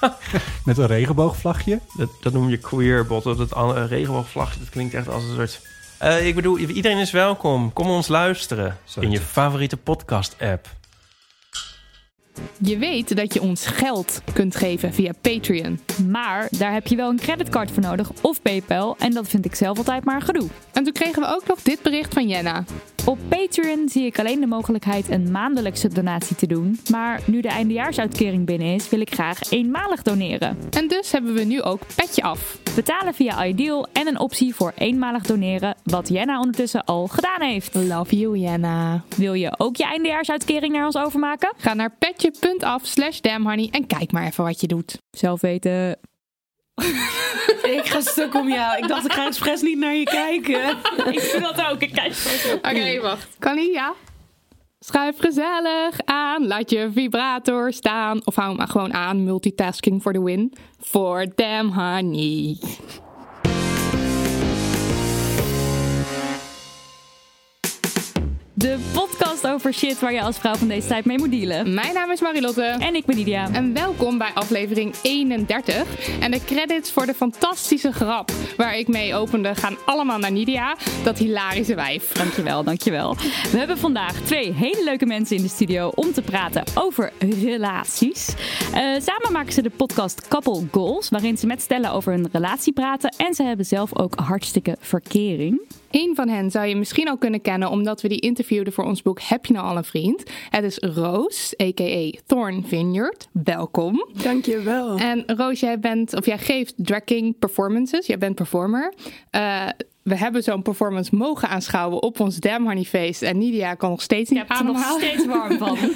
met een regenboogvlagje. Dat, dat noem je queerbot. Dat het regenboogvlagje, dat klinkt echt als een soort... Eh, ik bedoel, iedereen is welkom. Kom ons luisteren in je favoriete podcast-app. Je weet dat je ons geld kunt geven via Patreon. Maar daar heb je wel een creditcard voor nodig of PayPal. En dat vind ik zelf altijd maar gedoe. En toen kregen we ook nog dit bericht van Jenna. Op Patreon zie ik alleen de mogelijkheid een maandelijkse donatie te doen. Maar nu de eindejaarsuitkering binnen is, wil ik graag eenmalig doneren. En dus hebben we nu ook Petje Af. Betalen via Ideal en een optie voor eenmalig doneren, wat Jenna ondertussen al gedaan heeft. Love you, Jenna. Wil je ook je eindejaarsuitkering naar ons overmaken? Ga naar petje.af slash damhoney en kijk maar even wat je doet. Zelf weten. Ik ga stuk om jou. Ik dacht, ik ga expres niet naar je kijken. Ik vind dat ook. Ik kijk Oké, wacht. Kan ie? Ja? Schuif gezellig aan, laat je vibrator staan. Of hou hem maar gewoon aan, multitasking for the win. For damn honey. De podcast over shit waar je als vrouw van deze tijd mee moet dealen. Mijn naam is Marilotte. En ik ben Lydia. En welkom bij aflevering 31. En de credits voor de fantastische grap waar ik mee opende gaan allemaal naar Nidia. Dat hilarische wijf. Dankjewel, dankjewel. We hebben vandaag twee hele leuke mensen in de studio om te praten over relaties. Eh, samen maken ze de podcast Couple Goals, waarin ze met stellen over hun relatie praten. En ze hebben zelf ook hartstikke verkering. Eén van hen zou je misschien al kunnen kennen omdat we die interviewden voor ons boek Heb je nou al een vriend? Het is Roos, a.k.a. Thorn Vineyard. Welkom. Dankjewel. En Roos, jij bent, of jij geeft drag king performances. Jij bent performer. Eh, we hebben zo'n performance mogen aanschouwen op ons Damn Honey Feest. En Nidia kan nog steeds niet Ik heb er nog steest warm van.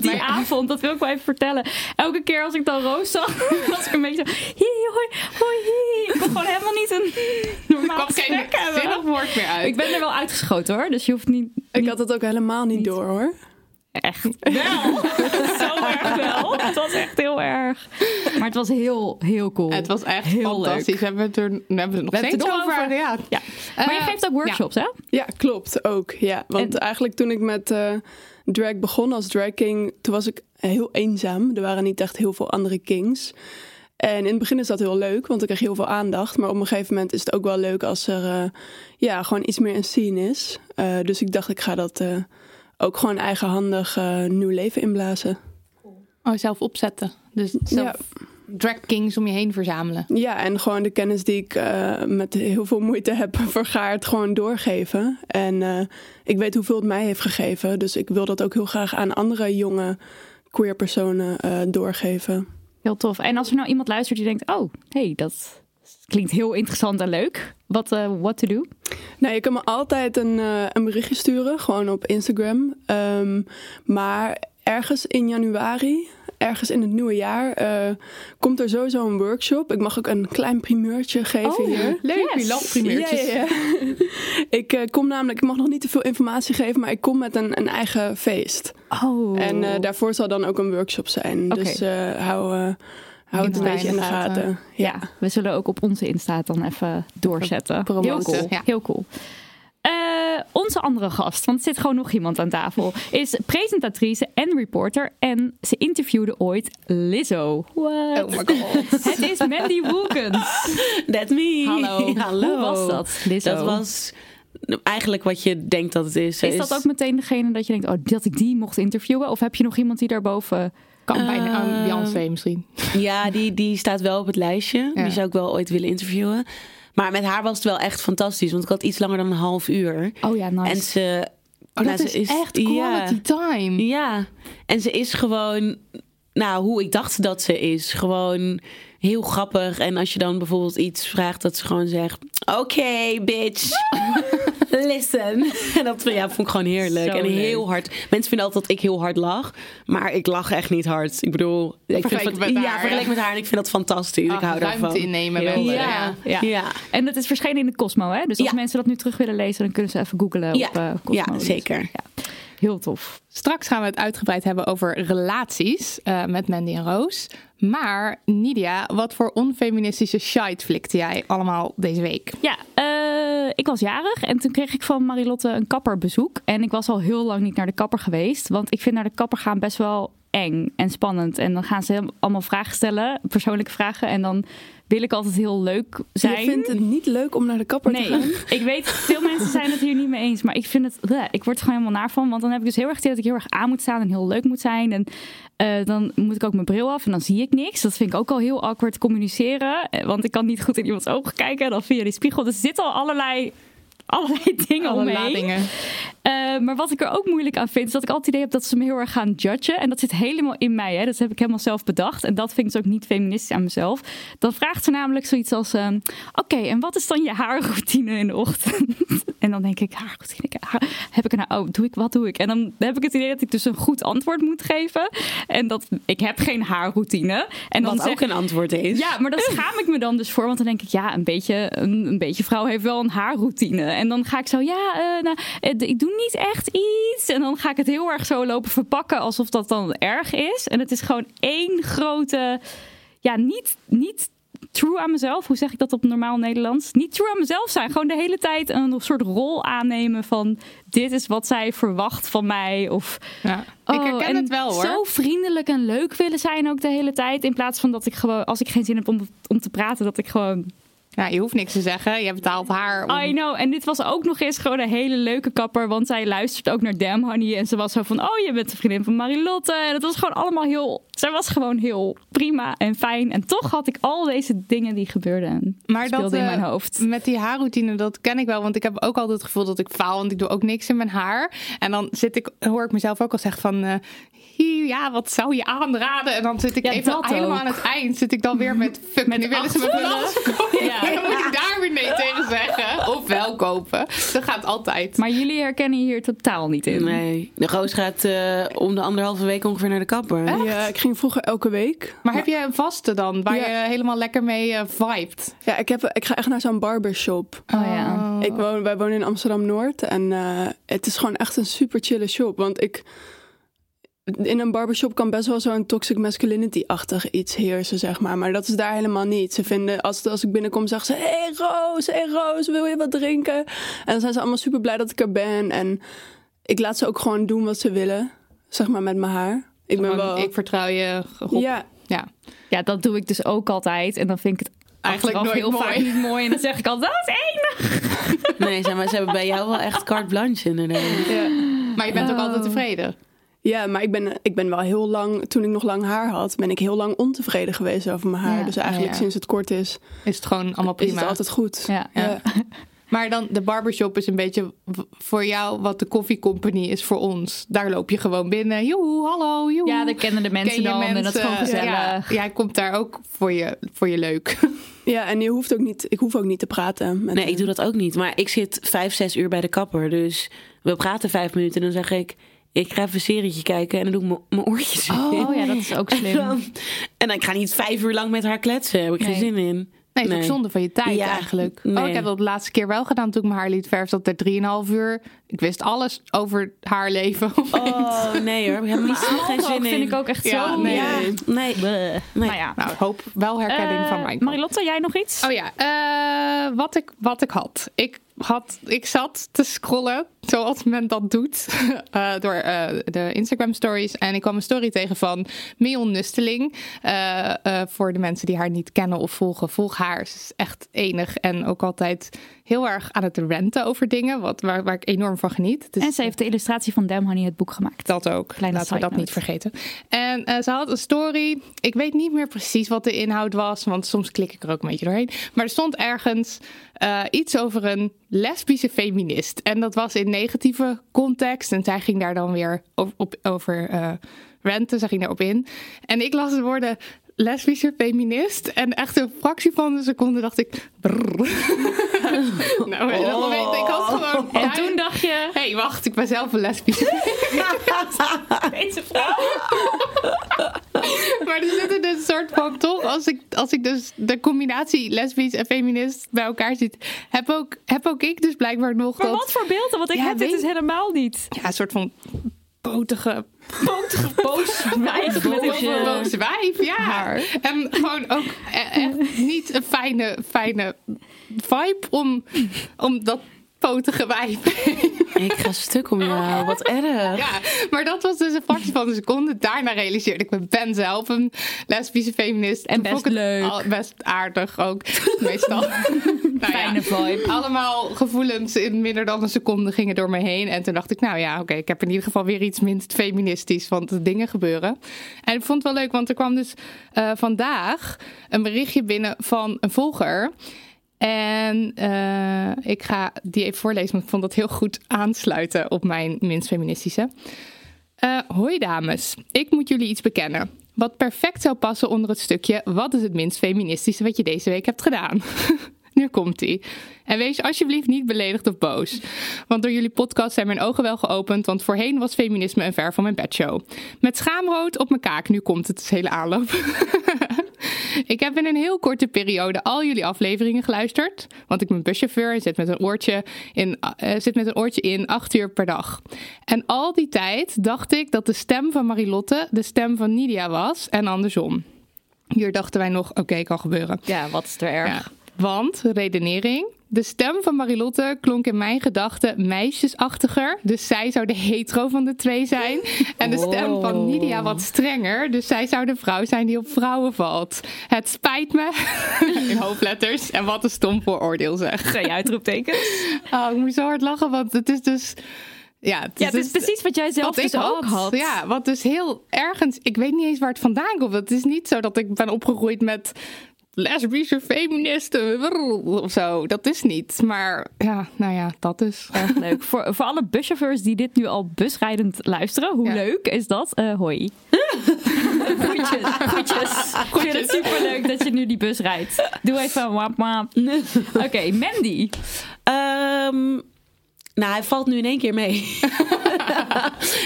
Die avond, dat wil ik wel even vertellen. Elke keer als ik dan Roos zag, was ik een beetje zo... Hi, hoi, hoi, hi. Ik kon gewoon helemaal niet een normaal kwam geen gesprek hebben. zinnig woord meer uit. Ik ben er wel uitgeschoten hoor, dus je hoeft niet... Ik had het ook helemaal niet door hoor. Echt wel. Zo erg wel. Het was echt heel erg. Maar het was heel, heel cool. Het was echt heel fantastisch. leuk. We hebben het er, we hebben het nog steeds het er nog over. over. Ja. Ja. Maar je Eh, geeft ook workshops, hè? Ja, klopt ook. Ja, want En- eigenlijk toen ik met eh, drag begon als drag king, toen was ik heel eenzaam. Er waren niet echt heel veel andere kings. En in het begin is dat heel leuk, want ik kreeg heel veel aandacht. Maar op een gegeven moment is het ook wel leuk als er eh, ja, gewoon iets meer een scene is. Eh, dus ik dacht, ik ga dat eh, ook gewoon eigenhandig eh, nieuw leven inblazen. Oh, zelf opzetten. Dus zelf drag kings om je heen verzamelen. Ja, en gewoon de kennis die ik eh, met heel veel moeite heb vergaard, gewoon doorgeven. En eh, ik weet hoeveel het mij heeft gegeven. Dus ik wil dat ook heel graag aan andere jonge queer personen eh, doorgeven. Heel tof. En als er nou iemand luistert die denkt, oh, hey, dat klinkt heel interessant en leuk. Wat eh what to do? Nou, je kan me altijd een, eh, een berichtje sturen, gewoon op Instagram. Ehm, maar ergens in januari, ergens in het nieuwe jaar, eh, komt er sowieso een workshop. Ik mag ook een klein primeurtje geven hier. Leuk, Yes. ja, ja. ik eh, kom namelijk, ik mag nog niet te veel informatie geven, maar ik kom met een, een eigen feest. Oh. En eh, daarvoor zal dan ook een workshop zijn. Oké. Dus eh, hou, eh, hou het een beetje in de gaten. ja, we zullen ook op onze Insta dan even doorzetten. promoten, Heel cool. ja. Heel cool. Eh, onze andere gast, want er zit gewoon nog iemand aan tafel, is presentatrice en reporter. En ze interviewde ooit Lizzo. What? Oh my god. Het is Mandy Wilkins. That me. Hallo. Hallo. Hoe was dat, Lizzo? Dat was eigenlijk wat je denkt dat het is. Is dat ook meteen degene dat je denkt, oh, dat ik die mocht interviewen? Of heb je nog iemand die daarboven... Kan bijna aan Eh, Beyoncé misschien. Ja, die, die staat wel op het lijstje. Ja. Die zou ik wel ooit willen interviewen. Maar met haar was het wel echt fantastisch. Want ik had iets langer dan een half uur. Oh ja, nice. En ze... Oh, nou, dat ze is, echt quality time. Ja, en ze is gewoon, nou, hoe ik dacht dat ze is. Gewoon heel grappig. En als je dan bijvoorbeeld iets vraagt, dat ze gewoon zegt: Oké, bitch, listen. En dat ja, vond ik gewoon heerlijk. Zo en leuk. heel hard. Mensen vinden altijd dat ik heel hard lach, maar ik lach echt niet hard. Ik bedoel, ik vind het- met ja, haar, vergeleken ja. met haar. En ik vind dat fantastisch. ik hou ruimte daarvan. innemen Heel wel. leuk. Ja, Ja. ja. En dat is verschenen in de Cosmo, hè? Dus als Ja. mensen dat nu terug willen lezen, dan kunnen ze even googlen Ja. op eh Cosmo. Ja, zeker. Ja. Heel tof. Straks gaan we het uitgebreid hebben over relaties eh, met Mandy en Roos. Maar Nidia, wat voor onfeministische shite flikte jij allemaal deze week? Ja, eh, ik was jarig en toen kreeg ik van Marilotte een kapperbezoek. En ik was al heel lang niet naar de kapper geweest. Want ik vind naar de kapper gaan best wel eng en spannend. En dan gaan ze allemaal vragen stellen, persoonlijke vragen. En dan wil ik altijd heel leuk zijn. Je vindt het niet leuk om naar de kapper te Nee, gaan? ik weet, veel mensen zijn het hier niet mee eens. Maar ik vind het, bleh, ik word er gewoon helemaal naar van. Want dan heb ik dus heel erg het dat ik heel erg aan moet staan en heel leuk moet zijn. En eh, dan moet ik ook mijn bril af en dan zie ik niks. Dat vind ik ook al heel awkward communiceren. Eh, Want ik kan niet goed in iemands ogen kijken. En dan via die spiegel. Dus er zitten al allerlei, allerlei dingen Alle omheen. Eh, maar wat ik er ook moeilijk aan vind, is dat ik altijd het idee heb dat ze me heel erg gaan judgen. En dat zit helemaal in mij. Hè? Dat heb ik helemaal zelf bedacht. En dat vind ik dus ook niet feministisch aan mezelf. Dan vraagt ze namelijk zoiets als: ehm, Oké, en wat is dan je haarroutine in de ochtend? en dan denk ik: Haarroutine. haar- Heb ik er nou, oh, doe ik, wat doe ik? En dan heb ik het idee dat ik dus een goed antwoord moet geven. En dat ik heb geen haarroutine. En dan Wat zeg ook een antwoord is. ja, maar daar schaam ik me dan dus voor. Want dan denk ik, ja, een beetje, een, een beetje vrouw heeft wel een haarroutine. En dan ga ik zo, ja, eh, nou, eh, ik doe niet echt iets. En dan ga ik het heel erg zo lopen verpakken alsof dat dan erg is. En het is gewoon één grote, ja, niet, niet true aan mezelf. Hoe zeg ik dat op normaal Nederlands? Niet true aan mezelf zijn. Gewoon de hele tijd een soort rol aannemen van dit is wat zij verwacht van mij. Of Ja. Oh, ik herken en het wel hoor. Zo vriendelijk en leuk willen zijn ook de hele tijd. In plaats van dat ik gewoon, als ik geen zin heb om, om te praten, dat ik gewoon. Ja, je hoeft niks te zeggen. Je betaalt haar. Om... I know. En dit was ook nog eens gewoon een hele leuke kapper. Want zij luistert ook naar Damn Honey. En ze was zo van: Oh, je bent de vriendin van Marilotte. En het was gewoon allemaal heel. Zij was gewoon heel prima en fijn. En toch had ik al deze dingen die gebeurden. Maar speelden dat, in eh, mijn hoofd. Met die haarroutine, dat ken ik wel. Want ik heb ook altijd het gevoel dat ik faal. Want ik doe ook niks in mijn haar. En dan zit ik, hoor ik mezelf ook al zeggen van... eh, "Hier, ja, wat zou je aanraden? En dan zit ik Ja, even helemaal ook. aan het eind. Zit ik dan weer met... Fuck, Met nu willen ze me acht- verkopen. Ja. Dan moet ik daar weer nee tegen zeggen. Of wel kopen. Dat gaat altijd. Maar jullie herkennen hier totaal niet in. Nee, de Roos gaat eh, om de anderhalve week ongeveer naar de kapper. Ja, ik ging vroeger elke week. Maar heb je een vaste dan? Waar Ja. je helemaal lekker mee eh vibet? Ja, ik, heb, ik ga echt naar zo'n barbershop. Oh ja. Ik woon, wij wonen in Amsterdam-Noord en eh, het is gewoon echt een super chille shop. Want ik, in een barbershop kan best wel zo'n toxic masculinity-achtig iets heersen, zeg maar. Maar dat is daar helemaal niet. Ze vinden, als, als ik binnenkom, zeggen ze... Hey Roos, hey Roos, wil je wat drinken? En dan zijn ze allemaal super blij dat ik er ben. En ik laat ze ook gewoon doen wat ze willen, zeg maar, met mijn haar. Ik ben Gewoon, wel... Ik vertrouw je. Rob. ja, ja. Ja, dat doe ik dus ook altijd. En dan vind ik het Eigenlijk nooit heel mooi. vaak niet mooi. En dan zeg ik altijd, dat is enig. Nee, zeg maar, ze hebben bij jou wel echt carte blanche inderdaad. Maar je bent ook altijd tevreden. Ja, maar ik ben, ik ben wel heel lang, toen ik nog lang haar had, ben ik heel lang ontevreden geweest over mijn haar. Ja, dus eigenlijk ja. sinds het kort is, Is het gewoon allemaal is prima. het altijd goed. Ja. Ja. Maar dan de barbershop is een beetje voor jou wat de koffiecompany is voor ons. Daar loop je gewoon binnen. Joehoe, hallo, joehoe. Ja, dan kennen de mensen Ken dan en dat is gewoon gezellig. Ja, jij komt daar ook voor je, voor je leuk. Ja, en je hoeft ook niet, ik hoef ook niet te praten. Met Nee, ik doe dat ook niet. Maar ik zit vijf, zes uur bij de kapper. Dus we praten vijf minuten en dan zeg ik... Ik ga even een serietje kijken en dan doe ik mijn- oortjes in. Oh ja, dat is ook En slim. dan, en dan ga ik niet vijf uur lang met haar kletsen. Daar heb ik Nee. geen zin in. Nee, het is ook zonde van je tijd Ja, eigenlijk. nee. Oh, ik heb dat de laatste keer wel gedaan toen ik mijn haar liet verven. Dat er drieënhalf uur... Ik wist alles over haar leven. Oh, nee hoor. Ik heb helemaal geen zin Dat in. vind ik ook echt Ja, zo... nee. Ja, nee. Nou ja. Nou, ik hoop wel herkenning Eh, van mijn kant. Marilotte, jij nog iets? Oh ja, eh, wat, ik, wat ik had. Ik had, ik zat te scrollen, zoals men dat doet, eh, door eh, de Instagram stories. En ik kwam een story tegen van Mion Nusteling. Eh, voor de mensen die haar niet kennen of volgen, volg haar. Ze is echt enig en ook altijd heel erg aan het renten over dingen, wat, waar, waar ik enorm van geniet. Dus En ze heeft de illustratie van Damn Honey het boek gemaakt. dat ook. Kleine Laten we dat niet vergeten. En eh, ze had een story. Ik weet niet meer precies wat de inhoud was, want soms klik ik er ook een beetje doorheen. Maar er stond ergens eh, iets over een lesbische feminist. En dat was in negatieve context. En zij ging daar dan weer op, op, over eh renten. Zij ging daarop in. En ik las de woorden lesbische feminist. En echt een fractie van een seconde dacht ik... brrr. nou, dat weet ik. Had gewoon... En toen dacht je, Hé, hey, wacht, ik ben zelf een lesbische deze vrouw. Maar er zit dus een soort van toch, als ik, als ik dus de combinatie lesbisch en feminist bij elkaar ziet, heb ook, heb ook ik dus blijkbaar nog Maar dat. wat voor beelden? Want ik Ja, heb dit dus helemaal niet. Ja, een soort van potige, Potige boos wijf boze wijf. Ja. haar. En gewoon ook e- echt niet een fijne, fijne vibe om, om dat potige wijf. Ik ga stuk om jou. Wat erg. Ja, maar dat was dus een fractie van een seconde. Daarna realiseerde ik me, ben zelf een lesbische feminist. En best het leuk. al- best aardig ook, meestal. Nou ja, Fijne vibe. Allemaal gevoelens in minder dan een seconde gingen door me heen. En toen dacht ik, nou ja, oké, ik heb in ieder geval weer iets minst feministisch. Want de dingen gebeuren. En ik vond het wel leuk, want er kwam dus eh, vandaag een berichtje binnen van een volger. En eh, ik ga die even voorlezen, want ik vond dat heel goed aansluiten op mijn minst feministische. Eh, hoi dames, ik moet jullie iets bekennen. Wat perfect zou passen onder het stukje wat is het minst feministische wat je deze week hebt gedaan. nu komt ie. En wees alsjeblieft niet beledigd of boos. Want door jullie podcast zijn mijn ogen wel geopend, want voorheen was feminisme een ver van mijn bedshow. Met schaamrood op mijn kaak, nu komt het, het hele aanloop. Ik heb in een heel korte periode al jullie afleveringen geluisterd. Want ik ben buschauffeur en zit met een oortje in, eh, zit met een oortje in acht uur per dag. En al die tijd dacht ik dat de stem van Marilotte de stem van Nidia was en andersom. Hier dachten wij nog, oké, kan gebeuren. Ja, wat is er erg? Ja, want, redenering. De stem van Marilotte klonk in mijn gedachten meisjesachtiger. Dus zij zou de hetero van de twee zijn. En de stem van Nidia wat strenger. Dus zij zou de vrouw zijn die op vrouwen valt. Het spijt me. In hoofdletters. En wat een stom vooroordeel zeg. Twee uitroeptekens. Oh, ik moest zo hard lachen, want het is dus... Ja, het Ja, het is dus- precies wat jij zelf wat dus ik ook had. Ja, wat dus heel ergens... Ik weet niet eens waar het vandaan komt. Het is niet zo dat ik ben opgegroeid met lesbische feministen of zo. Dat is niet. Maar ja, nou ja, dat is... Erg leuk. Voor, voor alle buschauffeurs die dit nu al busrijdend luisteren, hoe Ja. leuk is dat? Eh hoi. Groetjes. Groetjes. Ik vind het superleuk dat je nu die bus rijdt. Doe even wap wap. Oké, Mandy. Ehm, nou, hij valt nu in één keer mee.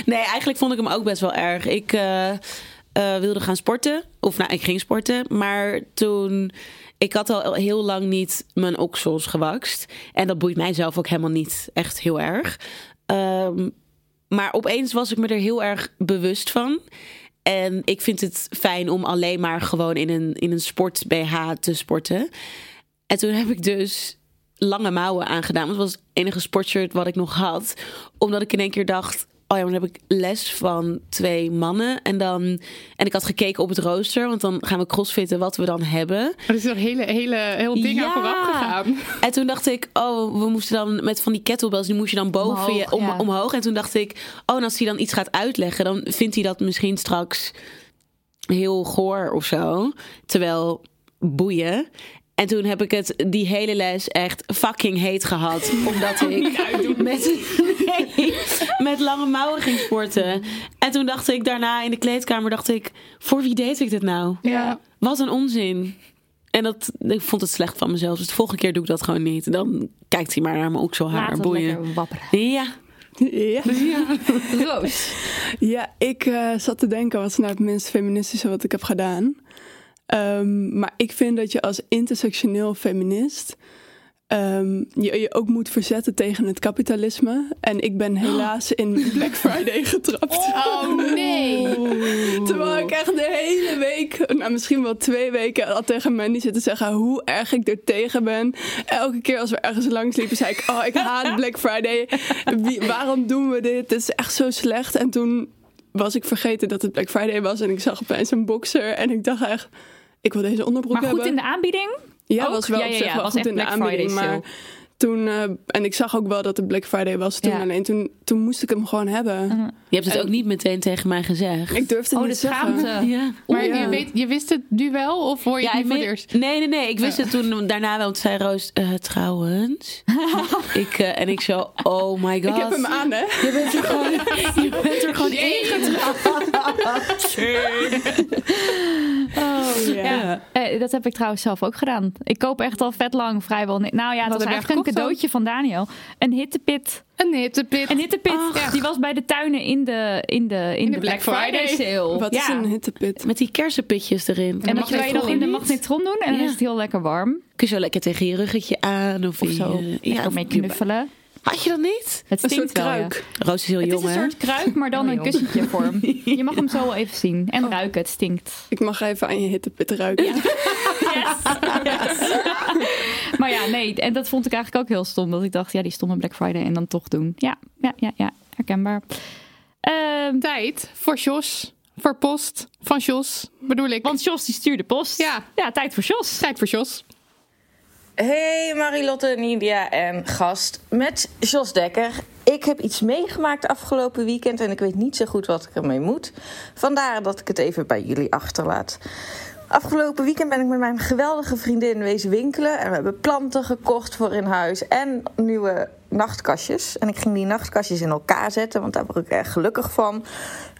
nee, eigenlijk vond ik hem ook best wel erg. Ik eh, eh, wilde gaan sporten. Of nou, ik ging sporten. Maar toen... Ik had al heel lang niet mijn oksels gewakst. En dat boeit mij zelf ook helemaal niet echt heel erg. Ehm, maar opeens was ik me er heel erg bewust van. En ik vind het fijn om alleen maar gewoon in een, in een sport BH te sporten. En toen heb ik dus lange mouwen aangedaan. Want het was het enige sportshirt wat ik nog had. Omdat ik in één keer dacht... Oh ja, dan heb ik les van twee mannen. En, dan, en ik had gekeken op het rooster. Want dan gaan we crossfitten wat we dan hebben. Er is een hele, hele, heel ding aan Ja. vooraf gegaan. En toen dacht ik, oh, we moesten dan met van die kettlebells, die moest je dan boven Omhoog, je om, ja. omhoog. En toen dacht ik, oh, en als hij dan iets gaat uitleggen, dan vindt hij dat misschien straks heel goor of zo. Terwijl boeien. En toen heb ik het die hele les echt fucking heet gehad. Omdat ik met, nee, met lange mouwen ging sporten. En toen dacht ik daarna in de kleedkamer, dacht ik, voor wie deed ik dit nou? Ja. Wat een onzin. En dat, ik vond het slecht van mezelf. Dus de volgende keer doe ik dat gewoon niet. Dan kijkt hij maar naar mijn okselhaar. Boeien. wapperen. Ja. Ja, Roos. ja ik eh, zat te denken, wat is nou het minst feministische wat ik heb gedaan? Ehm, maar ik vind dat je als intersectioneel feminist ehm, je je ook moet verzetten tegen het kapitalisme. En ik ben helaas in Black Friday getrapt. Oh nee. Terwijl ik echt de hele week, nou misschien wel twee weken, al tegen Mandy zit te zeggen hoe erg ik er tegen ben. Elke keer als we ergens langs liepen, zei ik: Oh, ik haat Black Friday. Wie, waarom doen we dit? Het is echt zo slecht. En toen was ik vergeten dat het Black Friday was. En ik zag opeens een boxer. En ik dacht echt: Ik wil deze onderbroek Maar goed hebben. in de aanbieding? Ja, Ook? was wel Ja, op ja, zich ja, wel was goed echt in de Black Friday aanbieding. Maar sale. Toen, eh, en ik zag ook wel dat het Black Friday was toen. Ja. Alleen toen, toen moest ik hem gewoon hebben. Je hebt het ook niet meteen tegen mij gezegd. Ik durfde Oh, niet de te zeggen. schaamte. Ja. Maar Ja. je, weet, je wist het nu wel of hoor je het Ja, het eerst? nee, nee, nee. Ik wist het toen daarna wel. Toen zei Roos, eh, trouwens. ik, eh, en ik zo, oh my god. Ik heb hem aan, hè? Je bent er gewoon, je bent er gewoon Oh, Ja. Dat heb ik trouwens zelf ook gedaan. Ik koop echt al vet lang vrijwel. Nou ja, het Wat was eigenlijk een? Cadeautje van Daniel. Een hittepit. Een hittepit. Een hittepit, Ach. die was bij de tuinen in de, in de, in de, Black, Friday, sale. Wat ja. is een hittepit? Met die kersenpitjes erin. En dat kan je nog in de magnetron doen en dan Ja. is het heel lekker warm. Kun je zo lekker tegen je ruggetje aan. Of, Of zo. je- Lekker of mee knuffelen. Had je dat niet? Het Een stinkt soort wel, ja. kruik. Roos is heel Het jong, is een hè? soort kruik, maar dan Heel een kussentje vorm. Je mag hem zo wel even zien. En ruiken, het stinkt. Ik mag even aan je hittepit ruiken. Yes. Yes. maar ja, nee. En dat vond ik eigenlijk ook heel stom. Dat ik dacht, ja, die stomme Black Friday en dan toch doen. Ja, ja, ja, ja. Herkenbaar. Ehm, Tijd voor Jos. Voor post van Jos, bedoel ik. want Jos die stuurde post. Ja. Ja, tijd voor Jos. Tijd voor Jos. Hey Marilotte, Nidia en gast met Jos Dekker. Ik heb iets meegemaakt afgelopen weekend en ik weet niet zo goed wat ik ermee moet. Vandaar dat ik het even bij jullie achterlaat. Afgelopen weekend ben ik met mijn geweldige vriendin wezen winkelen. En we hebben planten gekocht voor in huis en nieuwe nachtkastjes. En ik ging die nachtkastjes in elkaar zetten, want daar word ik erg gelukkig van.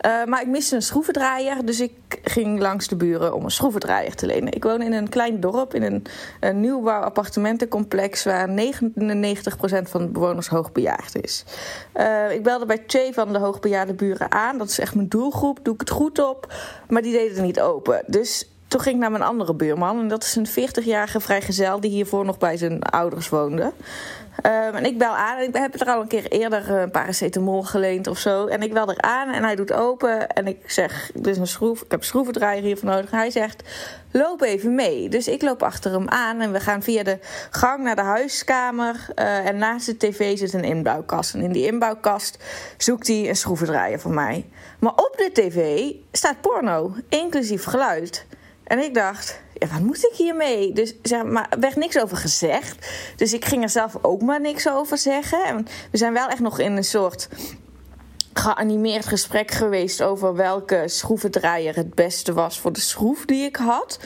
Eh, maar ik miste een schroevendraaier, dus ik ging langs de buren om een schroevendraaier te lenen. Ik woon in een klein dorp, in een, een nieuwbouw appartementencomplex... waar 99% van de bewoners hoogbejaard is. Eh, ik belde bij twee van de hoogbejaarde buren aan. Dat is echt mijn doelgroep, doe ik het goed op. Maar die deden het niet open, dus... Toen ging ik naar mijn andere buurman. En dat is een 40-jarige vrijgezel die hiervoor nog bij zijn ouders woonde. Ehm, en ik bel aan. En ik heb er al een keer eerder eh, een paracetamol geleend of zo. En ik bel er aan en hij doet open. En ik zeg, er is een schroef. Ik heb een schroevendraaier hiervoor nodig. Hij zegt, loop even mee. Dus ik loop achter hem aan. En we gaan via de gang naar de huiskamer. Eh, en naast de tv zit een inbouwkast. En in die inbouwkast zoekt hij een schroevendraaier voor mij. Maar op de tv staat porno, inclusief geluid. En ik dacht, wat moet ik hiermee? Dus zeg maar, er werd niks over gezegd. Dus ik ging er zelf ook maar niks over zeggen. En we zijn wel echt nog in een soort geanimeerd gesprek geweest over welke schroevendraaier het beste was voor de schroef die ik had.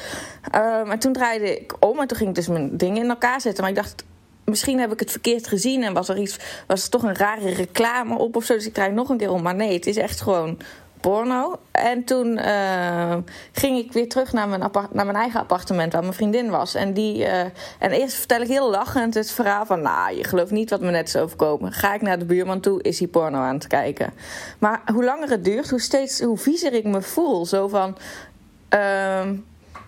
Um, en toen draaide ik om en toen ging ik dus mijn dingen in elkaar zetten. Maar ik dacht, misschien heb ik het verkeerd gezien en was er iets, was er toch een rare reclame op of zo. Dus ik draai nog een keer om. Maar nee, het is echt gewoon porno. En toen uh, ging ik weer terug naar mijn, naar mijn eigen appartement waar mijn vriendin was. En, die, uh, en eerst vertel ik heel lachend het verhaal van... nou, je gelooft niet wat me net is overkomen. Ga ik naar de buurman toe, is hij porno aan het kijken. Maar hoe langer het duurt, hoe, steeds, hoe viezer ik me voel. Zo van... Uh,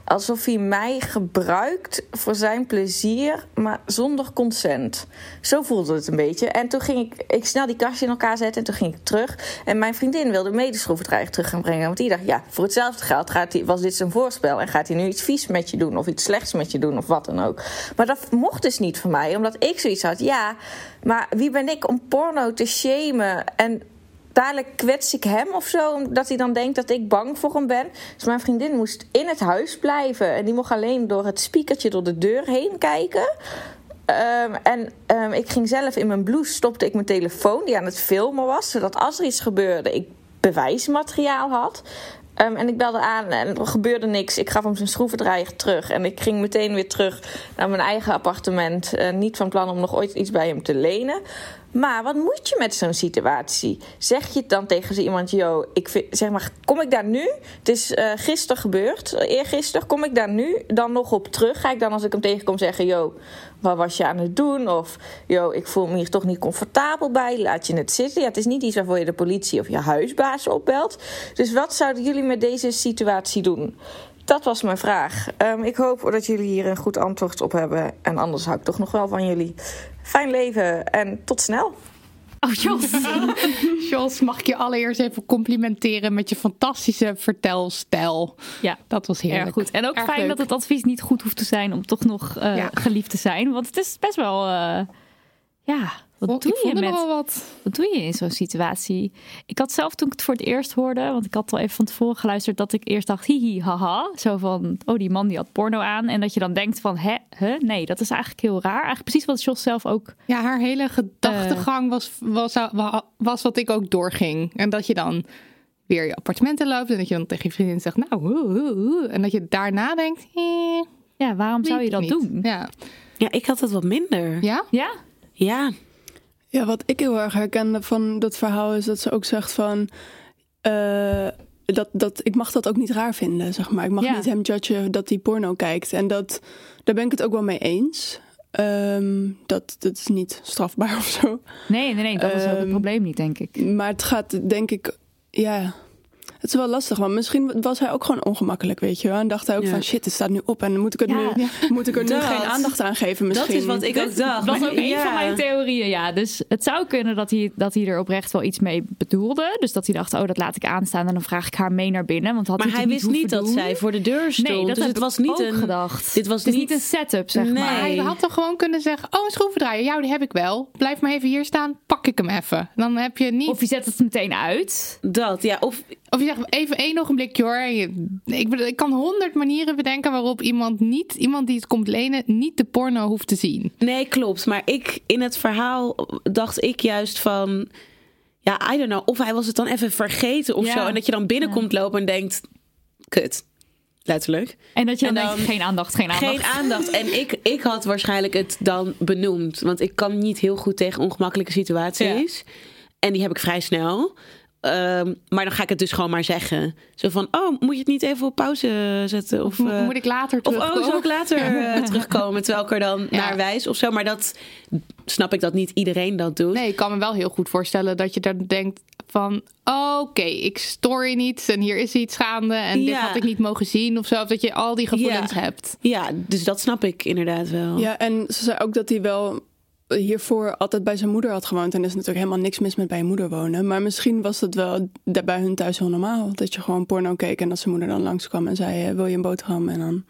alsof hij mij gebruikt voor zijn plezier, maar zonder consent. Zo voelde het een beetje. En toen ging ik, ik snel die kastje in elkaar zetten en toen ging ik terug. En mijn vriendin wilde medeschroevendraaier terug gaan brengen. Want die dacht, ja, voor hetzelfde geld gaat hij, was dit zijn voorspel. En gaat hij nu iets vies met je doen of iets slechts met je doen of wat dan ook. Maar dat mocht dus niet van mij, omdat ik zoiets had. Ja, maar wie ben ik om porno te shamen en dadelijk kwets ik hem of zo, omdat hij dan denkt dat ik bang voor hem ben. Dus mijn vriendin moest in het huis blijven en die mocht alleen door het spiekertje door de deur heen kijken. Um, en um, ik ging zelf in mijn blouse, stopte ik mijn telefoon die aan het filmen was, zodat als er iets gebeurde, ik bewijsmateriaal had. Um, en ik belde aan en er gebeurde niks. Ik gaf hem zijn schroevendraaier terug. En ik ging meteen weer terug naar mijn eigen appartement. Uh, niet van plan om nog ooit iets bij hem te lenen. Maar wat moet je met zo'n situatie? Zeg je het dan tegen zo iemand, yo, ik zeg maar, kom ik daar nu? Het is uh, gisteren gebeurd, eergisteren, kom ik daar nu dan nog op terug? Ga ik dan als ik hem tegenkom zeggen, yo, wat was je aan het doen? Of, yo, ik voel me hier toch niet comfortabel bij, laat je het zitten? Ja, het is niet iets waarvoor je de politie of je huisbaas opbelt. Dus wat zouden jullie met deze situatie doen? dat was mijn vraag. Ehm, ik hoop dat jullie hier een goed antwoord op hebben. En anders hou ik toch nog wel van jullie. Fijn leven en tot snel. Oh, Jos. Jos, mag ik je allereerst even complimenteren met je fantastische vertelstijl. Ja, Dat was heerlijk. erg goed. En ook Erg fijn leuk. dat het advies niet goed hoeft te zijn om toch nog eh, Ja. geliefd te zijn. Want het is best wel... eh, ja, wat doe je er met... wat. Wat doe je in zo'n situatie? Ik had zelf toen ik het voor het eerst hoorde, want ik had al even van tevoren geluisterd, dat ik eerst dacht, hihi, haha. Zo van, oh, die man die had porno aan. En dat je dan denkt van, hè, hè? Nee, dat is eigenlijk heel raar. Eigenlijk precies wat Jos zelf ook... Ja, haar hele gedachtegang was, was, was wat ik ook doorging. En dat je dan weer je appartementen loopt en dat je dan tegen je vriendin zegt, nou, hoe, hoe, hoe. en dat je daarna denkt, eh, Ja, waarom zou je dat doen? Ja. Ja, ik had het wat minder. ja? Ja? Ja. Ja, wat ik heel erg herkende van dat verhaal is dat ze ook zegt van... eh, dat, dat, ik mag dat ook niet raar vinden, zeg maar. Ik mag Ja. niet hem judgen dat hij porno kijkt. En dat, daar ben ik het ook wel mee eens. Ehm, dat, dat is niet strafbaar of zo. Nee, nee, nee, dat is ook het Ehm, probleem niet, denk ik. Maar het gaat, denk ik, ja... Het is wel lastig, want misschien was hij ook gewoon ongemakkelijk, weet je wel. En dacht hij ook Ja. van, shit, het staat nu op. En moet ik, het Ja. nu, moet ik er nu geen aandacht aan geven misschien? Dat is wat ik ook dacht. Dat was ook een ja. van mijn theorieën, ja. Dus het zou kunnen dat hij, dat hij er oprecht wel iets mee bedoelde. Dus dat hij dacht, oh, dat laat ik aanstaan en dan vraag ik haar mee naar binnen. Want had Maar hij, wist niet dat doen. zij voor de deur stond. Nee, dat dus heb het was ik niet ook een gedacht. Dit was niet niet een setup, zeg Nee. maar. Maar hij had toch gewoon kunnen zeggen, oh, een schroevendraaier, jou die heb ik wel. Blijf maar even hier staan, pak ik hem even. Dan heb je niet... Of je zet het meteen uit. dat. Ja, of Of je zegt even één ogenblikje hoor. En je- ik, ik kan honderd manieren bedenken waarop iemand niet, iemand die het komt lenen, niet de porno hoeft te zien. Nee, klopt. Maar ik in het verhaal dacht ik juist van. Ja, I don't know. Of hij was het dan even vergeten of Ja. zo. En dat je dan binnenkomt lopen en denkt: kut. Letterlijk. En dat je dan, En denkt, dan geen aandacht, geen aandacht. Geen aandacht. En ik, ik had waarschijnlijk het dan benoemd. Want ik kan niet heel goed tegen ongemakkelijke situaties. En die heb ik vrij snel. Ehm, maar dan ga ik het dus gewoon maar zeggen. Zo van, oh, moet je het niet even op pauze zetten? Of, Mo- eh, moet ik later of terugkomen? oh, zal ik later eh, terugkomen terwijl ik er dan Ja. naar wijs of zo. Maar dat snap ik dat niet iedereen dat doet. Nee, ik kan me wel heel goed voorstellen dat je dan denkt van... oké, ik stoor je niet en hier is iets gaande... en dit had ik niet mogen zien of zo. Of dat je al die gevoelens Ja. hebt. Ja, dus dat snap ik inderdaad wel. Ja, en ze zei ook dat hij wel hiervoor altijd bij zijn moeder had gewoond. En er is natuurlijk helemaal niks mis met bij je moeder wonen. Maar misschien was het wel daar bij hun thuis heel normaal. Dat je gewoon porno keek en dat zijn moeder dan langskwam en zei... eh, wil je een boterham? En dan...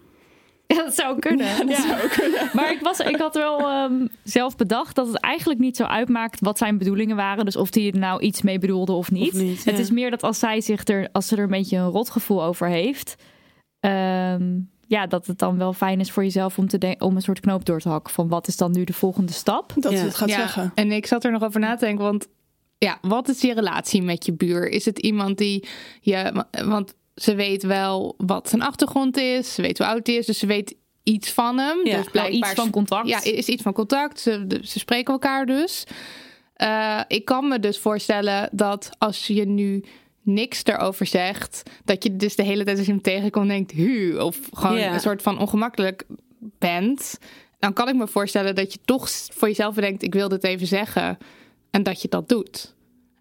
Ja, dat zou kunnen. Ja. Maar ik, was, ik had wel ehm, zelf bedacht dat het eigenlijk niet zo uitmaakt wat zijn bedoelingen waren. Dus of hij er nou iets mee bedoelde of niet. Of niet, Het ja. is meer dat als zij zich er, als ze er een beetje een rotgevoel over heeft. ehm, ja, dat het dan wel fijn is voor jezelf om, te om een soort knoop door te hakken. Van wat is dan nu de volgende stap? Dat Ja. ze het gaat Ja, zeggen. En ik zat er nog over na te denken, want ja, wat is je relatie met je buur? Is het iemand die je, want ze weet wel wat zijn achtergrond is, ze weet hoe oud hij is, dus ze weet iets van hem. Ja, dus blijkbaar iets van contact. Ja, is iets van contact. Ze, spreken elkaar dus. Eh, ik kan me dus voorstellen dat als je nu niks erover zegt, dat je dus de hele tijd als je hem tegenkomt denkt, hu, of gewoon een soort van ongemakkelijk bent. Dan kan ik me voorstellen dat je toch voor jezelf bedenkt, ik wil dit even zeggen. En dat je dat doet.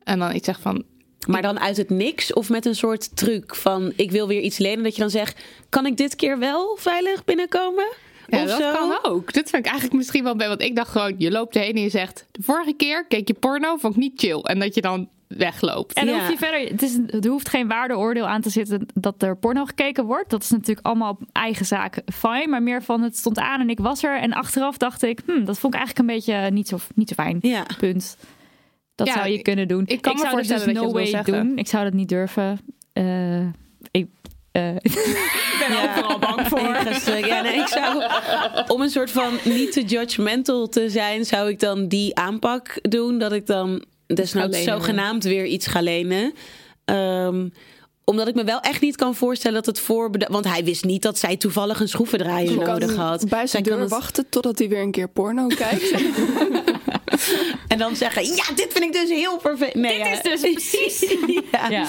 En dan iets zegt van, Maar dan uit het niks of met een soort truc van ik wil weer iets lenen. Dat je dan zegt, kan ik dit keer wel veilig binnenkomen? ja, of dat zo? kan ook. Dat vind ik eigenlijk misschien wel bij, want ik dacht gewoon, je loopt erheen en je zegt, de vorige keer keek je porno, vond ik niet chill. En dat je dan wegloopt. En dan Ja. hoef je verder, het is, er hoeft geen waardeoordeel aan te zitten dat er porno gekeken wordt. Dat is natuurlijk allemaal op eigen zaak fijn. Maar meer van het stond aan en ik was er. En achteraf dacht ik, hm, dat vond ik eigenlijk een beetje niet zo, niet zo fijn. Ja. Punt. Dat Ja, zou je ik- kunnen doen. ik kan me zou dus dat je no way doen. Ik zou dat niet durven. Eh, ik eh, ik ben Ja. overal bang voor. Ja, nee, ik zou, om een soort van niet te judgmental te zijn, zou ik dan die aanpak doen. Dat ik dan desnoods lenen. zogenaamd weer iets ga lenen. Ehm, omdat ik me wel echt niet kan voorstellen dat het voor... Want hij wist niet dat zij toevallig een schroevendraaier nodig had. bij Zij zijn kan deur het- wachten totdat hij weer een keer porno kijkt. En dan zeggen, ja, dit vind ik dus heel perfect. Nee, Dit ja. is dus precies. ja. Ja.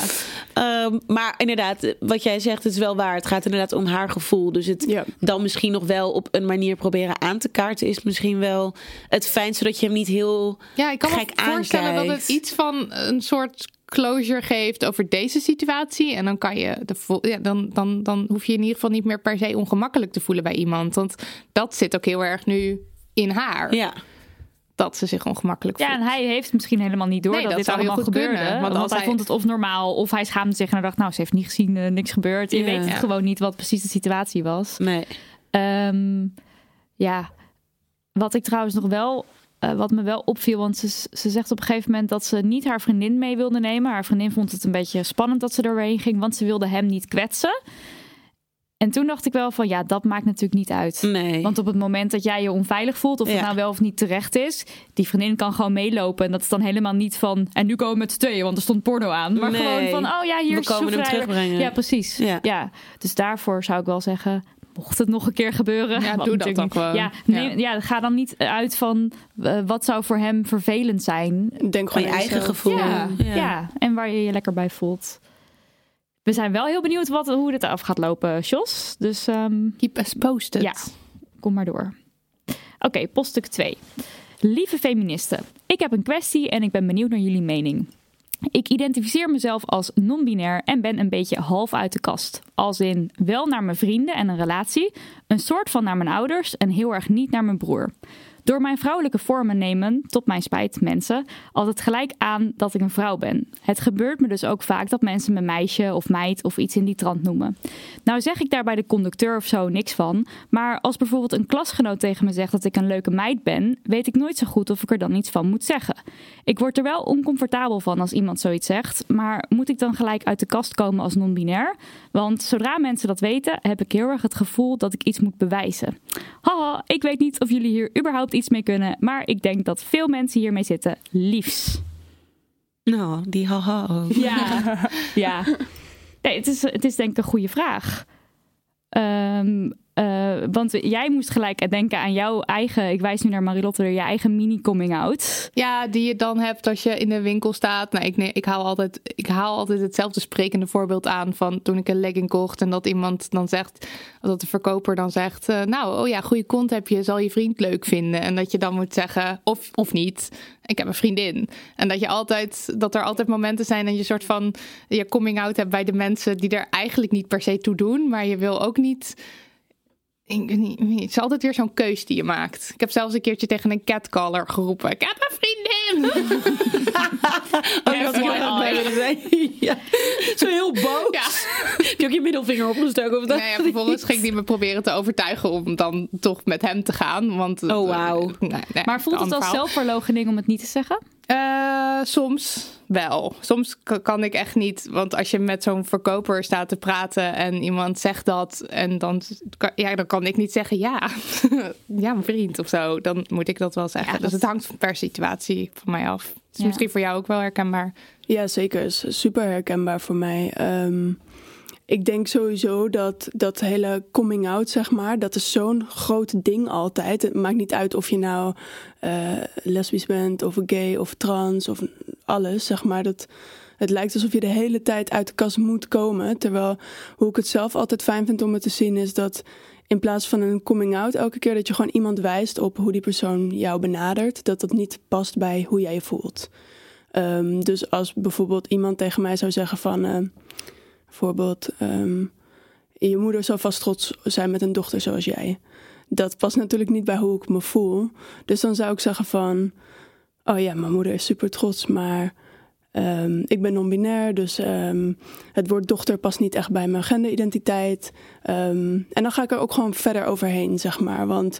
Ehm, maar inderdaad, wat jij zegt, het is wel waar. Het gaat inderdaad om haar gevoel. Dus het dan misschien nog wel op een manier proberen aan te kaarten... is misschien wel het fijn, zodat je hem niet heel Ja, ik kan me voorstellen dat het iets van een soort closure geeft over deze situatie. En dan kan je de ja, dan, dan, dan hoef je in ieder geval niet meer per se ongemakkelijk te voelen bij iemand. Want dat zit ook heel erg nu in haar. Ja. Dat ze zich ongemakkelijk Ja, voelt. en hij heeft misschien helemaal niet door Nee, dat, dat dit allemaal gebeurde. kunnen, want, hij vond het of normaal, of hij schaamde zich en hij dacht, nou, ze heeft niet gezien, eh, niks gebeurd. Je Ja. weet Ja. gewoon niet wat precies de situatie was. Nee. Ehm, ja, wat ik trouwens nog wel, eh, wat me wel opviel, want ze, ze zegt op een gegeven moment dat ze niet haar vriendin mee wilde nemen. Haar vriendin vond het een beetje spannend dat ze doorheen ging, want ze wilde hem niet kwetsen. En toen dacht ik wel van, ja, dat maakt natuurlijk niet uit. Nee. Want op het moment dat jij je onveilig voelt, of het Ja. nou wel of niet terecht is, die vriendin kan gewoon meelopen. En dat is dan helemaal niet van, en nu komen we met z'n tweeën, want er stond porno aan. Maar Nee. gewoon van, oh ja, hier We is komen hem terugbrengen. Ja, precies. Ja. Ja. Dus daarvoor zou ik wel zeggen, mocht het nog een keer gebeuren. Ja, doe dat dan gewoon. Ja, Ja. neem- ja. ga dan niet uit van eh, wat zou voor hem vervelend zijn. Denk gewoon je eigen gevoel. Ja, ja. en waar je je lekker bij voelt. We zijn wel heel benieuwd wat, hoe dit af gaat lopen, Jos. Dus ehm, Keep us posted. ja, kom maar door. Oké, poststuk 2. Lieve feministen, ik heb een kwestie en ik ben benieuwd naar jullie mening. Ik identificeer mezelf als non-binair en ben een beetje half uit de kast. Als in wel naar mijn vrienden en een relatie, een soort van naar mijn ouders en heel erg niet naar mijn broer. Door mijn vrouwelijke vormen nemen, tot mijn spijt mensen, altijd gelijk aan dat ik een vrouw ben. Het gebeurt me dus ook vaak dat mensen me meisje of meid of iets in die trant noemen. Nou zeg ik daar bij de conducteur of zo niks van, maar als bijvoorbeeld een klasgenoot tegen me zegt dat ik een leuke meid ben, weet ik nooit zo goed of ik er dan iets van moet zeggen. Ik word er wel oncomfortabel van als iemand zoiets zegt, maar moet ik dan gelijk uit de kast komen als non-binair? Want zodra mensen dat weten, heb ik heel erg het gevoel dat ik iets moet bewijzen. Haha, ik weet niet of jullie hier überhaupt iets mee kunnen, maar ik denk dat veel mensen hiermee zitten. Liefs. Nou, die haha ook. Ja, ja. Nee, het is, het is denk ik een goede vraag. Ehm, eh, want jij moest gelijk denken aan jouw eigen, ik wijs nu naar Marilotte, je eigen mini-coming-out. Ja, die je dan hebt als je in de winkel staat. Nou, ik, nee, ik, haal altijd, ik haal altijd hetzelfde sprekende voorbeeld aan van toen ik een legging kocht. En dat iemand dan zegt, dat de verkoper dan zegt: eh, Nou, oh ja, goede kont heb je, zal je vriend leuk vinden. En dat je dan moet zeggen, of, of niet, ik heb een vriendin. En dat, je altijd, dat er altijd momenten zijn dat je soort van je coming out hebt bij de mensen die er eigenlijk niet per se toe doen. Maar je wil ook niet. Ik weet niet, het is altijd weer zo'n keus die je maakt. Ik heb zelfs een keertje tegen een catcaller geroepen. Ik heb een vriendin! Oh, dat willen zijn. ja. Zo heel boos. Ja. Heb je ook je middelvinger opgestoken? Of dat? Nee, ja, vervolgens ging hij me proberen te overtuigen om dan toch met hem te gaan. Want, Oh, wauw. Nee, nee, Maar voelt het als zelfverloochening om het niet te zeggen? Eh, soms wel. Soms kan ik echt niet. Want als je met zo'n verkoper staat te praten en iemand zegt dat. En dan, kan- ja, dan kan ik niet zeggen ja. ja, mijn vriend of zo. Dan moet ik dat wel zeggen. Ja, dus het hangt per situatie van mij af. Is Ja. misschien voor jou ook wel herkenbaar. Ja, zeker. Is super herkenbaar voor mij. Ehm, ik denk sowieso dat dat hele coming out, zeg maar, dat is zo'n groot ding altijd. Het maakt niet uit of je nou eh lesbisch bent, of gay, of trans, of alles, zeg maar. Dat, het lijkt alsof je de hele tijd uit de kast moet komen. Terwijl, hoe ik het zelf altijd fijn vind om het te zien, is dat in plaats van een coming out, elke keer dat je gewoon iemand wijst op hoe die persoon jou benadert, dat dat niet past bij hoe jij je voelt. Ehm, dus als bijvoorbeeld iemand tegen mij zou zeggen van... eh, bijvoorbeeld, ehm, je moeder zou vast trots zijn met een dochter zoals jij. Dat past natuurlijk niet bij hoe ik me voel. Dus dan zou ik zeggen van... Oh ja, mijn moeder is super trots, maar... ehm, ik ben non-binair, dus ehm, het woord dochter past niet echt bij mijn genderidentiteit. En dan ga ik er ook gewoon verder overheen, zeg maar. Want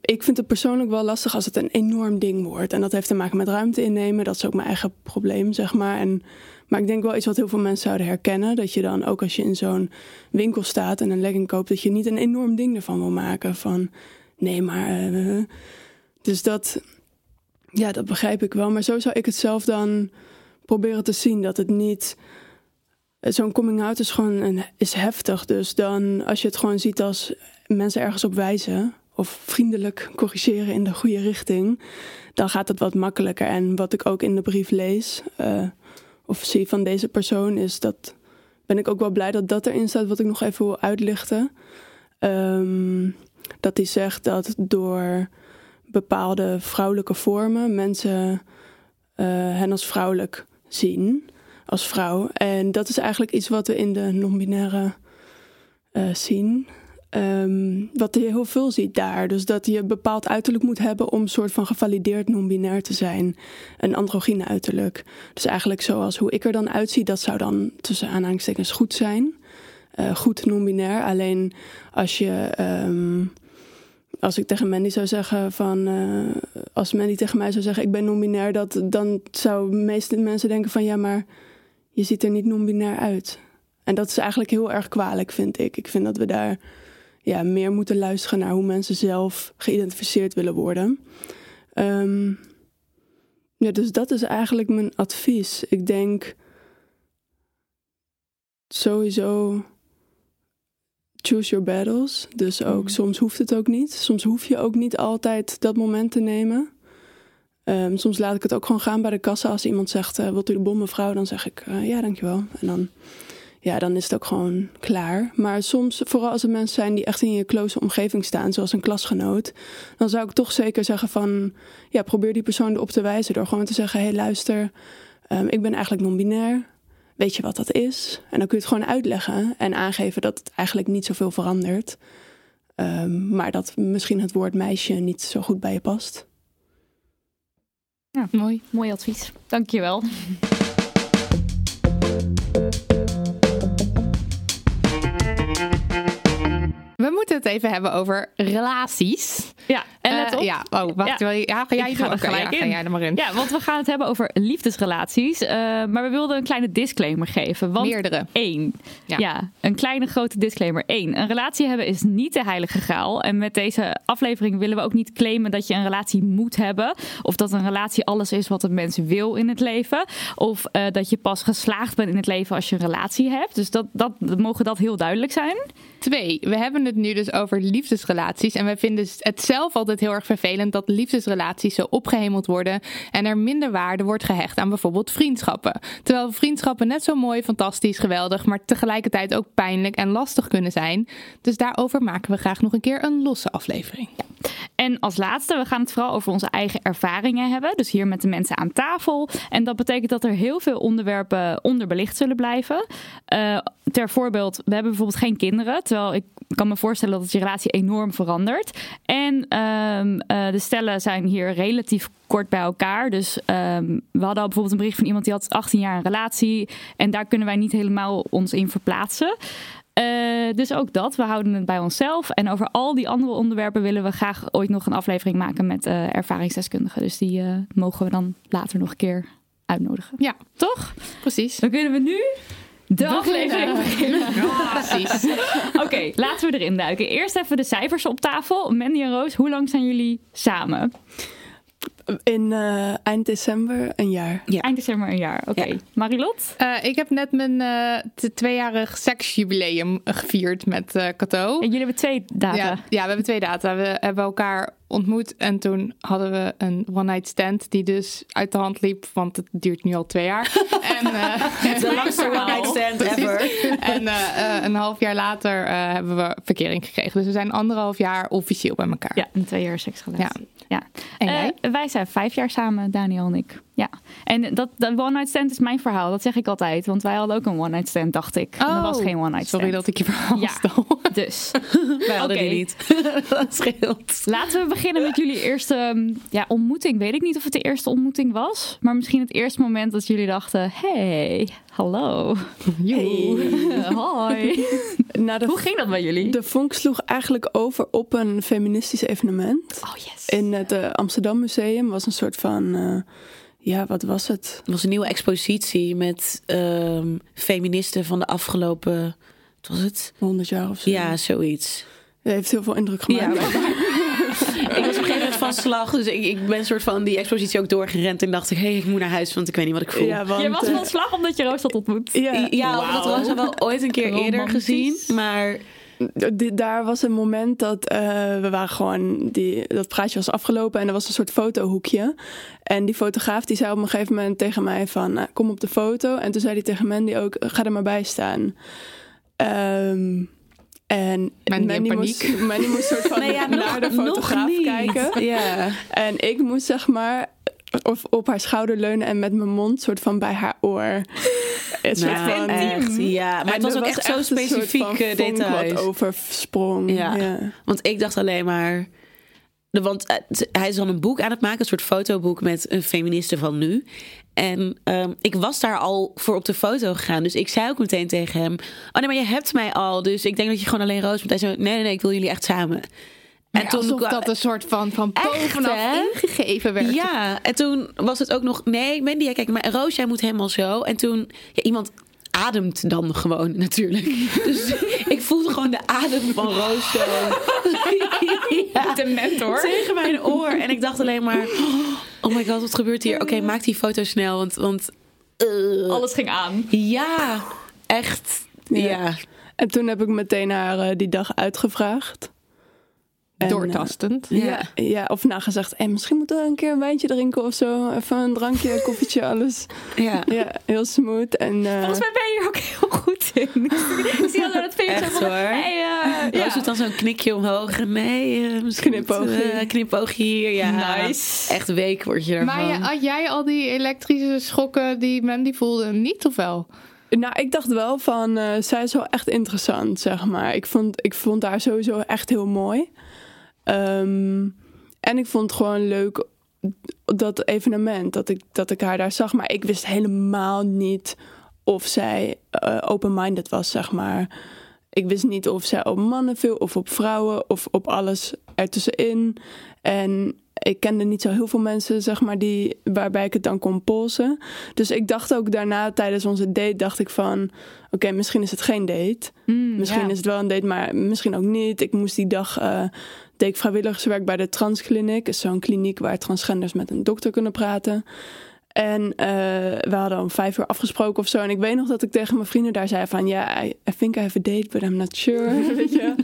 ik vind het persoonlijk wel lastig als het een enorm ding wordt. En dat heeft te maken met ruimte innemen. Dat is ook mijn eigen probleem, zeg maar. En, maar ik denk wel iets wat heel veel mensen zouden herkennen. Dat je dan ook als je in zo'n winkel staat en een legging koopt... dat je niet een enorm ding ervan wil maken. Van, nee, maar... eh, dus dat... Ja, dat begrijp ik wel. Maar zo zou ik het zelf dan proberen te zien. Dat het niet... Zo'n coming out is gewoon een, is heftig. Dus dan als je het gewoon ziet als mensen ergens op wijzen of vriendelijk corrigeren in de goede richting, dan gaat het wat makkelijker. En wat ik ook in de brief lees eh, of zie van deze persoon, is dat ben ik ook wel blij dat dat erin staat, wat ik nog even wil uitlichten. Ehm, dat hij zegt dat door bepaalde vrouwelijke vormen mensen eh, hen als vrouwelijk zien als vrouw. En dat is eigenlijk iets wat we in de non-binaire eh, zien. Ehm, wat je heel veel ziet daar. Dus dat je een bepaald uiterlijk moet hebben om soort van gevalideerd non-binair te zijn. Een androgyne uiterlijk. Dus eigenlijk zoals hoe ik er dan uitzie, dat zou dan tussen aanhalingstekens goed zijn. Uh, goed non-binair. Alleen als je. Ehm, als ik tegen Mandy zou zeggen van. Uh, als Mandy tegen mij zou zeggen: Ik ben non-binair, dat, dan zou de meeste mensen denken van ja, maar je ziet er niet non-binair uit. En dat is eigenlijk heel erg kwalijk, vind ik. Ik vind dat we daar ja, meer moeten luisteren naar hoe mensen zelf geïdentificeerd willen worden. Um, ja, dus dat is eigenlijk mijn advies. Ik denk sowieso choose your battles. Dus ook mm. soms hoeft het ook niet. Soms hoef je ook niet altijd dat moment te nemen. Um, soms laat ik het ook gewoon gaan bij de kassa. Als iemand zegt, uh, wilt u de bom mevrouw? Dan zeg ik, uh, ja, dankjewel. En dan ja, dan is het ook gewoon klaar. Maar soms, vooral als er mensen zijn die echt in je close omgeving staan, zoals een klasgenoot, dan zou ik toch zeker zeggen van, ja, probeer die persoon erop te wijzen door gewoon te zeggen, hé hey, luister, um, ik ben eigenlijk non-binair. Weet je wat dat is? En dan kun je het gewoon uitleggen en aangeven dat het eigenlijk niet zoveel verandert. Um, maar dat misschien het woord meisje niet zo goed bij je past. Ja, mooi. Mooi advies. Dankjewel. We moeten het even hebben over relaties. Ja, en let uh, op. ja, oh, wacht. Ja. ja ga jij ik ga er gelijk ja, in. Ga jij er maar in. Ja, want we gaan het hebben over liefdesrelaties. Uh, maar we wilden een kleine disclaimer geven. Want Meerdere. Één. Ja. ja. een kleine grote disclaimer. Eén, een relatie hebben is niet de heilige graal. En met deze aflevering willen we ook niet claimen dat je een relatie moet hebben. Of dat een relatie alles is wat een mens wil in het leven. Of uh, dat je pas geslaagd bent in het leven als je een relatie hebt. Dus dat, dat, mogen dat heel duidelijk zijn. Twee, we hebben het nu dus over liefdesrelaties. En wij vinden het zelf altijd heel erg vervelend dat liefdesrelaties zo opgehemeld worden. En er minder waarde wordt gehecht aan bijvoorbeeld vriendschappen. Terwijl vriendschappen net zo mooi, fantastisch, geweldig, maar tegelijkertijd ook pijnlijk en lastig kunnen zijn. Dus daarover maken we graag nog een keer een losse aflevering. En als laatste, we gaan het vooral over onze eigen ervaringen hebben. Dus hier met de mensen aan tafel. En dat betekent dat er heel veel onderwerpen onderbelicht zullen blijven. Uh, ter voorbeeld, we hebben bijvoorbeeld geen kinderen. Terwijl ik kan me voorstellen dat je relatie enorm verandert. En um, uh, de stellen zijn hier relatief kort bij elkaar. Dus um, we hadden al bijvoorbeeld een bericht van iemand die had 18 jaar een relatie. En daar kunnen wij niet helemaal ons in verplaatsen. Uh, dus ook dat, we houden het bij onszelf. En over al die andere onderwerpen willen we graag ooit nog een aflevering maken met uh, ervaringsdeskundigen. Dus die uh, mogen we dan later nog een keer uitnodigen. Ja, toch? Precies. Dan kunnen we nu de aflevering beginnen. Ja, precies. Oké, okay, laten we erin duiken. Eerst even de cijfers op tafel. Mandy en Roos, hoe lang zijn jullie samen? In uh, eind december een jaar. Ja. Eind december een jaar, oké. Okay. Ja. Marilot? Uh, ik heb net mijn uh, tweejarig seksjubileum gevierd met Cato. En jullie hebben twee data? Ja, ja, we hebben twee data. We hebben elkaar ontmoet en toen hadden we een one-night stand die dus uit de hand liep, want het duurt nu al twee jaar. en, de langste one-night stand ever. en een half jaar later hebben we verkering gekregen. Dus we zijn anderhalf jaar officieel bij elkaar. Ja, een twee jaar seksrelatie. Ja. Ja. En jij? wij zijn vijf jaar samen, Daniel en ik. Ja, en dat, dat one-night stand is mijn verhaal. Dat zeg ik altijd. Want wij hadden ook een one-night stand, dacht ik. Oh, en dat was geen one-night stand. Sorry dat ik je verhaal ja, stel. Dus. wij hadden okay. die niet. dat scheelt. Laten we beginnen met jullie eerste ja, ontmoeting. Weet ik niet of het de eerste ontmoeting was. Maar misschien het eerste moment dat jullie dachten... Hey, hallo. Hey. Hoi. Nou, Hoe ging dat bij jullie? De vonk sloeg eigenlijk over op een feministisch evenement. Oh yes. In het uh, Amsterdam Museum was een soort van... Uh, ja, wat was het? Het was een nieuwe expositie met um, feministen van de afgelopen... Wat was het? 100 jaar of zo. Ja, zoiets. Het heeft heel veel indruk gemaakt. Ja, ik was op een gegeven moment van slag. Dus ik, ik ben een soort van die expositie ook doorgerend. En dacht ik, hé, hey, ik moet naar huis, want ik weet niet wat ik voel. Ja, want, je was van slag omdat je Roos had ontmoet. Ja, ja wow. omdat Roos wel ooit een keer eerder gezien. Maar daar was een moment dat uh, we waren gewoon die, dat praatje was afgelopen en er was een soort fotohoekje en die fotograaf die zei op een gegeven moment tegen mij van nou, kom op de foto en toen zei hij tegen Mandy ook ga er maar bij staan. Um, en Mandy, moest, Mandy moest soort van nee, ja, naar nog, de fotograaf kijken. Ja. En ik moest zeg maar of op haar schouder leunen en met mijn mond soort van bij haar oor. Het soort Nou, van- echt, ja. Maar het was ook echt zo vonk details. wat oversprong. Ja. Ja. Want ik dacht alleen maar. Want eh, hij is dan een boek aan het maken, een soort fotoboek met een feministe van nu. En ehm, ik was daar al voor op de foto gegaan. Dus ik zei ook meteen tegen hem: Oh nee, maar je hebt mij al. Dus ik denk dat je gewoon alleen Roos moet. Hij zei: Nee, nee, nee, ik wil jullie echt samen. En alsof dat een soort van, van Echt, bovenaf ingegeven werd. Ja, en toen was het ook nog... Nee, ik ben die. Kijk, maar Roos, jij moet helemaal zo. En toen... Ja, iemand ademt dan gewoon natuurlijk. Dus ik voelde gewoon de adem van Roos zo. ja, De mentor. tegen mijn oor. En ik dacht alleen maar... Oh my god, wat gebeurt hier? Oké, maak die foto snel, want... want eh, Alles ging aan. ja, echt. Ja. Ja. En toen heb ik meteen haar eh, die dag uitgevraagd. En, Doortastend. eh, ja, ja, of nagezegd, hey, misschien moeten we een keer een wijntje drinken of zo. Even een drankje, een koffietje, alles. ja. Ja, heel smooth. En, eh, Volgens mij ben je hier ook heel goed in. Ik zie al zo dat vingertje Echt, van... hoor. Hey, eh, Roos ja. doet dan zo'n knikje omhoog. En Nee, eh, misschien Knipoogje. knipoogje hier, ja. Nice. Echt week word je ervan. Maar ja, had jij al die elektrische schokken die Mandy voelde niet, of wel? Nou, ik dacht wel van, eh, zij is wel echt interessant, zeg maar. Ik vond, ik vond haar sowieso echt heel mooi. Ehm, en ik vond gewoon leuk, dat evenement, dat ik, dat ik haar daar zag. Maar ik wist helemaal niet of zij eh, open-minded was, zeg maar. Ik wist niet of zij op mannen viel, of op vrouwen, of op alles ertussenin. En ik kende niet zo heel veel mensen, zeg maar, die, waarbij ik het dan kon polsen. Dus ik dacht ook daarna, tijdens onze date, dacht ik van... Oké, misschien is het geen date. misschien ja. is het wel een date, maar misschien ook niet. Ik moest die dag... eh deed ik vrijwilligerswerk bij de Transkliniek. is zo'n kliniek waar transgenders met een dokter kunnen praten. En eh, we hadden om vijf uur afgesproken of zo. En ik weet nog dat ik tegen mijn vrienden daar zei van... Ja, I, I think I have a date, but I'm not sure. Weet je?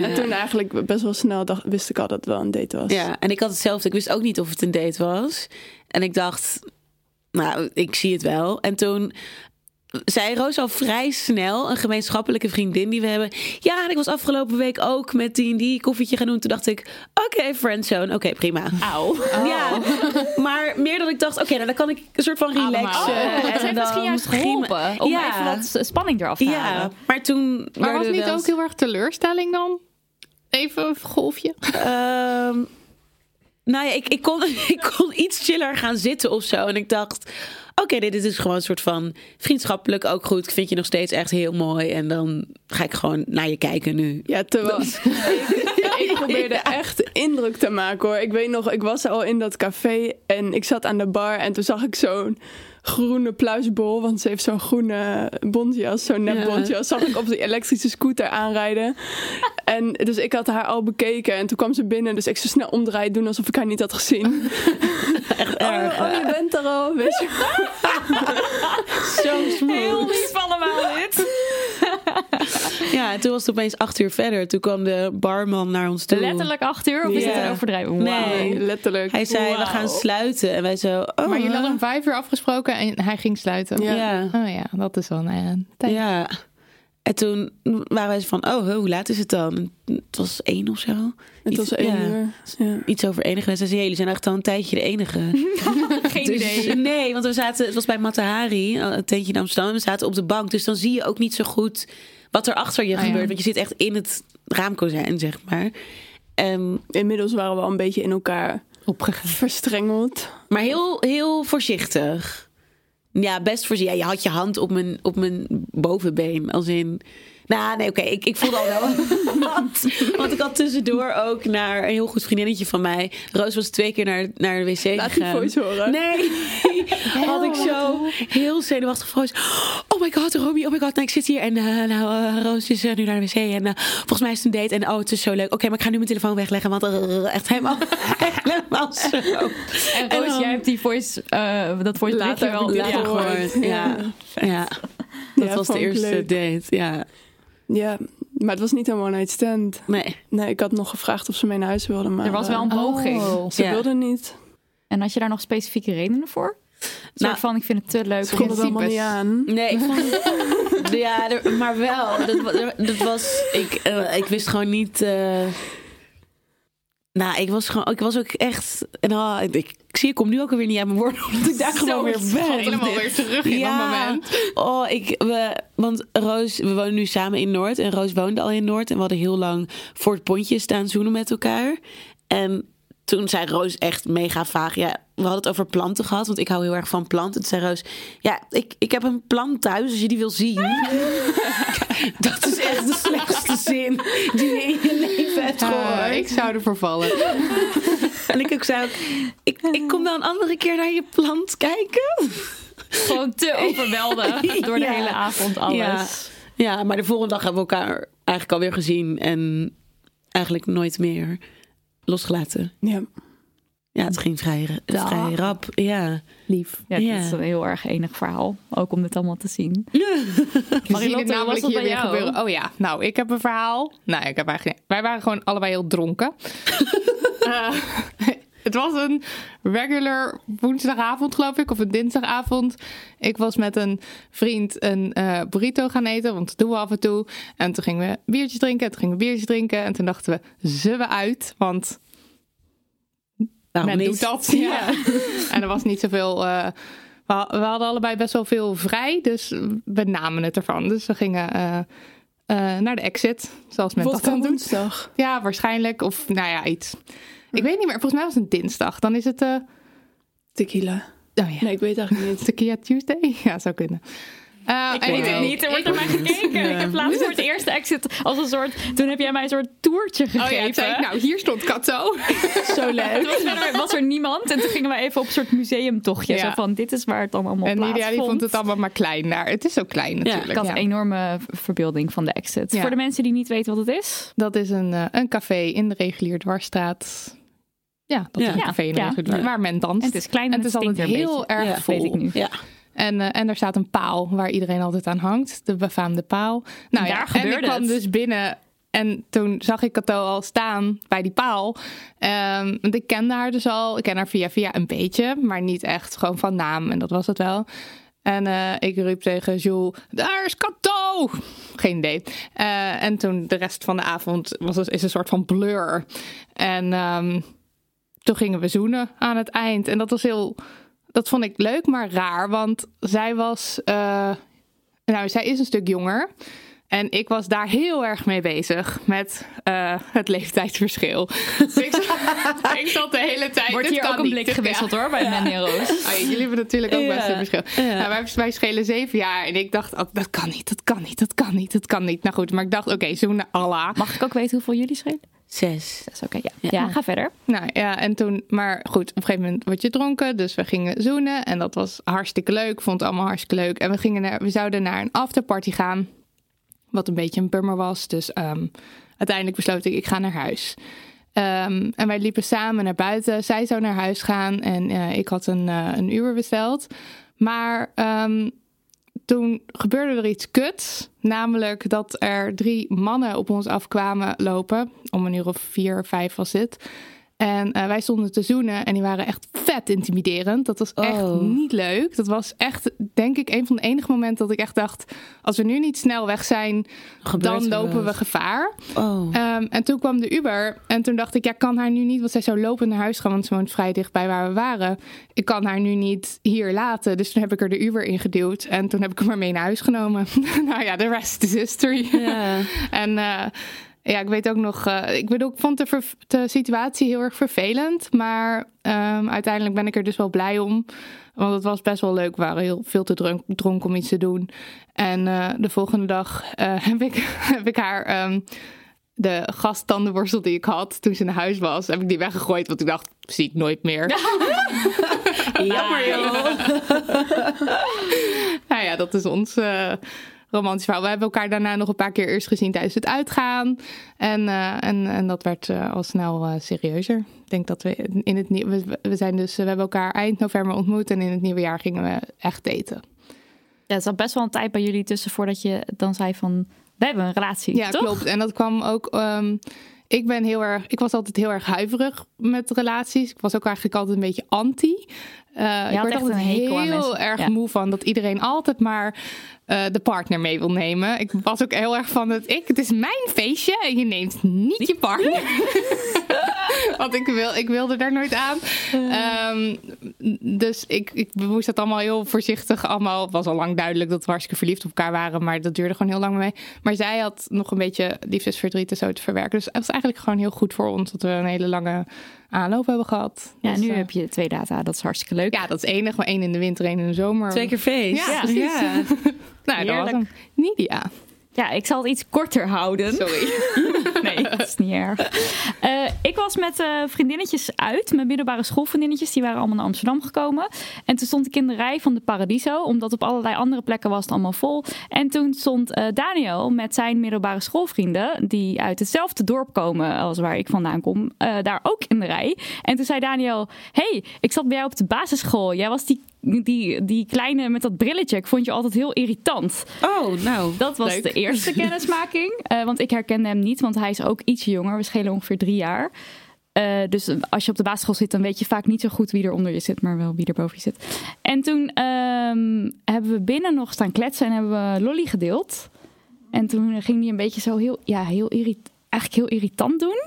En toen eigenlijk best wel snel dacht, wist ik al dat het wel een date was. Ja, en ik had hetzelfde. Ik wist ook niet of het een date was. En ik dacht, nou, ik zie het wel. En toen zei Roos al vrij snel, een gemeenschappelijke vriendin die we hebben. Ja, en ik was afgelopen week ook met die en die koffietje gaan doen. Toen dacht ik, oké, friendzone, oké, prima. Auw. Ja, maar meer dat ik dacht, oké, nou dan kan ik een soort van relaxen. Oh, het heeft dan misschien juist geholpen om Ja. even wat spanning eraf te Ja, halen. maar toen Maar was niet wel ook heel erg teleurstelling dan? Even een golfje. Ehm, nou ja, ik, ik, kon, ik kon iets chiller gaan zitten of zo. En ik dacht, oké, dit, dit is gewoon een soort van vriendschappelijk ook goed. Ik vind je nog steeds echt heel mooi. En dan ga ik gewoon naar je kijken nu. Ja, terwijl ik, ik probeerde echt indruk te maken hoor. Ik weet nog, ik was al in dat café en ik zat aan de bar en toen zag ik zo'n groene pluisbol, want ze heeft zo'n groene bontjas, zo'n nep Ja. bontjas, zag ik op die elektrische scooter aanrijden. En dus ik had haar al bekeken en toen kwam ze binnen, dus ik zo snel omdraaien doen alsof ik haar niet had gezien. Echt Oh, erg. oh, je bent er al, weet je. Zo Heel smooth. lief allemaal dit. Ja, en toen was het opeens acht uur verder. Toen kwam de barman naar ons toe. Letterlijk acht uur, of is het een overdrijving? Nee. letterlijk. Hij zei, we gaan sluiten. En wij zo, oh. Maar jullie hadden om vijf uur afgesproken en hij ging sluiten. Ja. Ja. Oh ja, dat is wel een eh, tijd. Ja. En toen waren wij zo van, oh, hoe laat is het dan? Het was één of zo. Het Iets- was één ja. uur. Ja. Iets over enige. En zei, jullie zijn echt al een tijdje de enige. Geen Dus- idee. Nee, want we zaten, het was bij Matahari, een tentje in Amsterdam. En we zaten op de bank. Dus dan zie je ook niet zo goed wat er achter je Ah, ja. gebeurt. Want je zit echt in het raamkozijn, zeg maar. En, Inmiddels waren we al een beetje in elkaar Opgegaan. verstrengeld. maar heel, heel voorzichtig. Ja, best voorzichtig. Ja, je had je hand op mijn, op mijn bovenbeen. Als in... Nou, nee, oké. Ik, ik voelde al wel wat. Want ik had tussendoor ook naar een heel goed vriendinnetje van mij. Roos was twee keer naar, naar de wc Laat gegaan. voice horen. Nee, had ik zo heel zenuwachtig voice. Oh my god, Romy, oh my god. Nou, ik zit hier en eh, nou, eh, Roos is eh, nu naar de wc. En eh, volgens mij is het een date. En oh, het is zo leuk. Oké, maar ik ga nu mijn telefoon wegleggen. Want echt helemaal, helemaal zo. En En Roos, jij hebt die voice, eh, dat voice Later wel later gehoord. gehoord. Ja, ja. Dat Ja, was de eerste leuk. date. Ja, Ja, maar het was niet een one-night stand. nee. Nee, ik had nog gevraagd of ze mee naar huis wilden, maar... Er was wel een poging. Ze Ja. wilden niet. En had je daar nog specifieke redenen voor? Nou, soort van, ik vind het te leuk. Ze het allemaal niet aan. Nee, ik vond ja, er- maar wel. Dat, dat was. Ik, eh, ik wist gewoon niet. eh, Nou, ik was gewoon, ik was ook echt. En, oh, ik, ik zie, ik kom nu ook alweer niet aan mijn woorden, omdat ik daar gewoon weer ben. Helemaal weer terug in dat moment. Oh, ik, we, want Roos, we wonen nu samen in Noord en Roos woonde al in Noord en we hadden heel lang voor het pontje staan zoenen met elkaar. En toen zei Roos echt mega vaag. Ja, we hadden het over planten gehad, want ik hou heel erg van planten. Toen zei Roos, ja, ik, ik heb een plant thuis als je die wil zien. dat is echt de slechtste zin die je in je leven hebt gehoord. Uh, ik zou ervoor vallen. en ik ook zei, ook, ik, ik kom dan een andere keer naar je plant kijken. Gewoon te overweldigd door de Ja. hele avond alles. Ja. ja, maar de volgende dag hebben we elkaar eigenlijk alweer gezien en eigenlijk nooit meer losgelaten. Ja. Ja, het ging vrij, Ja. vrij rap. Ja, Lief. Ja, Ja. het is een heel erg enig verhaal. Ook om dit allemaal te zien. Marilotte, het namelijk was dat hier bij jou? gebeuren. Oh ja, nou, ik heb een verhaal. Nou, ik heb eigenlijk... Wij waren gewoon allebei heel dronken. Eh, het was een regular woensdagavond, geloof ik, of een dinsdagavond. Ik was met een vriend een eh, burrito gaan eten, want dat doen we af en toe. En toen gingen we biertjes drinken, en toen gingen we biertjes drinken. En toen dachten we, zullen we uit? Want waarom men niet? doet dat. Ja. en er was niet zoveel. eh, we, we hadden allebei best wel veel vrij, dus we namen het ervan. Dus we gingen eh, naar de exit, zoals men dat Vodka dan doet. woensdag. Ja, waarschijnlijk. Of nou ja, iets. Ik weet niet meer. Volgens mij was het een dinsdag. Dan is het. eh Tequila. oh ja. Nee, ik weet het eigenlijk niet. Tequila Tuesday? Ja, zou kunnen. Eh, Ik weet het anyway. niet, er wordt naar mij gekeken. Ik heb laatst voor het eerste exit als een soort... Toen heb jij mij een soort toertje Oh gegeven. ja, toen zei ik, nou, hier stond Kato. Zo leuk. Toen was, was er niemand en toen gingen we even op een soort museumtochtje. Ja. Zo van, dit is waar het dan allemaal En Lydia plaatsvond. die vond het allemaal maar klein. Nou, het is ook klein natuurlijk. Ik had een enorme verbeelding van de exit. Ja. Voor de mensen die niet weten wat het is. Dat is een, eh, een café in de regulier dwarsstraat. Ja, dat is een café waar men danst. En het is klein en het is altijd heel beetje. erg vol. weet ik nu. Ja. En, eh, en er staat een paal waar iedereen altijd aan hangt. De befaamde paal. Nou Daar ja, en ik kwam het. dus binnen. En toen zag ik Cato al staan bij die paal. Ehm, want ik kende haar dus al. Ik ken haar via via een beetje. Maar niet echt gewoon van naam. En dat was het wel. En eh, ik riep tegen Jules, daar is Cato! Geen idee. Eh, en toen de rest van de avond was is een soort van blur. En ehm, toen gingen we zoenen aan het eind. En dat was heel... Dat vond ik leuk, maar raar. Want zij was... eh, nou, zij is een stuk jonger. En ik was daar heel erg mee bezig met eh, het leeftijdsverschil. Dus ik, zat, ik zat de hele tijd. Wordt hier ook een niet. blik Ja. gewisseld hoor, bij en Roos. Oh, ja, jullie hebben natuurlijk ook Ja. best een verschil. Ja. Nou, wij, wij schelen zeven jaar en ik dacht, oh, dat kan niet, dat kan niet, dat kan niet, dat kan niet. Nou goed, maar ik dacht, oké, zoenen Allah. Mag ik ook weten hoeveel jullie schelen? Zes. Dat is oké, ja. Ja. ja. ga verder. Nou ja, en toen, maar goed, op een gegeven moment word je dronken, dus we gingen zoenen en dat was hartstikke leuk, vond het allemaal hartstikke leuk. En we, gingen naar, we zouden naar een afterparty gaan, wat een beetje een bummer was, dus ehm, uiteindelijk besloot ik, ik ga naar huis. Ehm, en wij liepen samen naar buiten. Zij zou naar huis gaan en eh, ik had een, eh, een Uber besteld. Maar ehm, toen gebeurde er iets kuts. Namelijk dat er drie mannen op ons afkwamen lopen. Om een uur of vier, vijf was dit. En eh, wij stonden te zoenen en die waren echt vet intimiderend. Dat was echt Oh. niet leuk. Dat was echt, denk ik, een van de enige momenten dat ik echt dacht... als we nu niet snel weg zijn, Gebeurt dan lopen we gevaar. Oh. Ehm, en toen kwam de Uber. En toen dacht ik, ja, kan haar nu niet, want zij zou lopen naar huis gaan, want ze woont vrij dichtbij waar we waren. Ik kan haar nu niet hier laten. Dus toen heb ik er de Uber in geduwd. En toen heb ik hem maar mee naar huis genomen. nou ja, de rest is history. En eh, ja, ik weet ook nog, eh, ik bedoel, ik vond de, ver- de situatie heel erg vervelend. Maar ehm, uiteindelijk ben ik er dus wel blij om. Want het was best wel leuk. We waren heel veel te dronk, dronken om iets te doen. En eh, de volgende dag eh, heb, ik, heb ik haar ehm, de gasttandenborstel die ik had toen ze naar huis was, heb ik die weggegooid. Want ik dacht, zie ik nooit meer. Jammer joh. nou ja, dat is ons eh romantisch verhaal. We hebben elkaar daarna nog een paar keer eerst gezien tijdens het uitgaan. En, eh, en, en dat werd eh, al snel eh, serieuzer. Ik denk dat we in het nieuwe... We, we zijn dus... We hebben elkaar eind november ontmoet. En in het nieuwe jaar gingen we echt daten. Ja, het zat best wel een tijd bij jullie tussen voordat je dan zei van... We hebben een relatie, Ja, toch? klopt. En dat kwam ook. ehm, ik ben heel erg. Ik was altijd heel erg huiverig met relaties. Ik was ook eigenlijk altijd een beetje anti. Eh ik werd echt een heel erg Ja. moe van dat iedereen altijd maar eh, de partner mee wil nemen. Ik was ook heel erg van het. Ik, het is mijn feestje en je neemt niet je partner. Want ik, wil, ik wilde daar nooit aan. Ehm, dus ik, ik moest dat allemaal heel voorzichtig. Allemaal, het was al lang duidelijk dat we hartstikke verliefd op elkaar waren. Maar dat duurde gewoon heel lang mee. Maar zij had nog een beetje liefdesverdriet en zo te verwerken. Dus het was eigenlijk gewoon heel goed voor ons dat we een hele lange aanloop hebben gehad. Ja, Dus, nu eh, heb je twee data. Dat is hartstikke leuk. Ja, dat is enig. Maar één in de winter, één in de zomer. Twee keer feest. Ja, precies. Ja. Nou, dat was Heerlijk. hem. Nidia. Ja, ik zal het iets korter houden. Sorry. Nee, dat is niet erg. Eh, ik was met eh, vriendinnetjes uit, mijn middelbare schoolvriendinnetjes. Die waren allemaal naar Amsterdam gekomen. En toen stond ik in de rij van de Paradiso, omdat op allerlei andere plekken was het allemaal vol. En toen stond eh, Daniel met zijn middelbare schoolvrienden, die uit hetzelfde dorp komen als waar ik vandaan kom, daar ook in de rij. En toen zei Daniel, hey, ik zat bij jou op de basisschool. Jij was die, die, die kleine met dat brilletje. Ik vond je altijd heel irritant. Oh, nou. Dat was Leuk. de eerste kennismaking. Eh, want ik herkende hem niet, want hij is ook iets jonger. We schelen ongeveer drie jaar. Eh, dus als je op de basisschool zit, dan weet je vaak niet zo goed wie er onder je zit, maar wel wie er boven je zit. En toen ehm, hebben we binnen nog staan kletsen en hebben we lolly gedeeld. En toen ging hij een beetje zo heel, ja, heel irrit eigenlijk heel irritant doen.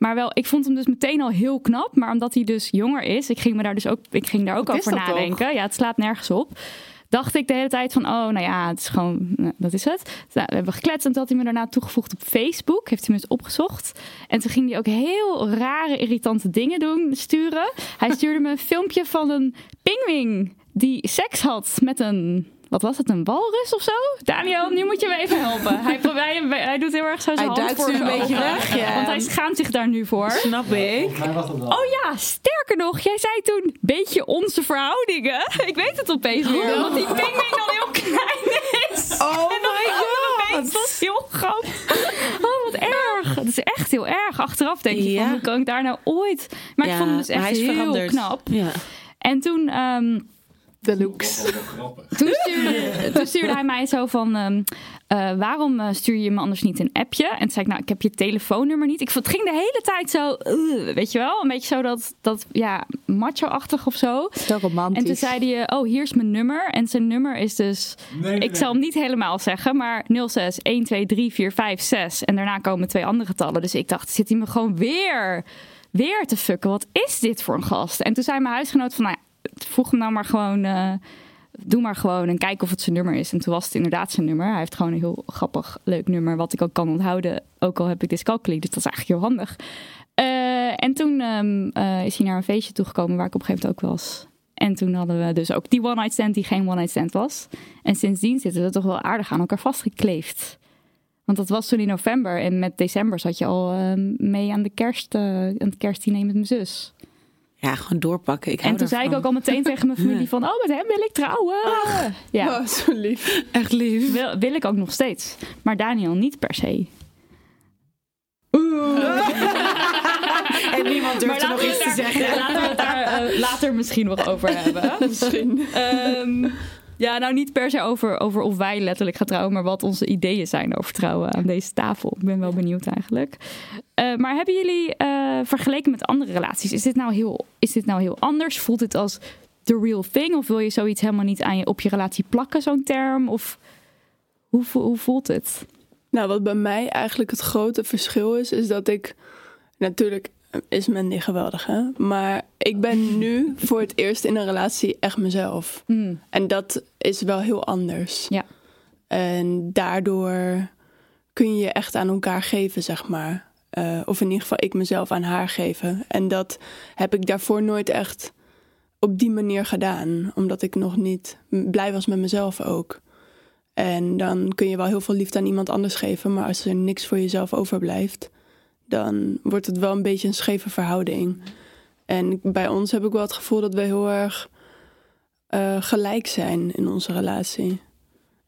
Maar wel, ik vond hem dus meteen al heel knap. Maar omdat hij dus jonger is, ik ging, me daar dus ook, ik ging daar ook Wat over toch? nadenken. Ja, het slaat nergens op dacht ik de hele tijd van, oh, nou ja, het is gewoon, nou, dat is het. Nou, we hebben gekletst en toen had hij me daarna toegevoegd op Facebook. Heeft hij me eens opgezocht. En toen ging hij ook heel rare, irritante dingen doen, sturen. Hij stuurde me een filmpje van een pingwing die seks had met een... Wat was het, een walrus of zo? Daniel, nu moet je me even helpen. Hij, hij, hij doet heel erg zo zijn Hij hand duikt voor nu een beetje weg, ja. Want hij schaamt zich daar nu voor. Snap ik. Oh ja, sterker nog, jij zei toen beetje onze verhoudingen. Ik weet het opeens weer, omdat die pingwing dan heel klein is. Oh en dan my God. was heel groot. Oh, wat erg. Dat is echt heel erg. Achteraf denk je Ja. van, hoe kan ik daar nou ooit... Maar ik vond hem dus echt hij is heel veranderd. knap. Ja. En toen... ehm, De looks. toen stuurde, toen stuurde hij mij zo van... ehm, eh, waarom eh, stuur je me anders niet een appje? En toen zei ik, nou, ik heb je telefoonnummer niet. Ik vond, het ging de hele tijd zo, eh, weet je wel? Een beetje zo dat, dat ja, macho-achtig of zo. Zo romantisch. En toen zei hij, oh, hier is mijn nummer. En zijn nummer is dus, ik zal hem niet helemaal zeggen, maar 06 1 2 3 4 5 6. En daarna komen twee andere getallen. Dus ik dacht, zit hij me gewoon weer, weer te fucken? Wat is dit voor een gast? En toen zei mijn huisgenoot van, nou ja, vroeg hem nou maar gewoon... eh, Doe maar gewoon en kijk of het zijn nummer is. En toen was het inderdaad zijn nummer. Hij heeft gewoon een heel grappig, leuk nummer, wat ik ook kan onthouden. Ook al heb ik dyscalculie, dus dat is eigenlijk heel handig. Eh, en toen ehm, eh, is hij naar een feestje toegekomen waar ik op een gegeven moment ook was. En toen hadden we dus ook die one-night stand die geen one-night stand was. En sindsdien zitten we toch wel aardig aan elkaar vastgekleefd. Want dat was toen in november. En met december zat je al ehm, mee aan, de kerst, aan het kerstdiner met mijn zus. Ja, gewoon doorpakken. Ik En toen zei ik ook al meteen tegen mijn familie van... Oh, met hem wil ik trouwen. Ja, Oh, zo lief. Echt lief. wil, wil ik ook nog steeds. Maar Daniel niet per se. En niemand durft er nog iets te zeggen. Laten we het daar eh, later misschien nog over hebben. Misschien. Ehm, ja, nou niet per se over, over of wij letterlijk gaan trouwen, maar wat onze ideeën zijn over trouwen aan deze tafel. Ik ben wel benieuwd eigenlijk. Eh, maar hebben jullie eh, vergeleken met andere relaties, is dit, nou heel, is dit nou heel anders? Voelt het als the real thing? Of wil je zoiets helemaal niet aan je, op je relatie plakken, zo'n term? Of hoe, hoe voelt het? Nou, wat bij mij eigenlijk het grote verschil is, is dat ik... Natuurlijk is Mandy geweldig, hè? Maar ik ben nu voor het eerst in een relatie echt mezelf. En dat is wel heel anders. Ja. En daardoor kun je je echt aan elkaar geven, zeg maar. Eh, of in ieder geval ik mezelf aan haar geven. En dat heb ik daarvoor nooit echt op die manier gedaan. Omdat ik nog niet blij was met mezelf ook. En dan kun je wel heel veel liefde aan iemand anders geven. Maar als er niks voor jezelf overblijft, dan wordt het wel een beetje een scheve verhouding. En bij ons heb ik wel het gevoel dat we heel erg eh, gelijk zijn in onze relatie.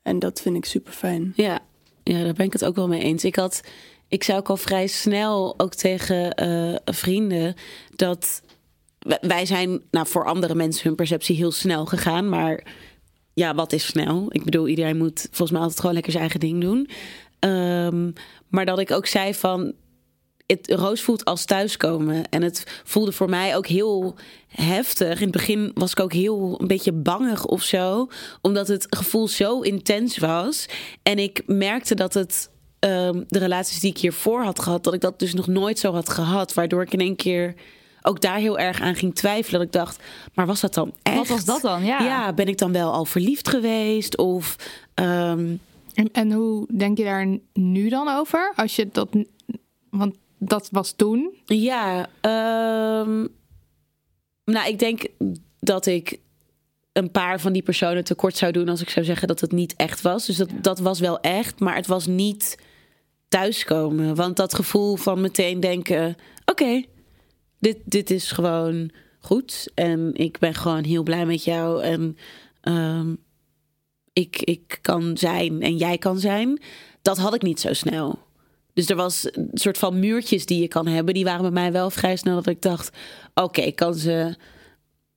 En dat vind ik super fijn. Ja, ja, daar ben ik het ook wel mee eens. Ik had, ik zei ook al vrij snel ook tegen eh, vrienden dat wij zijn, nou voor andere mensen hun perceptie heel snel gegaan, maar ja, wat is snel? Ik bedoel, iedereen moet volgens mij altijd gewoon lekker zijn eigen ding doen. Ehm, maar dat ik ook zei van het Roos voelt als thuiskomen. En het voelde voor mij ook heel heftig. In het begin was ik ook heel een beetje bangig of zo. Omdat het gevoel zo intens was. En ik merkte dat het ehm, de relaties die ik hiervoor had gehad, dat ik dat dus nog nooit zo had gehad. Waardoor ik in één keer ook daar heel erg aan ging twijfelen. Dat ik dacht, maar was dat dan echt? Wat was dat dan? Ja. Ja, ben ik dan wel al verliefd geweest? Of ehm, En, en hoe denk je daar nu dan over? Als je dat. Want dat was toen. Ja, ehm, nou, ik denk dat ik een paar van die personen tekort zou doen als ik zou zeggen dat het niet echt was. Dus dat, dat was wel echt, maar het was niet thuiskomen. Want dat gevoel van meteen denken: oké, dit, dit is gewoon goed. En ik ben gewoon heel blij met jou. En ehm, ik, ik kan zijn en jij kan zijn. Dat had ik niet zo snel. Dus er was een soort van muurtjes die je kan hebben. Die waren bij mij wel vrij snel dat ik dacht... oké, ik kan ze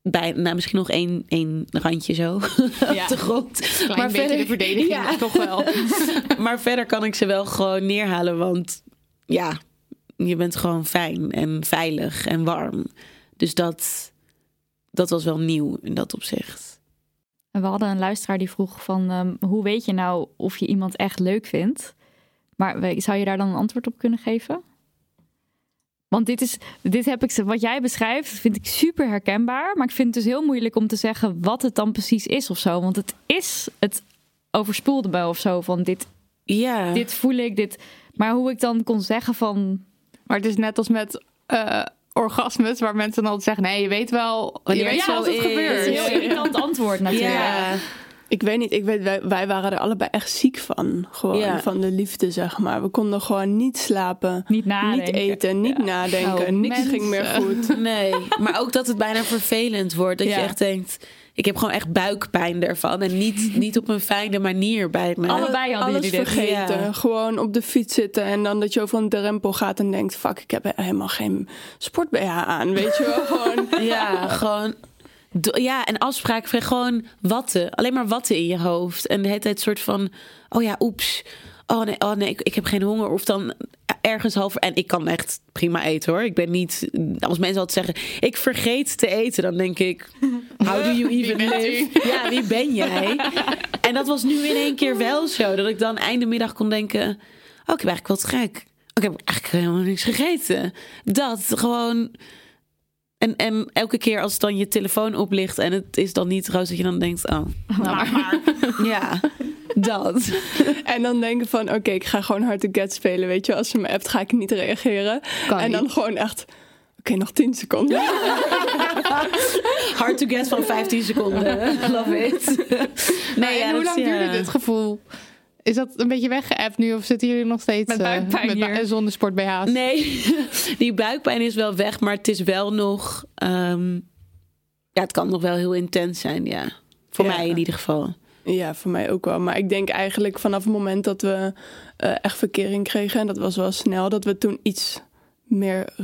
bij, nou, misschien nog één, één randje zo op de grond. Klein beetje de verdediging, Ja. toch wel. maar verder kan ik ze wel gewoon neerhalen. Want ja, je bent gewoon fijn en veilig en warm. Dus dat, dat was wel nieuw in dat opzicht. En we hadden een luisteraar die vroeg van... ehm, hoe weet je nou of je iemand echt leuk vindt? Maar zou je daar dan een antwoord op kunnen geven? Want dit is, dit heb ik, wat jij beschrijft, vind ik super herkenbaar. Maar ik vind het dus heel moeilijk om te zeggen wat het dan precies is of zo. Want het is, het overspoelde me of zo. Van dit, Ja, dit voel ik, dit. Maar hoe ik dan kon zeggen van... Maar het is net als met eh, orgasmes, waar mensen dan altijd zeggen: nee, je weet wel, Wanneer je weet het wel zo als het is. Het is een gebeurt. heel irritant antwoord natuurlijk. ja. Ik weet niet, ik weet, wij, wij waren er allebei echt ziek van. Gewoon Ja. van de liefde, zeg maar. We konden gewoon niet slapen, Niet nadenken. niet eten, niet nadenken. Oh, niks mensen. ging meer goed. Nee, maar ook dat het bijna vervelend wordt. Dat Ja. je echt denkt, ik heb gewoon echt buikpijn ervan. En niet, niet op een fijne manier bijna. Allebei hadden Alles jullie dit. vergeten. Ja. Gewoon op de fiets zitten en dan dat je over een drempel gaat en denkt: fuck, ik heb helemaal geen sport aan. Weet je wel? Gewoon. Ja, gewoon. Ja, en afspraken, gewoon watten. Alleen maar watten in je hoofd. En de hele tijd soort van, oh ja, oeps. Oh nee, oh nee ik, ik heb geen honger. Of dan ergens halver. En ik kan echt prima eten hoor. Ik ben niet. Als mensen altijd zeggen, ik vergeet te eten, dan denk ik, how do you even live? Ja, wie ben jij? En dat was nu in één keer wel zo. Dat ik dan einde middag kon denken, oh, ik heb eigenlijk wat gek. Oh, ik heb eigenlijk helemaal niks gegeten. Dat gewoon. En, en elke keer als dan je telefoon oplicht en het is dan niet roos, dat je dan denkt, oh, nou maar. Ja, dat. En dan denken van: oké, ik ga gewoon hard to get spelen. Weet je, als ze me appt, ga ik niet reageren. Kan en dan niet. gewoon echt. Oké, nog 10 seconden. Hard to get van 15 seconden. Love it. Nee, en hoe lang ja. duurde dit gevoel? Is dat een beetje weggeappt nu? Of zitten jullie nog steeds Met eh, buikpijn met hier? bu- zonder sport BH's? Nee, die buikpijn is wel weg, maar het is wel nog. ehm, ja, het kan nog wel heel intens zijn, ja. Voor Ja. mij in ieder geval. Ja, voor mij ook wel. Maar ik denk eigenlijk vanaf het moment dat we eh, echt verkering kregen, en dat was wel snel, dat we toen iets meer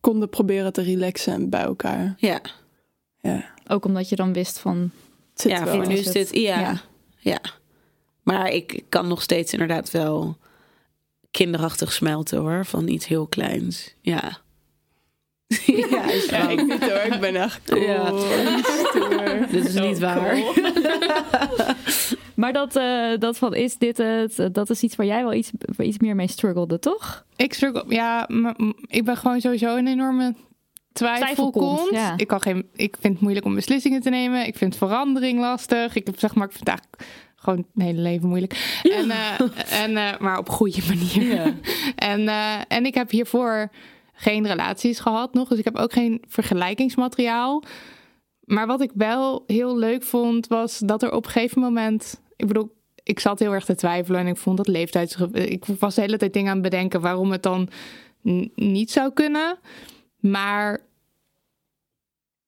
konden proberen te relaxen bij elkaar. Ja, Ja, Ook omdat je dan wist van... het zit ja wel. voor nu dit. Ja, Ja. ja. Maar ik kan nog steeds inderdaad wel kinderachtig smelten hoor, van iets heel kleins. Ja. ja, is Ja, wel- ik niet hoor. Ik ben echt cool. Ja. Dit is niet waar. Maar dat, eh, dat van is dit het, dat is iets waar jij wel iets, iets meer mee struggelde, toch? Ik struggle, ja, ik ben gewoon sowieso een enorme ja. Ik, kan geen, ik vind het moeilijk om beslissingen te nemen. Ik vind verandering lastig. Ik heb zeg maar, ik vind eigenlijk gewoon het hele leven moeilijk. En, eh, en, eh, maar op goede manier. Ja. En, eh, en ik heb hiervoor geen relaties gehad nog. Dus ik heb ook geen vergelijkingsmateriaal. Maar wat ik wel heel leuk vond, was dat er op een gegeven moment. Ik bedoel, ik zat heel erg te twijfelen en ik vond dat leeftijds. Ik was de hele tijd dingen aan het bedenken waarom het dan niet zou kunnen. Maar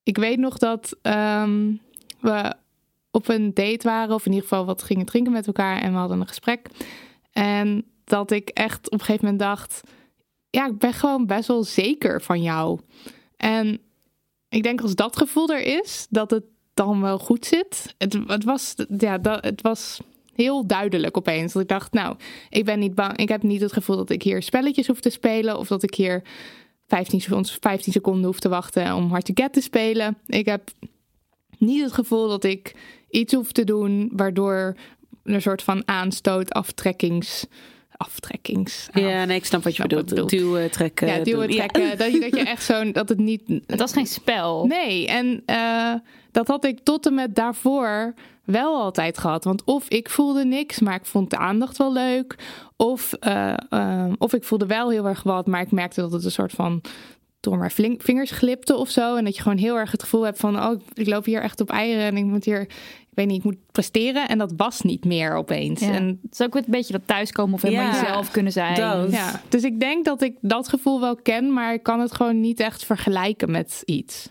ik weet nog dat ehm, we op een date waren, of in ieder geval wat gingen drinken met elkaar en we hadden een gesprek. En dat ik echt op een gegeven moment dacht: ja, ik ben gewoon best wel zeker van jou. En ik denk als dat gevoel er is, dat het dan wel goed zit. Het, was, ja, dat, het was heel duidelijk opeens. Dat ik dacht, nou, ik ben niet bang. Ik heb niet het gevoel dat ik hier spelletjes hoef te spelen. Of dat ik hier 15, seconden- 15 seconden hoef te wachten om hard to te spelen. Ik heb niet het gevoel dat ik iets hoef te doen waardoor een soort van aanstoot, aftrekkings aftrekkings. Ja, nee, ik snap wat je Snap bedoelt. Duwen, trekken. Ja, duwen, trekken. Dat, je, dat je echt zo'n, dat het niet... Het was geen spel. Nee, en eh, dat had ik tot en met daarvoor wel altijd gehad. Want of ik voelde niks, maar ik vond de aandacht wel leuk. Of, eh, eh, of ik voelde wel heel erg wat, maar ik merkte dat het een soort van door mijn flink- vingers glipte of zo. En dat je gewoon heel erg het gevoel hebt van, oh, ik loop hier echt op eieren en ik moet hier, ik weet niet, ik moet presteren. En dat was niet meer opeens. Ja. En Het is ook weer een beetje dat thuiskomen of helemaal Ja. jezelf kunnen zijn. Dat. ja, dus ik denk dat ik dat gevoel wel ken, maar ik kan het gewoon niet echt vergelijken met iets.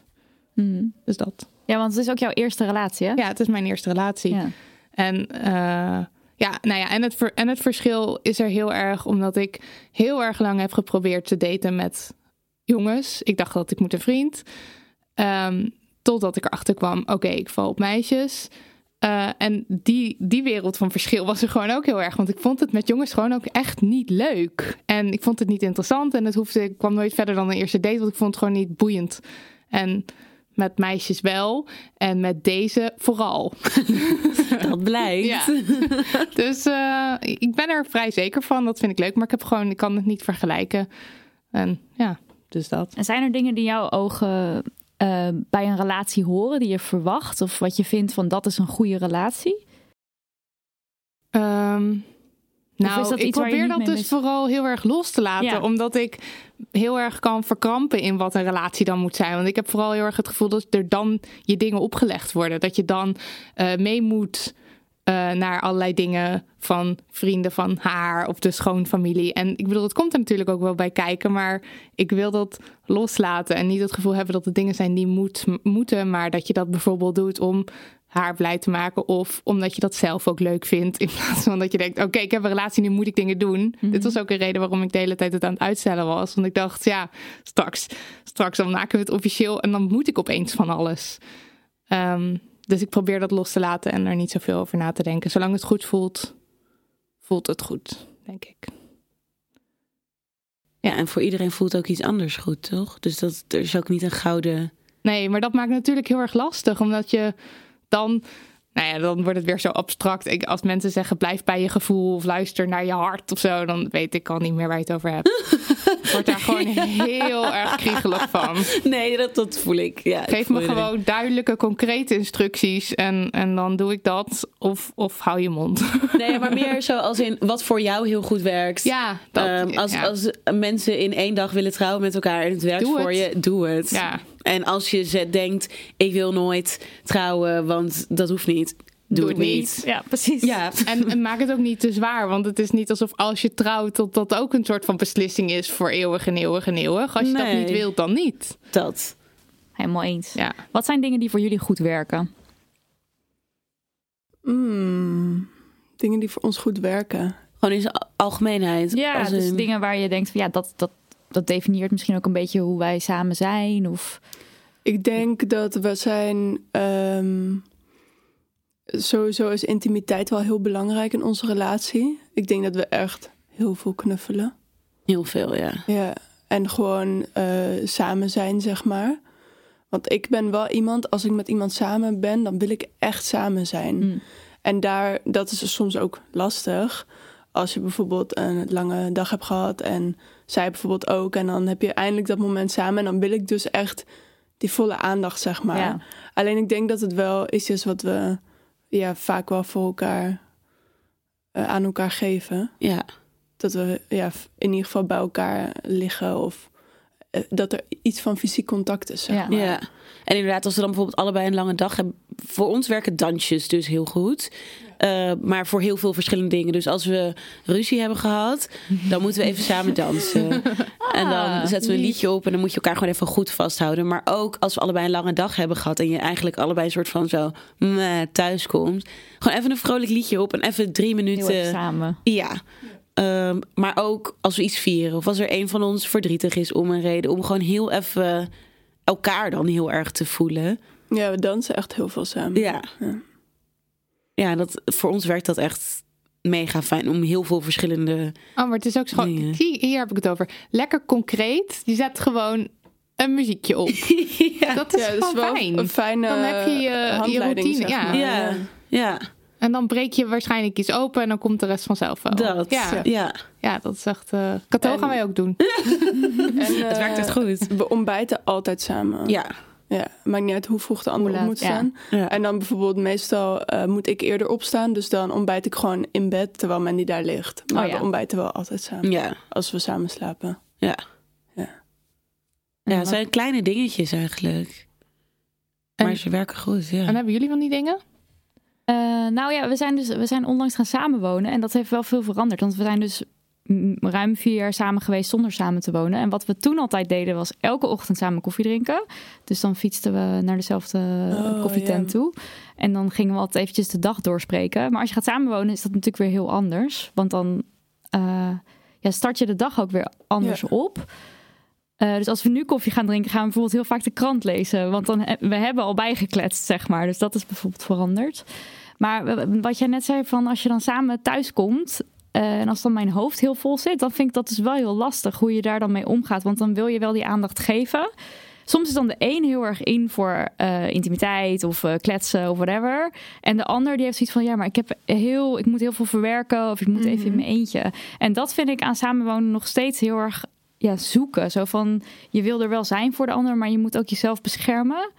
Hmm. Dus dat. Ja, want het is ook jouw eerste relatie, hè? Ja, het is mijn eerste relatie. Ja. En eh, ja, nou ja, en het, ver- en het verschil is er heel erg omdat ik heel erg lang heb geprobeerd te daten met jongens. Ik dacht dat ik moet een vriend. Ehm, totdat ik erachter kwam, oké, ik val op meisjes. Eh, en die, die wereld van verschil was er gewoon ook heel erg. Want ik vond het met jongens gewoon ook echt niet leuk. En ik vond het niet interessant. En het hoefde, ik kwam nooit verder dan een eerste date. Want ik vond het gewoon niet boeiend. En met meisjes wel. En met deze vooral. Dat blijkt. Ja. dus eh, ik ben er vrij zeker van. Dat vind ik leuk. Maar ik heb gewoon, ik kan het niet vergelijken. En ja, dus dat. En zijn er dingen die jouw ogen eh, bij een relatie horen, die je verwacht? Of wat je vindt van dat is een goede relatie? Ehm, nou, is dat ik probeer dat dus mis- vooral heel erg los te laten. Ja. Omdat ik heel erg kan verkrampen in wat een relatie dan moet zijn. Want ik heb vooral heel erg het gevoel dat er dan je dingen opgelegd worden. Dat je dan eh, mee moet eh, naar allerlei dingen van vrienden van haar of de schoonfamilie. En ik bedoel, het komt er natuurlijk ook wel bij kijken. Maar ik wil dat loslaten en niet het gevoel hebben dat het dingen zijn die moet, moeten. Maar dat je dat bijvoorbeeld doet om haar blij te maken. Of omdat je dat zelf ook leuk vindt. In plaats van dat je denkt, oké, ik heb een relatie, nu moet ik dingen doen. Dit was ook een reden waarom ik de hele tijd het aan het uitstellen was. Want ik dacht, ja, straks, straks dan maken we het officieel. En dan moet ik opeens van alles. Ehm, dus ik probeer dat los te laten en er niet zoveel over na te denken. Zolang het goed voelt, voelt het goed, denk ik. Ja, en voor iedereen voelt ook iets anders goed, toch? Dus dat, er is ook niet een gouden... Nee, maar dat maakt natuurlijk heel erg lastig, omdat je dan, nou ja, dan wordt het weer zo abstract. Ik, als mensen zeggen blijf bij je gevoel of luister naar je hart of zo, dan weet ik al niet meer waar je het over hebt. ik word daar gewoon heel erg kriegelig van. Nee, dat, dat voel ik. Ja, ik Geef voel me gewoon duidelijke, concrete instructies en, en dan doe ik dat of, of hou je mond. Nee, maar meer zo als in wat voor jou heel goed werkt. ja, dat, Ehm, als, ja. als mensen in één dag willen trouwen met elkaar en het werkt Doe voor het. je, doe het. ja. En als je ze- denkt, ik wil nooit trouwen, want dat hoeft niet, doe, het niet. Ja, precies. Ja, En, en maak het ook niet te zwaar, want het is niet alsof als je trouwt dat dat ook een soort van beslissing is voor eeuwig en eeuwig en eeuwig. Als je dat niet wilt, dan niet. dat. Helemaal eens. Ja. Wat zijn dingen die voor jullie goed werken? Mm, dingen die voor ons goed werken. Gewoon in zijn al- algemeenheid. Ja, dus in- dingen waar je denkt van ja, dat, dat, dat definieert misschien ook een beetje hoe wij samen zijn. Of Ik denk dat we zijn. ehm, sowieso is intimiteit wel heel belangrijk in onze relatie. Ik denk dat we echt heel veel knuffelen. Heel veel, ja. Ja, en gewoon eh, samen zijn, zeg maar. Want ik ben wel iemand, als ik met iemand samen ben, dan wil ik echt samen zijn. Mm. En daar, dat is soms ook lastig. Als je bijvoorbeeld een lange dag hebt gehad en zij bijvoorbeeld ook. En dan heb je eindelijk dat moment samen. En dan wil ik dus echt die volle aandacht, zeg maar. Ja. Alleen ik denk dat het wel iets is wat we ja, vaak wel voor elkaar eh, aan elkaar geven. Ja, Dat we ja, in ieder geval bij elkaar liggen of eh, dat er iets van fysiek contact is. Zeg Ja. maar. ja. En inderdaad, als we dan bijvoorbeeld allebei een lange dag hebben... Voor ons werken dansjes dus heel goed. Eh, maar voor heel veel verschillende dingen. Dus als we ruzie hebben gehad, dan moeten we even samen dansen. en dan zetten we een liedje op en dan moet je elkaar gewoon even goed vasthouden. Maar ook als we allebei een lange dag hebben gehad en je eigenlijk allebei een soort van zo meh, thuis komt. Gewoon even een vrolijk liedje op en even drie minuten. samen. Ja. Ehm, maar ook als we iets vieren of als er een van ons verdrietig is om een reden, om gewoon heel even elkaar dan heel erg te voelen. Ja, we dansen echt heel veel samen. Ja. Ja. Ja, dat, voor ons werkt dat echt mega fijn om heel veel verschillende. Oh, maar het is ook? Zie, hier heb ik het over. Lekker concreet. Je zet gewoon een muziekje op. ja. Dat is Ja, dat is gewoon wel fijn. een fijne Dan heb je je- je routine, zeg ja. maar. ja, ja. En dan breek je waarschijnlijk iets open en dan komt de rest vanzelf wel. Dat. Ja, ja. ja dat is echt... eh Kato En- gaan wij ook doen. En, Het werkt echt goed. We ontbijten altijd samen. Ja. Ja, maakt niet uit hoe vroeg de ander op moet staan. Ja. En dan bijvoorbeeld meestal eh, moet ik eerder opstaan. Dus dan ontbijt ik gewoon in bed terwijl Mandy daar ligt. Maar Oh ja. we ontbijten wel altijd samen. Ja. Als we samen slapen. Ja. Ja. Ja, het zijn kleine dingetjes eigenlijk. En- Maar ze werken goed, ja. En hebben jullie van die dingen? Eh, nou ja, we zijn dus we zijn onlangs gaan samenwonen en dat heeft wel veel veranderd. Want we zijn dus ruim vier jaar samen geweest zonder samen te wonen. En wat we toen altijd deden was elke ochtend samen koffie drinken. Dus dan fietsten we naar dezelfde Oh, koffietent toe. En dan gingen we altijd eventjes de dag doorspreken. Maar als je gaat samenwonen is dat natuurlijk weer heel anders. Want dan eh, ja, start je de dag ook weer anders op. Eh, dus als we nu koffie gaan drinken, gaan we bijvoorbeeld heel vaak de krant lezen. Want dan he- we hebben al bijgekletst, zeg maar. Dus dat is bijvoorbeeld veranderd. Maar w- wat jij net zei, van als je dan samen thuis komt. Eh, en als dan mijn hoofd heel vol zit, dan vind ik dat dus wel heel lastig hoe je daar dan mee omgaat. Want dan wil je wel die aandacht geven. Soms is dan de een heel erg in voor eh, intimiteit of eh, kletsen of whatever. En de ander die heeft zoiets van ja, maar ik heb heel, ik moet heel veel verwerken of ik moet even in mijn eentje. En dat vind ik aan samenwonen nog steeds heel erg ja, zoeken. Zo van je wil er wel zijn voor de ander, maar je moet ook jezelf beschermen.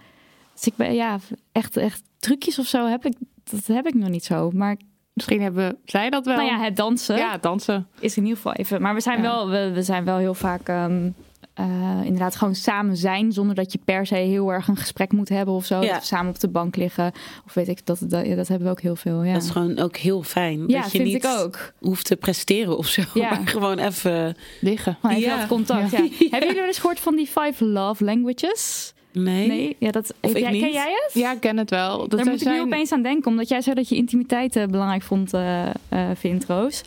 Dus ik ben ja echt, echt trucjes of zo heb ik, dat heb ik nog niet zo. Maar Misschien hebben zij dat wel. nou ja, het dansen ja, dansen. is in ieder geval even. Maar we zijn, Ja. wel, we, we zijn wel heel vaak ehm, eh, inderdaad gewoon samen zijn. Zonder dat je per se heel erg een gesprek moet hebben of zo. Ja. We samen op de bank liggen. Of weet ik, dat, dat, ja, dat hebben we ook heel veel. Ja, Dat is gewoon ook heel fijn. ja dat je vind niet ik ook. hoeft te presteren of zo. Ja. Maar gewoon even... Liggen. Maar even Ja. dat contact. Ja. Hebben jullie wel eens gehoord van die five love languages? Nee. Nee, ja, dat, Of heb ik jij, niet. ken jij het? Ja, ik ken het wel. Dat Daar moet ik nu zijn- opeens aan denken, omdat jij zei dat je intimiteit eh, belangrijk vond, eh, eh, vindt, Roos.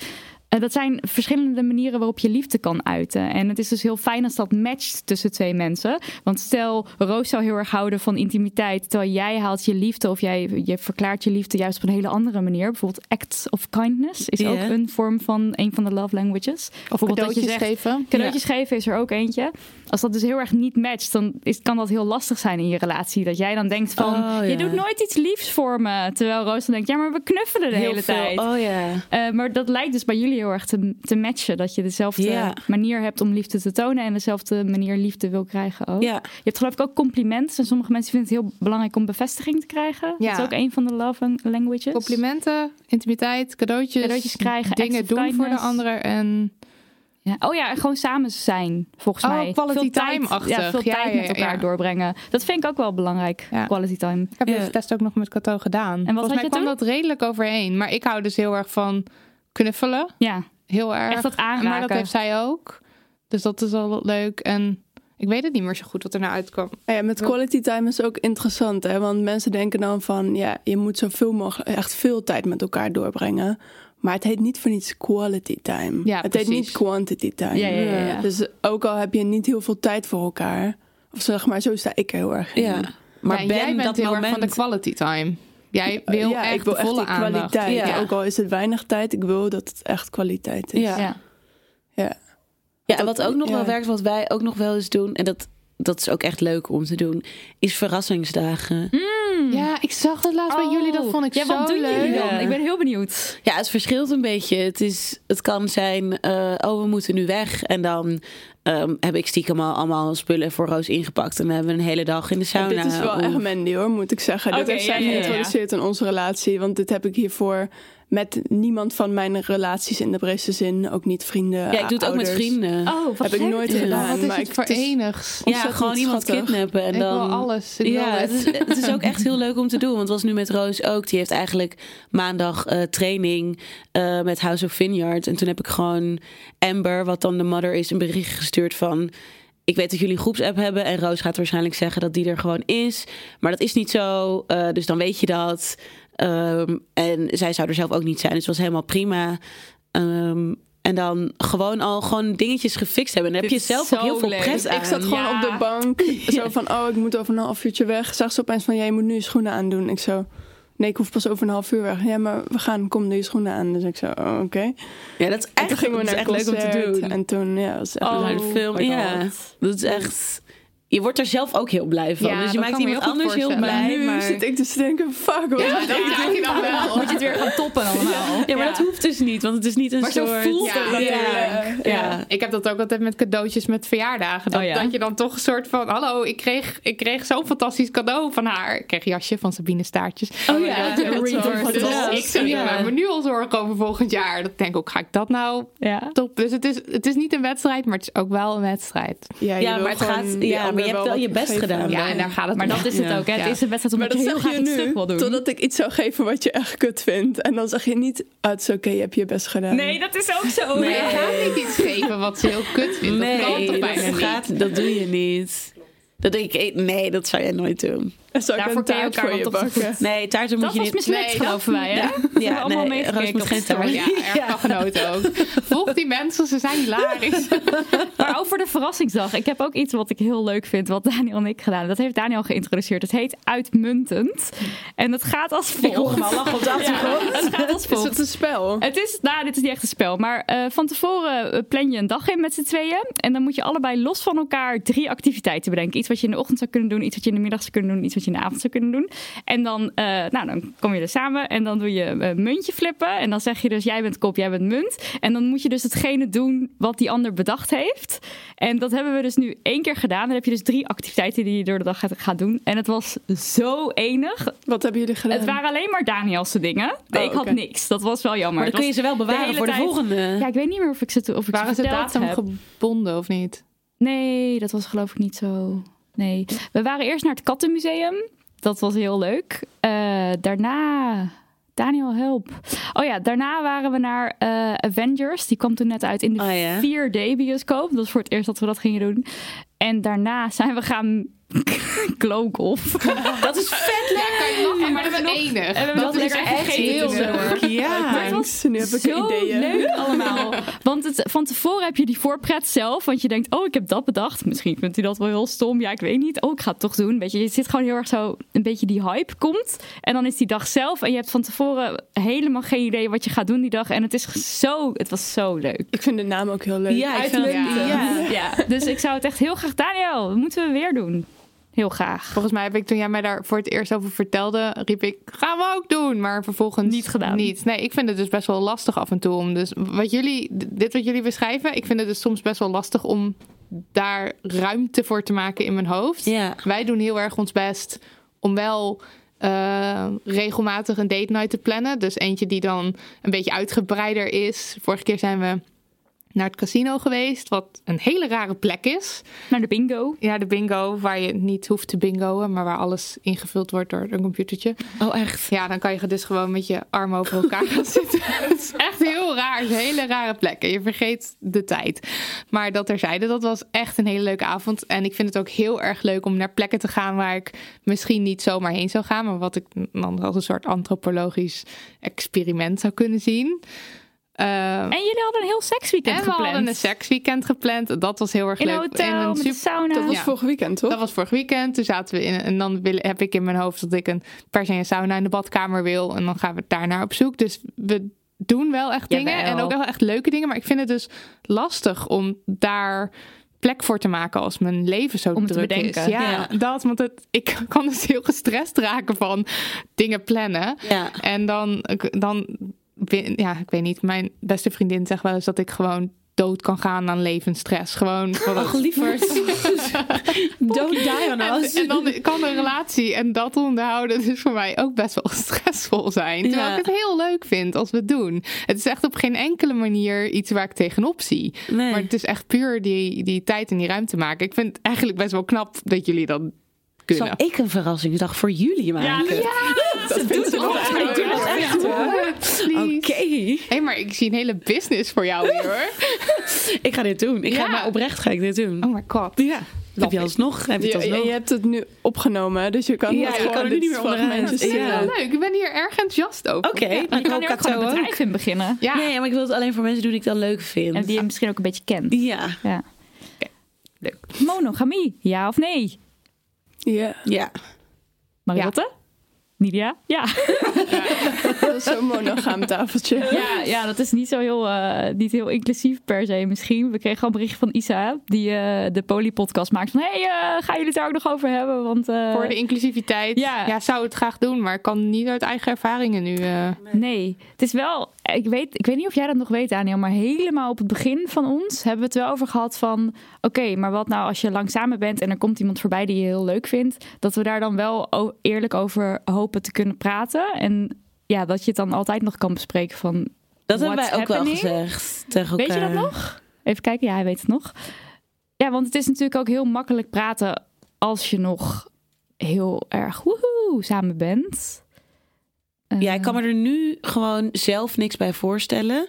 Dat zijn verschillende manieren waarop je liefde kan uiten. En het is dus heel fijn als dat matcht tussen twee mensen. Want stel, Roos zou heel erg houden van intimiteit, terwijl jij haalt je liefde of jij je verklaart je liefde juist op een hele andere manier. Bijvoorbeeld acts of kindness is ook een vorm van een van de love languages. Of Bijvoorbeeld dat je cadeautjes zegt, geven. Cadeautjes geven is er ook eentje. Als dat dus heel erg niet matcht, dan is, kan dat heel lastig zijn in je relatie. Dat jij dan denkt van, Oh, ja. je doet nooit iets liefs voor me. Terwijl Roos dan denkt, ja, maar we knuffelen de Heel hele veel. tijd. Oh ja. Eh, maar dat lijkt dus bij jullie heel erg te, te matchen. Dat je dezelfde manier hebt om liefde te tonen. En dezelfde manier liefde wil krijgen ook. Je hebt geloof ik ook complimenten. En sommige mensen vinden het heel belangrijk om bevestiging te krijgen. Dat is ook een van de love languages. Complimenten, intimiteit, cadeautjes. Cadeautjes krijgen, Dingen doen voor de anderen. En Ja. Oh ja, en gewoon samen zijn, volgens Oh, mij. quality veel tijd, time-achtig. Ja, veel Ja, tijd ja, met elkaar ja. doorbrengen. Dat vind ik ook wel belangrijk, Ja. quality time. ik heb Ja. deze test ook nog met Kato gedaan. wat Volgens had mij je kwam toen? dat redelijk overeen. Maar ik hou dus heel erg van knuffelen. Ja, Heel erg. echt dat aanraken. Maar dat heeft zij ook. Dus dat is al leuk. En ik weet het niet meer zo goed wat er nou uitkwam. Ja, met quality time is ook interessant, hè? Want mensen denken dan van, ja, je moet zoveel mogelijk, echt veel tijd met elkaar doorbrengen. Maar het heet niet voor niets quality time. Ja, het precies. heet niet quantity time. Ja, ja, ja, ja. Dus ook al heb je niet heel veel tijd voor elkaar, of zeg maar, zo sta ik er heel erg in. Ja. Maar Ja, ben jij bent dat heel moment... erg van de quality time. Jij wil ja, echt ik wil volle echt aandacht. kwaliteit. Ja. Ook al is het weinig tijd, ik wil dat het echt kwaliteit is. Ja. Ja. Ja. Ja, en wat ook nog ja. wel werkt, wat wij ook nog wel eens doen... en dat, dat is ook echt leuk om te doen... is verrassingsdagen. Ja, ik zag het laatst bij jullie. Dat vond ik ja, zo wat doen leuk. jullie dan? Ik ben heel benieuwd. Ja, het verschilt een beetje. Het, is, het kan zijn, eh, oh, we moeten nu weg. En dan ehm, heb ik stiekem al allemaal spullen voor Roos ingepakt. En dan hebben we een hele dag in de sauna. dit is wel Of- echt Mandy hoor, moet ik zeggen. Oké, dit heeft ja, zij ja, ja. in onze relatie. Want dit heb ik hiervoor met niemand van mijn relaties in de breedste zin. Ook niet vrienden, Ja, ik doe het ook met vrienden. Oh, wat Heb ik nooit Ja. gedaan. Wat is maar het voor enigs? ja, gewoon iemand schattig. kidnappen. En Ik dan... wil alles. Ik ja, wil het het. is, het is ook echt heel leuk om te doen. Want het was nu met Roos ook. Die heeft eigenlijk maandag eh, training eh, met House of Vineyard. En toen heb ik gewoon Amber, wat dan de mother is, een bericht gestuurd van... Ik weet dat jullie een groepsapp hebben. En Roos gaat waarschijnlijk zeggen dat die er gewoon is. Maar dat is niet zo. eh, dus dan weet je dat. Ehm, en zij zou er zelf ook niet zijn. Dus het was helemaal prima. Ehm, en dan gewoon al gewoon dingetjes gefixt hebben. En dan heb je zelf ook heel veel leuk. pret aan. Ik zat gewoon Ja. op de bank. Zo van, oh, ik moet over een half uurtje weg. Zag ze opeens van, jij moet nu je schoenen aandoen. Ik zo, nee, ik hoef pas over een half uur weg. Ja, maar we gaan, kom, doe je schoenen aan. Dus ik zo, oh, oké. Ja, dat is echt, toen gingen we naar echt een leuk om te concert. doen. En toen, ja, was echt Oh, leuk. de film, ja. Dat is echt... je wordt er zelf ook heel blij van. Ja, dus je maakt iemand anders heel blij. nu Maar... zit ik dus te denken, fuck, Ja, dat dan wel. Moet je het weer gaan toppen allemaal. Ja, maar dat hoeft dus niet, want het is niet een Maar zo soort... voelt Ja, het ja, natuurlijk. ja. Ja. Ik heb dat ook altijd met cadeautjes met verjaardagen. Dat, Oh ja? dat je dan toch een soort van... Hallo, ik kreeg, ik kreeg zo'n fantastisch cadeau van haar. Ik kreeg een jasje van Sabine Staartjes. Oh ja, dat een soort. soort- ja. ik zou Ja. me nu al zorgen over volgend jaar. Dat denk ik ook, ga ik dat nou Ja. top? Dus het is, het is niet een wedstrijd, maar het is ook wel een wedstrijd. Ja, maar het gaat- maar je hebt wel je best gedaan. Ja, en daar gaat het Maar om. dat is het Ja. ook. Hè? Ja. Het is een wedstrijd Maar omdat dat je heel zeg graag je doen. totdat ik iets zou geven wat je echt kut vindt. En dan zeg je niet, ah, het is oké, je hebt je best gedaan. Nee, dat is ook zo. Nee. Je gaat niet iets geven wat ze heel kut vindt. dat kan Nee, toch dat, bijna niet? gaat, dat doe je niet. Dat denk ik, nee, dat zou jij nooit doen. Daarvoor kan je elkaar voor je toch bakken? Nee, taarten moet Dat je was niet... mislukt, Nee, geloven wij, hè? Ja, ja allemaal nee, Roos moet geen taart. Ja, erg van genoten ook. Volg die mensen, ze zijn hilarisch. Maar over de verrassingsdag. Ik heb ook iets wat ik heel leuk vind, wat Daniel en ik gedaan hebben. Dat heeft Daniel geïntroduceerd. Het heet Uitmuntend. En het gaat als volgt. Ik hoor hem al lachen op de achtergrond. Het gaat als Is volgt. het een spel? Het is, nou, dit is niet echt een spel. Maar eh, van tevoren eh, plan je een dag in met z'n tweeën. En dan moet je allebei los van elkaar drie activiteiten bedenken. Iets wat je in de ochtend zou kunnen doen, iets wat je in de middag zou kunnen doen, iets wat je in de avond zou kunnen doen. En dan, eh, nou, dan kom je er samen en dan doe je een muntje flippen. En dan zeg je dus, jij bent kop, jij bent munt. En dan moet je dus hetgene doen wat die ander bedacht heeft. En dat hebben we dus nu één keer gedaan. Dan heb je dus drie activiteiten die je door de dag gaat, doen. En het was zo enig. Wat hebben jullie gedaan? Het waren alleen maar Danielse dingen. Oh, ik had niks. Dat was wel jammer. Maar dan kun je ze wel bewaren voor de tijd- volgende. Ja, ik weet niet meer of ik ze, of ik Waren ze ze datum heb. gebonden of niet? Nee, dat was geloof ik niet zo. Nee. We waren eerst naar het Kattenmuseum. Dat was heel leuk. Eh, daarna... Daniel, help. Oh ja, daarna waren we naar eh, Avengers. Die kwam toen net uit in de Oh ja. 4D-bioscoop. Dat was voor het eerst dat we dat gingen doen. En daarna zijn we gaan glowgolf. Dat is vet je lachen, maar dat is enig. En we dat is lekker echt heel leuk. Ja. Was Thanks. Nu heb ik zo ideeën. leuk allemaal. Want het, van tevoren heb je die voorpret zelf. Want je denkt, oh, ik heb dat bedacht. Misschien vindt u dat wel heel stom. Ja, ik weet niet. Oh, ik ga het toch doen. Weet je, je zit gewoon heel erg zo... Een beetje die hype komt. En dan is die dag zelf. En je hebt van tevoren helemaal geen idee wat je gaat doen die dag. En het is zo... Het was zo leuk. Ik vind de naam ook heel leuk. Ja, ik vind het- Uitmuntend. ja. Ja, dus ik zou het echt heel graag... Daniel, dat moeten we weer doen. Heel graag. Volgens mij heb ik toen jij mij daar voor het eerst over vertelde, riep ik, gaan we ook doen. Maar vervolgens Niet gedaan. Niet. Nee, ik vind het dus best wel lastig af en toe om. Dus wat jullie, dit wat jullie beschrijven, ik vind het dus soms best wel lastig om daar ruimte voor te maken in mijn hoofd. Ja. Wij doen heel erg ons best om wel eh, regelmatig een date night te plannen. Dus eentje die dan een beetje uitgebreider is. Vorige keer zijn we naar het casino geweest, wat een hele rare plek is. Naar de bingo. Ja, de bingo, waar je niet hoeft te bingoen, maar waar alles ingevuld wordt door een computertje. Oh, echt? Ja, dan kan je dus gewoon met je armen over elkaar gaan zitten. Het is echt heel raar. Een hele rare plek. En je vergeet de tijd. Maar dat terzijde, dat was echt een hele leuke avond. En ik vind het ook heel erg leuk om naar plekken te gaan waar ik misschien niet zomaar heen zou gaan. Maar wat ik dan als een soort antropologisch experiment zou kunnen zien. Eh, En jullie hadden een heel seksweekend en we gepland. hadden een seksweekend gepland. Dat was heel erg in een leuk. hotel, een met de super- sauna. Dat was Ja. vorig weekend, toch? dat was vorig weekend. Toen zaten we in en dan wil, heb ik in mijn hoofd dat ik een per se een sauna in de badkamer wil. En dan gaan we daar naar op zoek. Dus we doen wel echt dingen en ook wel echt leuke dingen. Maar ik vind het dus lastig om daar plek voor te maken als mijn leven zo Om druk bedenken. is. Ja, Ja. dat, want het, ik kan dus heel gestrest raken van dingen plannen. Ja. En dan, dan, ja, ik weet niet. Mijn beste vriendin zegt wel eens dat ik gewoon dood kan gaan aan levensstress. Gewoon. Ach, lieverd. Don't die on En, us. en dan kan een relatie en dat onderhouden dus voor mij ook best wel stressvol zijn. Terwijl Ja. ik het heel leuk vind als we het doen. Het is echt op geen enkele manier iets waar ik tegenop zie. Nee. Maar het is echt puur die, die tijd en die ruimte maken. Ik vind het eigenlijk best wel knap dat jullie dat kunnen. Zal ik een verrassingsdag voor jullie maken? dat ze nog Ik doe dat Oké. Hé, maar ik zie een hele business voor jou hier hoor. Ik ga dit doen. Ik ga Ja. maar oprecht ga ik dit doen. Oh my god. Ja. Heb je alsnog? Heb je het alsnog? je hebt het nu opgenomen, dus je kan Ja, het je gewoon kan er nu niet meer onderuit. Ja. zien. Leuk, ik ben hier erg enthousiast over. Oké, Ja. Je kan er ik ook gewoon een bedrijf in beginnen. Ja. Nee, maar ik wil het alleen voor mensen doen die ik dan leuk vind. En die je misschien ook een beetje kent. Ja. Ja. leuk. Monogamie, ja of nee? Ja. Ja. Mariette? Nidia? Ja. Is zo'n monogaam tafeltje. Ja, ja, dat is niet zo heel, eh, niet heel inclusief per se misschien. We kregen al een bericht van Isa, die eh, de Poly-podcast maakt. Van, hey, eh, gaan jullie het daar ook nog over hebben? Want, Voor de inclusiviteit. ja. Ja. zou het graag doen, maar kan niet uit eigen ervaringen nu. Nee, het is wel. Ik weet, ik weet niet of jij dat nog weet, Daniel, maar helemaal op het begin van ons hebben we het wel over gehad van. Oké, maar wat nou als je langzamer bent en er komt iemand voorbij die je heel leuk vindt, dat we daar dan wel eerlijk over hopen te kunnen praten en ja, dat je het dan altijd nog kan bespreken van. Dat hebben wij ook wel gezegd tegen elkaar. Weet je dat nog? Even kijken, ja, hij weet het nog. Ja, want het is natuurlijk ook heel makkelijk praten als je nog heel erg woehoe samen bent. Ja, ik Eh, kan me er nu gewoon zelf niks bij voorstellen.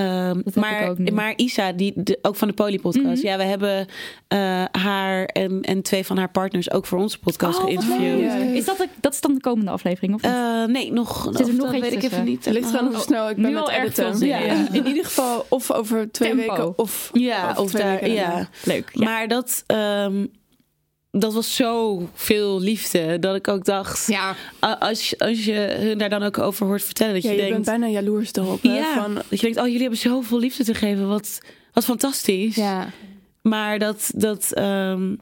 Dat heb maar, ik ook niet. maar Isa, die, de- ook van de Poly-podcast. Mhm. Ja, we hebben eh, haar en, en twee van haar partners ook voor onze podcast Oh, geïnterviewd. leuk. Is dat, de- dat is dan de komende aflevering? Of niet? Eh, nee, nog. er of nog dat weet ik even niet. Het ligt eraan hoe snel ik ben Nu met al erg editen. Ja. in. Ieder geval of over twee Tempo. weken of... Ja, Of of twee daar, weken ja. Leuk. Ja. Maar dat, ehm, dat was zo veel liefde dat ik ook dacht. ja, Als, je- als je hun daar dan ook over hoort vertellen, dat Ja, je je denkt. bent bijna jaloers erop. Hè? ja, Van, dat je denkt, oh, jullie hebben zoveel liefde te geven. Wat, wat fantastisch. ja. Maar dat, dat ehm,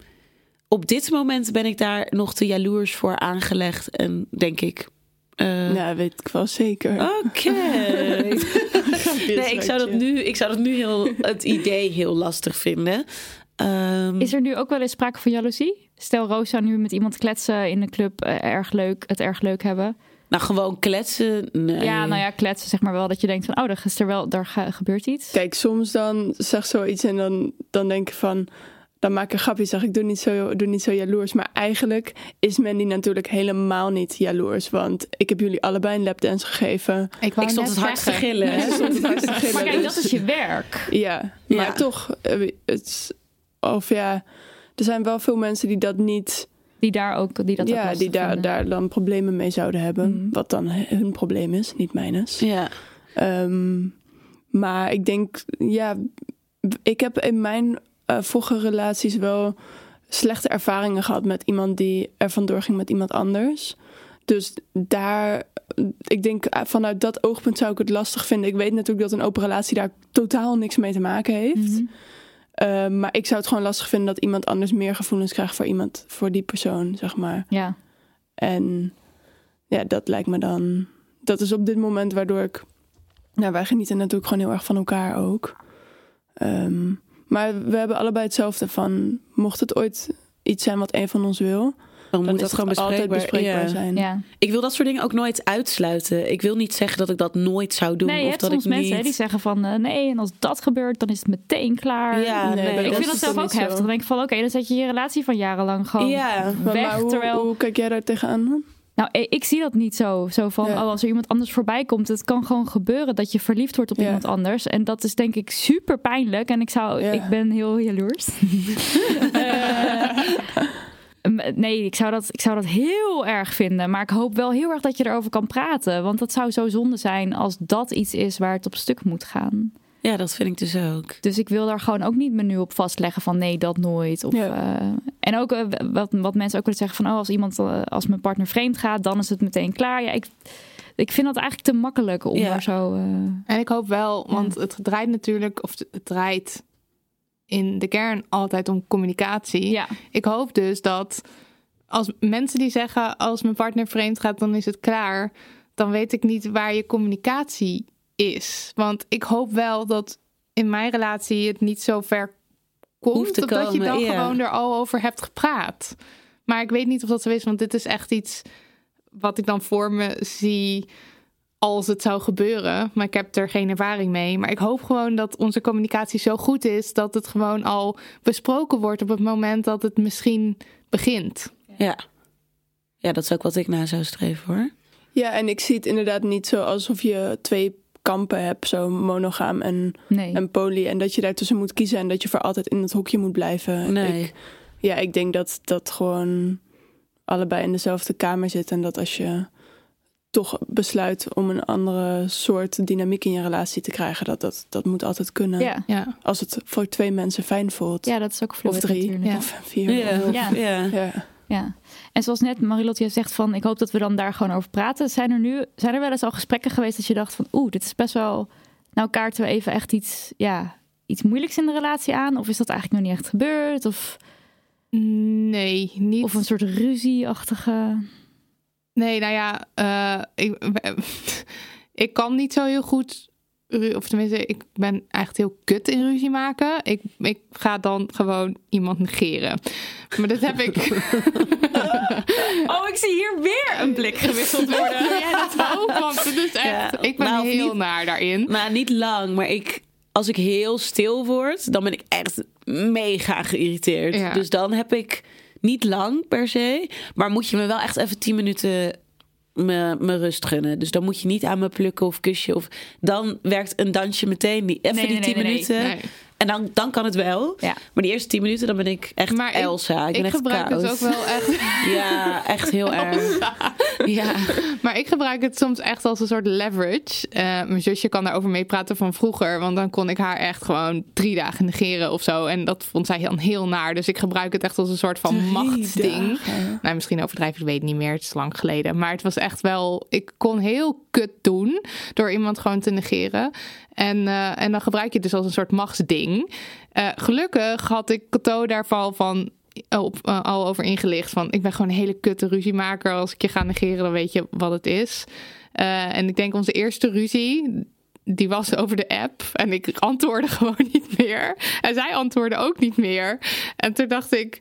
op dit moment ben ik daar nog te jaloers voor aangelegd. En denk ik. eh, ja, weet ik wel zeker. Oké. nee, ik zou, dat nu, ik zou dat nu heel, het idee heel lastig vinden. Ehm, Is er nu ook wel eens sprake van jaloezie? Stel, Roos zou nu met iemand kletsen in de club, eh, erg leuk, het erg leuk hebben. Nou, gewoon kletsen. Nee. Ja, nou ja, kletsen zeg maar wel dat je denkt van, oh, daar, is er wel, daar ge- gebeurt iets. Kijk, soms dan zeg zoiets en dan, dan denk ik van... Dan maak ik een grapje, zeg ik, doe niet, zo, doe niet zo jaloers. Maar eigenlijk is Mandy natuurlijk helemaal niet jaloers. Want ik heb jullie allebei een lapdance gegeven. Ik, wou ik stond het hard te gillen. Ze stond het hard te gillen, Maar kijk, dus- dat is je werk. Ja, Ja. maar toch, eh, het, is- of ja, er zijn wel veel mensen die dat niet, Die daar ook, die dat ja, die daar, vinden. daar dan problemen mee zouden hebben. Mhm. Wat dan hun probleem is, niet mijnes. Ja. Ehm, maar ik denk, ja, ik heb in mijn eh vorige relaties wel slechte ervaringen gehad met iemand die er vandoor ging met iemand anders. Dus daar, ik denk eh, vanuit dat oogpunt zou ik het lastig vinden. Ik weet natuurlijk dat een open relatie daar totaal niks mee te maken heeft. Mhm. Eh, maar ik zou het gewoon lastig vinden dat iemand anders meer gevoelens krijgt voor iemand, voor die persoon, zeg maar. Ja. En ja, dat lijkt me dan. Dat is op dit moment waardoor ik. Nou, wij genieten natuurlijk gewoon heel erg van elkaar ook. Ehm, maar we hebben allebei hetzelfde van. Mocht het ooit iets zijn wat een van ons wil, Dan moet dat het gewoon altijd bespreekbaar, ja. zijn. ja. Ik wil dat soort dingen ook nooit uitsluiten. Ik wil niet zeggen dat ik dat nooit zou doen. Nee, je of hebt dat soms ik mensen niet... die zeggen van, eh, nee, en als dat gebeurt, dan is het meteen klaar. Ja, Nee, ik vind dat zelf ook zo. heftig. Dan denk ik van, oké, dan zet je je relatie van jarenlang gewoon Ja, weg. maar hoe, terwijl, hoe kijk jij daar tegenaan? nou, ik, zie dat niet zo. Zo van, Ja. oh, als er iemand anders voorbij komt, het kan gewoon gebeuren dat je verliefd wordt op Ja. iemand anders. En dat is denk ik super pijnlijk. En ik zou, Ja. ik ben heel jaloers. Eh, nee, ik zou, dat, ik zou dat heel erg vinden. Maar ik hoop wel heel erg dat je erover kan praten. Want dat zou zo zonde zijn als dat iets is waar het op stuk moet gaan. ja, dat vind ik dus ook. Dus ik wil daar gewoon ook niet me nu op vastleggen van nee, dat nooit. Of, Ja. eh, en ook eh, wat, wat mensen ook willen zeggen van oh, als iemand, eh, als mijn partner vreemd gaat, dan is het meteen klaar. Ja, ik, ik vind dat eigenlijk te makkelijk om Ja. er zo. eh, En ik hoop wel, want het draait natuurlijk, of het draait in de kern altijd om communicatie. ja, Ik hoop dus dat als mensen die zeggen als mijn partner vreemd gaat, dan is het klaar. Dan weet ik niet waar je communicatie is. Want ik hoop wel dat in mijn relatie het niet zo ver komt. Hoeft te dat je dan gewoon er al over hebt gepraat. Maar ik weet niet of dat zo is, want dit is echt iets wat ik dan voor me zie als het zou gebeuren. Maar ik heb er geen ervaring mee. Maar ik hoop gewoon dat onze communicatie zo goed is dat het gewoon al besproken wordt op het moment dat het misschien begint. Ja. Ja, dat is ook wat ik na zou streven hoor. Ja, en ik zie het inderdaad niet zo alsof je twee kampen hebt, zo monogaam en, nee. en poly. En dat je daartussen moet kiezen en dat je voor altijd in het hokje moet blijven. Nee. Ik, ja, ik denk dat dat gewoon allebei in dezelfde kamer zit. En dat als je toch besluit om een andere soort dynamiek in je relatie te krijgen, dat dat, dat moet altijd kunnen. ja. Ja. Als het voor twee mensen fijn voelt. ja, dat is ook of fluid drie, natuurlijk. Ja. of vier. Ja. of- Ja. ja. ja. Ja. En zoals net Marilotte zegt van, ik hoop dat we dan daar gewoon over praten. Zijn er nu, zijn er wel eens al gesprekken geweest dat je dacht van, oeh, dit is best wel, nou kaarten we even echt iets, ja, iets moeilijks in de relatie aan? Of is dat eigenlijk nog niet echt gebeurd? Of, Nee, niet. of een soort ruzieachtige... Nee, nou ja, eh, ik, ik kan niet zo heel goed. Of tenminste, ik ben echt heel kut in ruzie maken. Ik, ik ga dan gewoon iemand negeren. Maar dat heb ik. Oh, ik zie hier weer een blik gewisseld worden. ja, dat ook, want het is echt. Ja, ik ben nou, heel niet- naar daarin. Maar niet lang, maar ik, als ik heel stil word, dan ben ik echt mega geïrriteerd. Ja. Dus dan heb ik niet lang per se, maar moet je me wel echt even 10 minuten me, me rust gunnen. Dus dan moet je niet aan me plukken of kusje. Of, dan werkt een dansje meteen die, even Nee, die nee, 10 nee, nee, minuten. En dan, dan kan het wel. Ja. Maar die eerste 10 minuten, dan ben ik echt Maar ik- Elsa. Ik, ben Ik echt gebruik koud. het ook wel echt. Ja, echt heel erg. Ja. Maar ik gebruik het soms echt als een soort leverage. Eh, mijn zusje kan daarover meepraten van vroeger. Want dan kon ik haar echt gewoon drie dagen negeren of zo. En dat vond zij dan heel naar. Dus ik gebruik het echt als een soort van machtsding. Nou, misschien overdrijf ik, ik weet het niet meer. Het is lang geleden. Maar het was echt wel... Ik kon heel kut doen door iemand gewoon te negeren. En, eh, en dan gebruik je het dus als een soort machtsding. Eh, gelukkig had ik Cato daarvan van op, eh, al over ingelicht. Van ik ben gewoon een hele kutte ruziemaker. Als ik je ga negeren, dan weet je wat het is. En ik denk onze eerste ruzie. Die was over de app en ik antwoordde gewoon niet meer. En zij antwoordde ook niet meer. En toen dacht ik.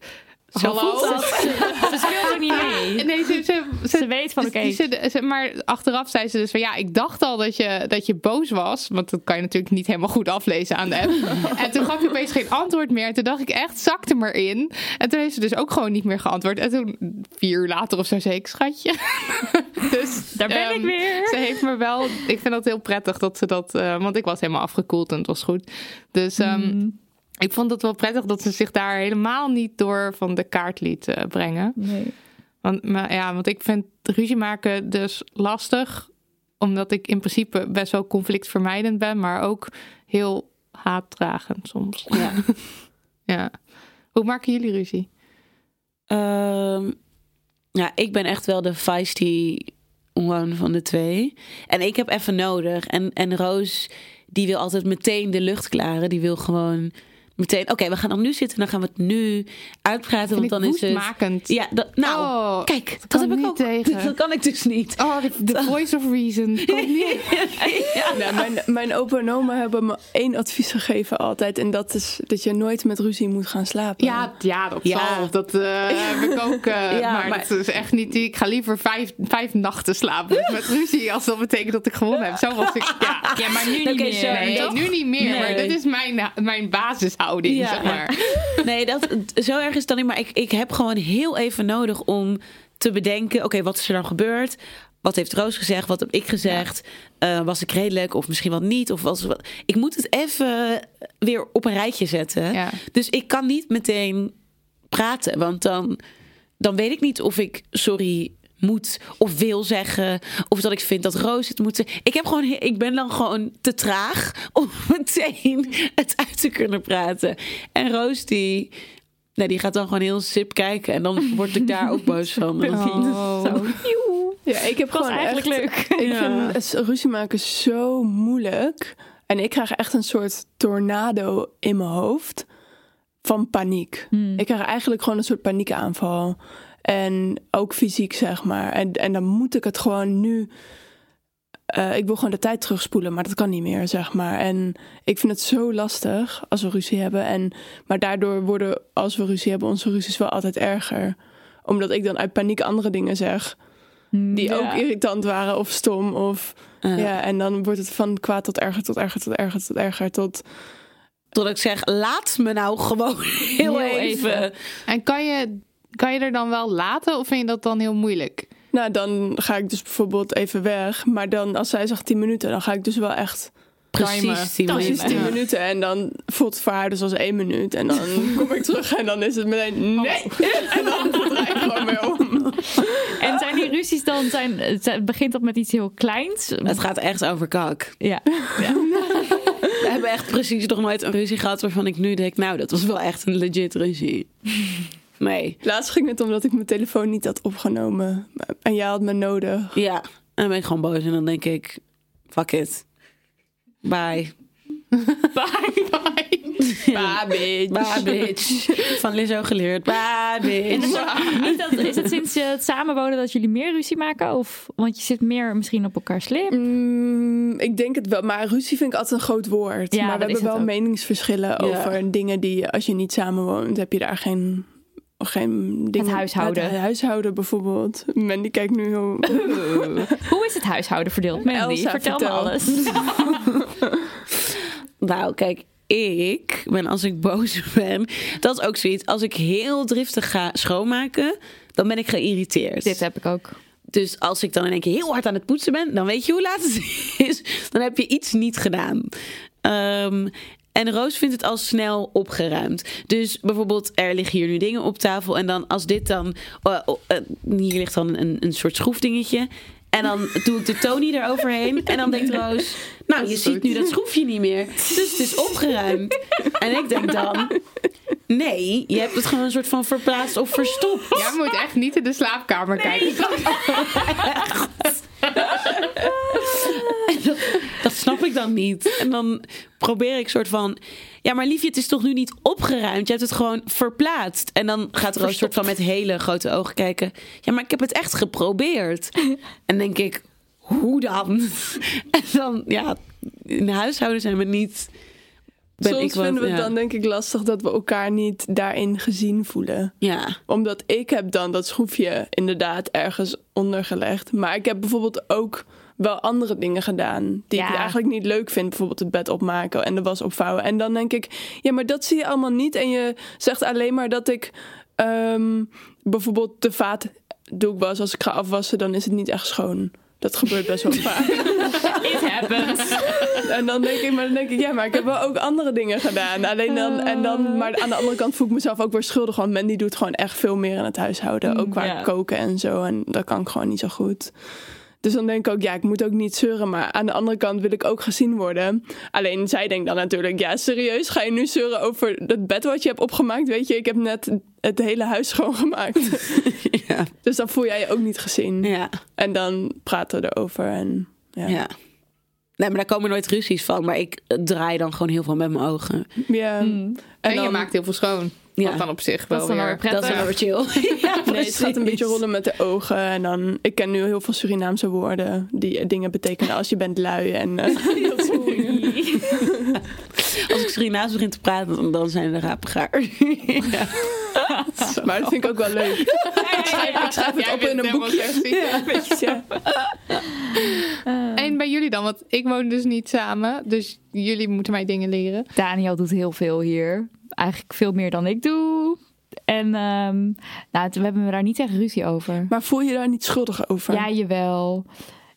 Zo Hallo? voelt dat. Ze speelt er niet mee. Nee, ze, ze, ze, Ze weet van, oké. maar achteraf zei ze dus van ja, ik dacht al dat je, dat je boos was. Want dat kan je natuurlijk niet helemaal goed aflezen aan de app. en toen gaf je opeens geen antwoord meer. En toen dacht ik echt, zakte maar in. En toen heeft ze dus ook gewoon niet meer geantwoord. En toen, vier uur later of zo, zei ik, schatje. dus Daar ben ik ehm, weer. Ze heeft me wel, ik vind dat heel prettig dat ze dat, eh, want ik was helemaal afgekoeld en het was goed. Dus ehm, ik vond het wel prettig dat ze zich daar helemaal niet door van de kaart liet eh, brengen. Nee. Want, maar ja, want ik vind ruzie maken dus lastig. Omdat ik in principe best wel conflictvermijdend ben. Maar ook heel haatdragend soms. Ja. Ja. Hoe maken jullie ruzie? Ehm, ja, ik ben echt wel de feisty one van de twee. En ik heb even nodig. En, en Roos, die wil altijd meteen de lucht klaren. Die wil gewoon meteen... Oké, we gaan dan nu zitten. Dan gaan we het nu uitpraten. Vind want ik dan is het... Ja, dat, nou, Oh, kijk, dat dat, heb ik ook. tegen. Dat kan ik dus niet. Oh, de, voice of reason. Kan niet. Nou, mijn, mijn opa en oma hebben me één advies gegeven altijd. En dat is dat je nooit met ruzie moet gaan slapen. Ja, ja, dat Ja. zal. Dat eh, heb ik ook. eh, Ja, maar, maar- dat is echt niet... Ik ga liever vijf, vijf nachten slapen met ruzie... als dat betekent dat ik gewonnen heb. Zo was ik... Ja, Ja, maar nu niet meer. Nee, nu niet meer. Nee. Maar dit is mijn, mijn basishouding, Ja. zeg maar. Nee, dat, zo erg is het dan niet. Maar ik, ik heb gewoon heel even nodig om te bedenken... oké, wat is er dan gebeurd? Wat heeft Roos gezegd? Wat heb ik gezegd? Eh, was ik redelijk of misschien wat niet? Of was, wat... Ik moet het even weer op een rijtje zetten. Ja. Dus ik kan niet meteen praten. Want dan, dan weet ik niet of ik sorry moet of wil zeggen. Of dat ik vind dat Roos het moet zeggen. Ik, heb gewoon, ik ben dan gewoon te traag om meteen het uit te kunnen praten. En Roos die... Nee, die gaat dan gewoon heel sip kijken. En dan word ik daar ook boos van. Oh. Zo. Ja, ik heb gewoon eigenlijk echt, leuk. Ik Ja. vind het ruzie maken zo moeilijk. En ik krijg echt een soort tornado in mijn hoofd van paniek. Hmm. Ik krijg eigenlijk gewoon een soort paniekaanval. En ook fysiek, zeg maar. En, en dan moet ik het gewoon nu... eh, ik wil gewoon de tijd terugspoelen, maar dat kan niet meer, zeg maar. En ik vind het zo lastig als we ruzie hebben. En, maar daardoor worden, als we ruzie hebben, onze ruzies wel altijd erger. Omdat ik dan uit paniek andere dingen zeg die Ja. ook irritant waren of stom. Of, Ja. ja, en dan wordt het van kwaad tot erger, tot erger, tot erger, tot erger. Tot, Tot ik zeg, laat me nou gewoon heel, Heel even. even. En kan je, kan je er dan wel laten of vind je dat dan heel moeilijk? nou, dan ga ik dus bijvoorbeeld even weg. Maar dan, als zij zegt 10 minuten, dan ga ik dus wel echt Precies, die precies minuten. 10 minuten. En dan voelt het voor haar dus als één minuut. En dan kom ik terug en dan is het meteen nee. En dan draai ik gewoon weer om. En zijn die ruzies dan, zijn, het begint dat met iets heel kleins? Het gaat echt over kak. Ja. We hebben echt precies nog nooit een ruzie gehad waarvan ik nu denk, nou, dat was wel echt een legit ruzie. Nee. Laatst ging het omdat ik mijn telefoon niet had opgenomen. En jij had me nodig. Ja, en dan ben ik gewoon boos en dan denk ik, fuck it. Bye. Bye, bye. Bah, bitch. Bye, bitch. Van Lizzo geleerd. Bye, bitch. Niet dat, is het sinds je het samenwonen dat jullie meer ruzie maken? Of, want je zit meer misschien op elkaar slim. Mm, ik denk het wel, maar ruzie vind ik altijd een groot woord. Ja, maar we is hebben wel het ook. meningsverschillen over dingen die, als je niet samenwoont, heb je daar geen, geen dingen. huishouden. Het huishouden bijvoorbeeld. Mandy kijkt nu heel. Hoe is het huishouden verdeeld? Mandy, Elsa, vertel, vertel. me alles. Nou, kijk, ik ben als ik boos ben, dat is ook zoiets. Als ik heel driftig ga schoonmaken, dan ben ik geïrriteerd. Dit heb ik ook. Dus als ik dan in één keer heel hard aan het poetsen ben, dan weet je hoe laat het is. Dan heb je iets niet gedaan. Ehm, en Roos vindt het al snel opgeruimd. Dus bijvoorbeeld, er liggen hier nu dingen op tafel. En dan als dit dan. eh, oh, eh, hier ligt dan een, een soort schroefdingetje. En dan doe ik de Tony eroverheen. En dan denkt Roos. Nou, je ziet nu dat schroefje niet meer. Dus het is opgeruimd. En ik denk dan. Nee, je hebt het gewoon een soort van verplaatst of verstopt. Jij moet echt niet in de slaapkamer kijken. Dat snap ik dan niet. En dan probeer ik soort van... Ja, maar liefje, het is toch nu niet opgeruimd? Je hebt het gewoon verplaatst. En dan gaat Roos soort van met hele grote ogen kijken. Ja, maar ik heb het echt geprobeerd. En denk ik, hoe dan? En dan, ja, in huishouden zijn we niet... Ben Soms ik wat, vinden we het ja. dan denk ik lastig dat we elkaar niet daarin gezien voelen. Ja, Omdat ik heb dan dat schroefje inderdaad ergens ondergelegd. Maar ik heb bijvoorbeeld ook wel andere dingen gedaan. Die Ja. ik eigenlijk niet leuk vind. Bijvoorbeeld het bed opmaken en de was opvouwen. En dan denk ik, ja, maar dat zie je allemaal niet. En je zegt alleen maar dat ik ehm, bijvoorbeeld de vaat doe ik was. Als ik ga afwassen, dan is het niet echt schoon. Dat gebeurt best wel vaak. It happens. En dan denk ik, maar dan denk ik, ja, maar ik heb wel ook andere dingen gedaan. Alleen dan, en dan, maar aan de andere kant voel ik mezelf ook weer schuldig. Want Mandy doet gewoon echt veel meer in het huishouden. Ook qua ja. koken en zo. En dat kan ik gewoon niet zo goed. Dus dan denk ik ook, ja, ik moet ook niet zeuren. Maar aan de andere kant wil ik ook gezien worden. Alleen zij denkt dan natuurlijk, ja, serieus, ga je nu zeuren over het bed wat je hebt opgemaakt? Weet je, ik heb net het hele huis schoongemaakt. ja, dus dan voel jij je ook niet gezien. ja, En dan praten we erover. En, ja. ja. Nee, maar daar komen nooit ruzies van. Maar ik draai dan gewoon heel veel met mijn ogen. Ja. En, En je dan- maakt heel veel schoon. Ja. Wat dan op zich Dat wel is dan wel weer... weer Dat is prettig. weer chill. ja, Nee, het gaat een beetje rollen met de ogen. En dan, ik ken nu heel veel Surinaamse woorden die eh, dingen betekenen als je bent lui. En, eh, dat. Als ik Surinaams begin te praten, dan- dan zijn de rapen gaar. ja. Maar dat vind ik ook wel leuk. Ik schrijf, ik schrijf het Jij op in een boekje. Ja. En bij jullie dan? Want ik woon dus niet samen. Dus jullie moeten mij dingen leren. Daniel doet heel veel hier. Eigenlijk veel meer dan ik doe. En ehm, nou, we hebben we daar niet echt ruzie over. Maar voel je daar niet schuldig over? Ja, jawel.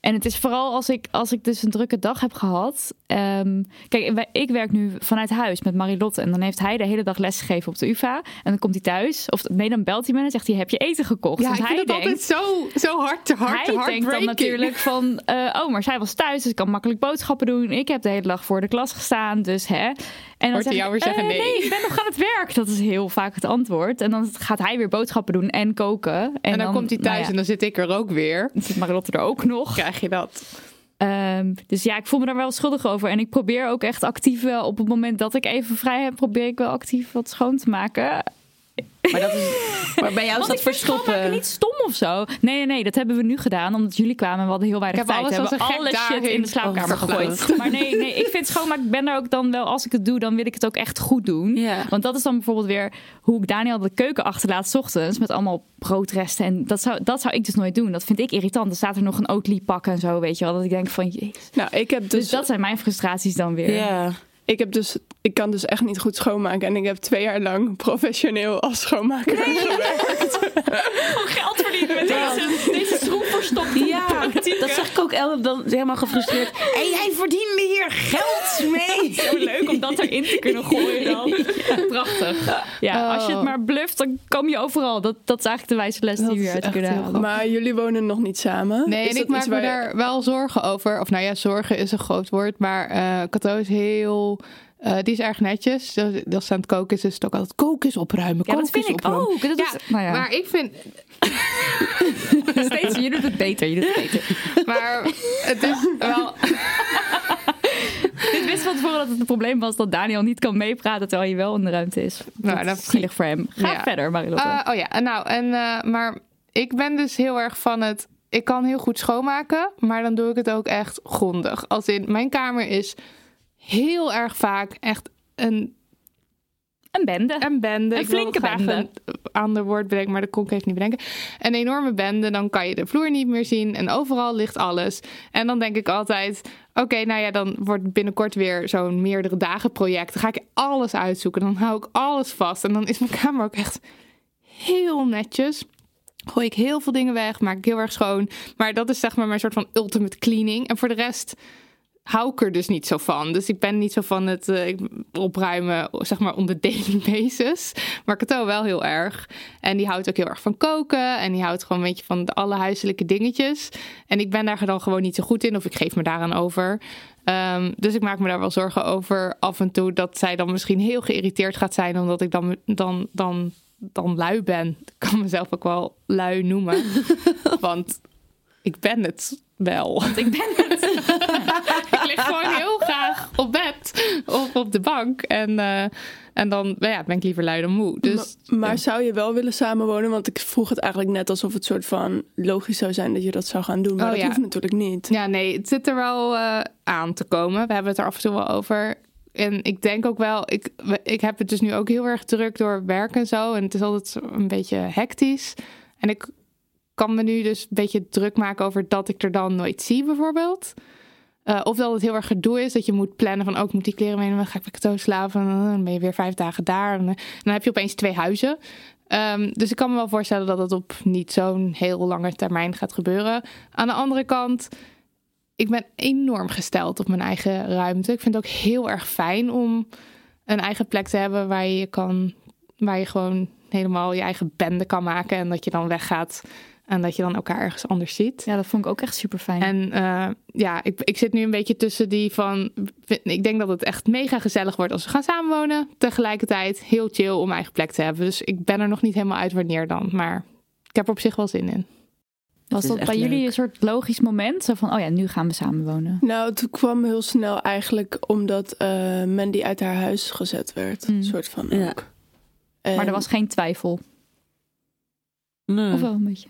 En het is vooral als ik, als ik dus een drukke dag heb gehad. Ehm, kijk, ik werk nu vanuit huis met Marilotte. En dan heeft hij de hele dag lesgegeven op de UvA. En dan komt hij thuis. Of nee, dan belt hij me en zegt hij, heb je eten gekocht? Ja, Dus ik hij vind denkt, altijd zo, zo hard, te hard, hij denkt dan natuurlijk van, eh, oh, maar zij was thuis, dus ik kan makkelijk boodschappen doen. Ik heb de hele dag voor de klas gestaan, dus hè. En dan Hoort hij zeg jou ik, weer zeggen, eh, nee. ik ben nog aan het werk. Dat is heel vaak het antwoord. En dan gaat hij weer boodschappen doen en koken. En, En dan, komt hij thuis nou ja, en dan zit ik er ook weer. dan zit Marilotte er ook nog. Krijg je dat? Ehm, dus ja, ik voel me daar wel schuldig over. En ik probeer ook echt actief wel op het moment dat ik even vrij heb, probeer ik wel actief wat schoon te maken. Maar, dat is, maar bij jou is dat verstoppen. niet stom of zo. Nee, nee, nee, dat hebben we nu gedaan omdat jullie kwamen en we hadden heel weinig Ik heb tijd. alles we hebben alle shit in de slaapkamer gegooid. Maar nee, nee, ik vind schoonmaken, ik ben er ook dan wel, als ik het doe, dan wil ik het ook echt goed doen. Ja. Want dat is dan bijvoorbeeld weer hoe ik Daniel de keuken achterlaat 's ochtends met allemaal broodresten. En dat zou, dat zou ik dus nooit doen. Dat vind ik irritant. Er staat er nog een Oatly pak en zo, weet je wel. Dat ik denk van, jezus. Nou, ik heb Dus, dus, dat zijn mijn frustraties dan weer. Ja. Ik heb dus, ik kan dus echt niet goed schoonmaken. En ik heb twee jaar lang professioneel als schoonmaker gewerkt. Geld verdienen met deze, deze verstopt. Ja, dat zeg ik ook elke dan helemaal gefrustreerd. En jij verdient hier geld mee. Zo leuk om dat erin te kunnen gooien dan. Prachtig. Ja, als je het maar bluft, dan kom je overal. Dat, dat is eigenlijk de wijze les die we echt kunnen halen. Maar jullie wonen nog niet samen? Nee, Is en dat ik maak iets me je- daar wel zorgen over. Of nou ja, zorgen is een groot woord. Maar eh Cato is heel Eh, die is erg netjes. Dus Als ze aan het koken is, is het ook altijd koken is opruimen. Ja, dat koken vind ik opruimen. ook. Dat Ja, is, nou ja. Maar ik vind, steeds, je doet het beter. Je doet het beter. maar het is wel. Ik wist van tevoren dat het een probleem was dat Daniel niet kan meepraten terwijl hij wel in de ruimte is. Nou, dat dat- is zielig voor hem. Ga Ja. verder, Marilotte. Eh, oh ja, nou, en, eh, maar ik ben dus heel erg van het. Ik kan heel goed schoonmaken, maar dan doe ik het ook echt grondig. Als in, mijn kamer is heel erg vaak echt een, een bende. een bende. Een Ik flinke bende. Een ander woord bedenken, maar dat kon ik even niet bedenken. Een enorme bende, dan kan je de vloer niet meer zien en overal ligt alles. En dan denk ik altijd, oké, nou ja, dan wordt binnenkort weer zo'n meerdere dagen project. Dan ga ik alles uitzoeken, dan hou ik alles vast. En dan is mijn kamer ook echt heel netjes. Gooi ik heel veel dingen weg, maak ik heel erg schoon. Maar dat is zeg maar mijn soort van ultimate cleaning. En voor de rest hou ik er dus niet zo van. Dus ik ben niet zo van het eh, opruimen, zeg maar, on the daily basis. Maar Kato wel heel erg. En die houdt ook heel erg van koken. En die houdt gewoon een beetje van de alle huiselijke dingetjes. En ik ben daar dan gewoon niet zo goed in. Of ik geef me daaraan over. Ehm, dus ik maak me daar wel zorgen over af en toe. Dat zij dan misschien heel geïrriteerd gaat zijn. Omdat ik dan, dan, dan, dan lui ben. Ik kan mezelf ook wel lui noemen. Want ik ben het wel. ik ben het. ik lig gewoon heel graag op bed of op de bank. En, eh, en dan nou ja, ben ik liever lui dan moe. Dus Ma- maar zou je wel willen samenwonen? Want ik vroeg het eigenlijk net alsof het soort van logisch zou zijn dat je dat zou gaan doen. Maar Oh, dat ja. hoeft natuurlijk niet. ja, nee, het zit er wel eh, aan te komen. We hebben het er af en toe wel over. En ik denk ook wel, ik, ik heb het dus nu ook heel erg druk door werk en zo. En het is altijd een beetje hectisch. En ik kan me nu dus een beetje druk maken over dat ik er dan nooit zie, bijvoorbeeld. Eh, of dat het heel erg gedoe is dat je moet plannen van... ook moet die kleren meenemen, ga ik bij Cato slapen... en dan ben je weer vijf dagen daar. En, eh, dan heb je opeens twee huizen. Ehm, dus ik kan me wel voorstellen dat het op niet zo'n heel lange termijn gaat gebeuren. Aan de andere kant, ik ben enorm gesteld op mijn eigen ruimte. Ik vind het ook heel erg fijn om een eigen plek te hebben... waar je kan, waar je gewoon helemaal je eigen bende kan maken... en dat je dan weggaat en dat je dan elkaar ergens anders ziet. Ja, dat vond ik ook echt super fijn. En eh, ja, ik, ik zit nu een beetje tussen die van. Ik denk dat het echt mega gezellig wordt als we gaan samenwonen. Tegelijkertijd heel chill om eigen plek te hebben. Dus ik ben er nog niet helemaal uit wanneer dan. Maar ik heb er op zich wel zin in. Was dat bij jullie een soort logisch moment? Zo van, oh ja, nu gaan we samenwonen. Nou, het kwam heel snel eigenlijk omdat eh, Mandy uit haar huis gezet werd. Mm. Een soort van Ja. ook. En Maar er was geen twijfel. Nee, Of wel een beetje.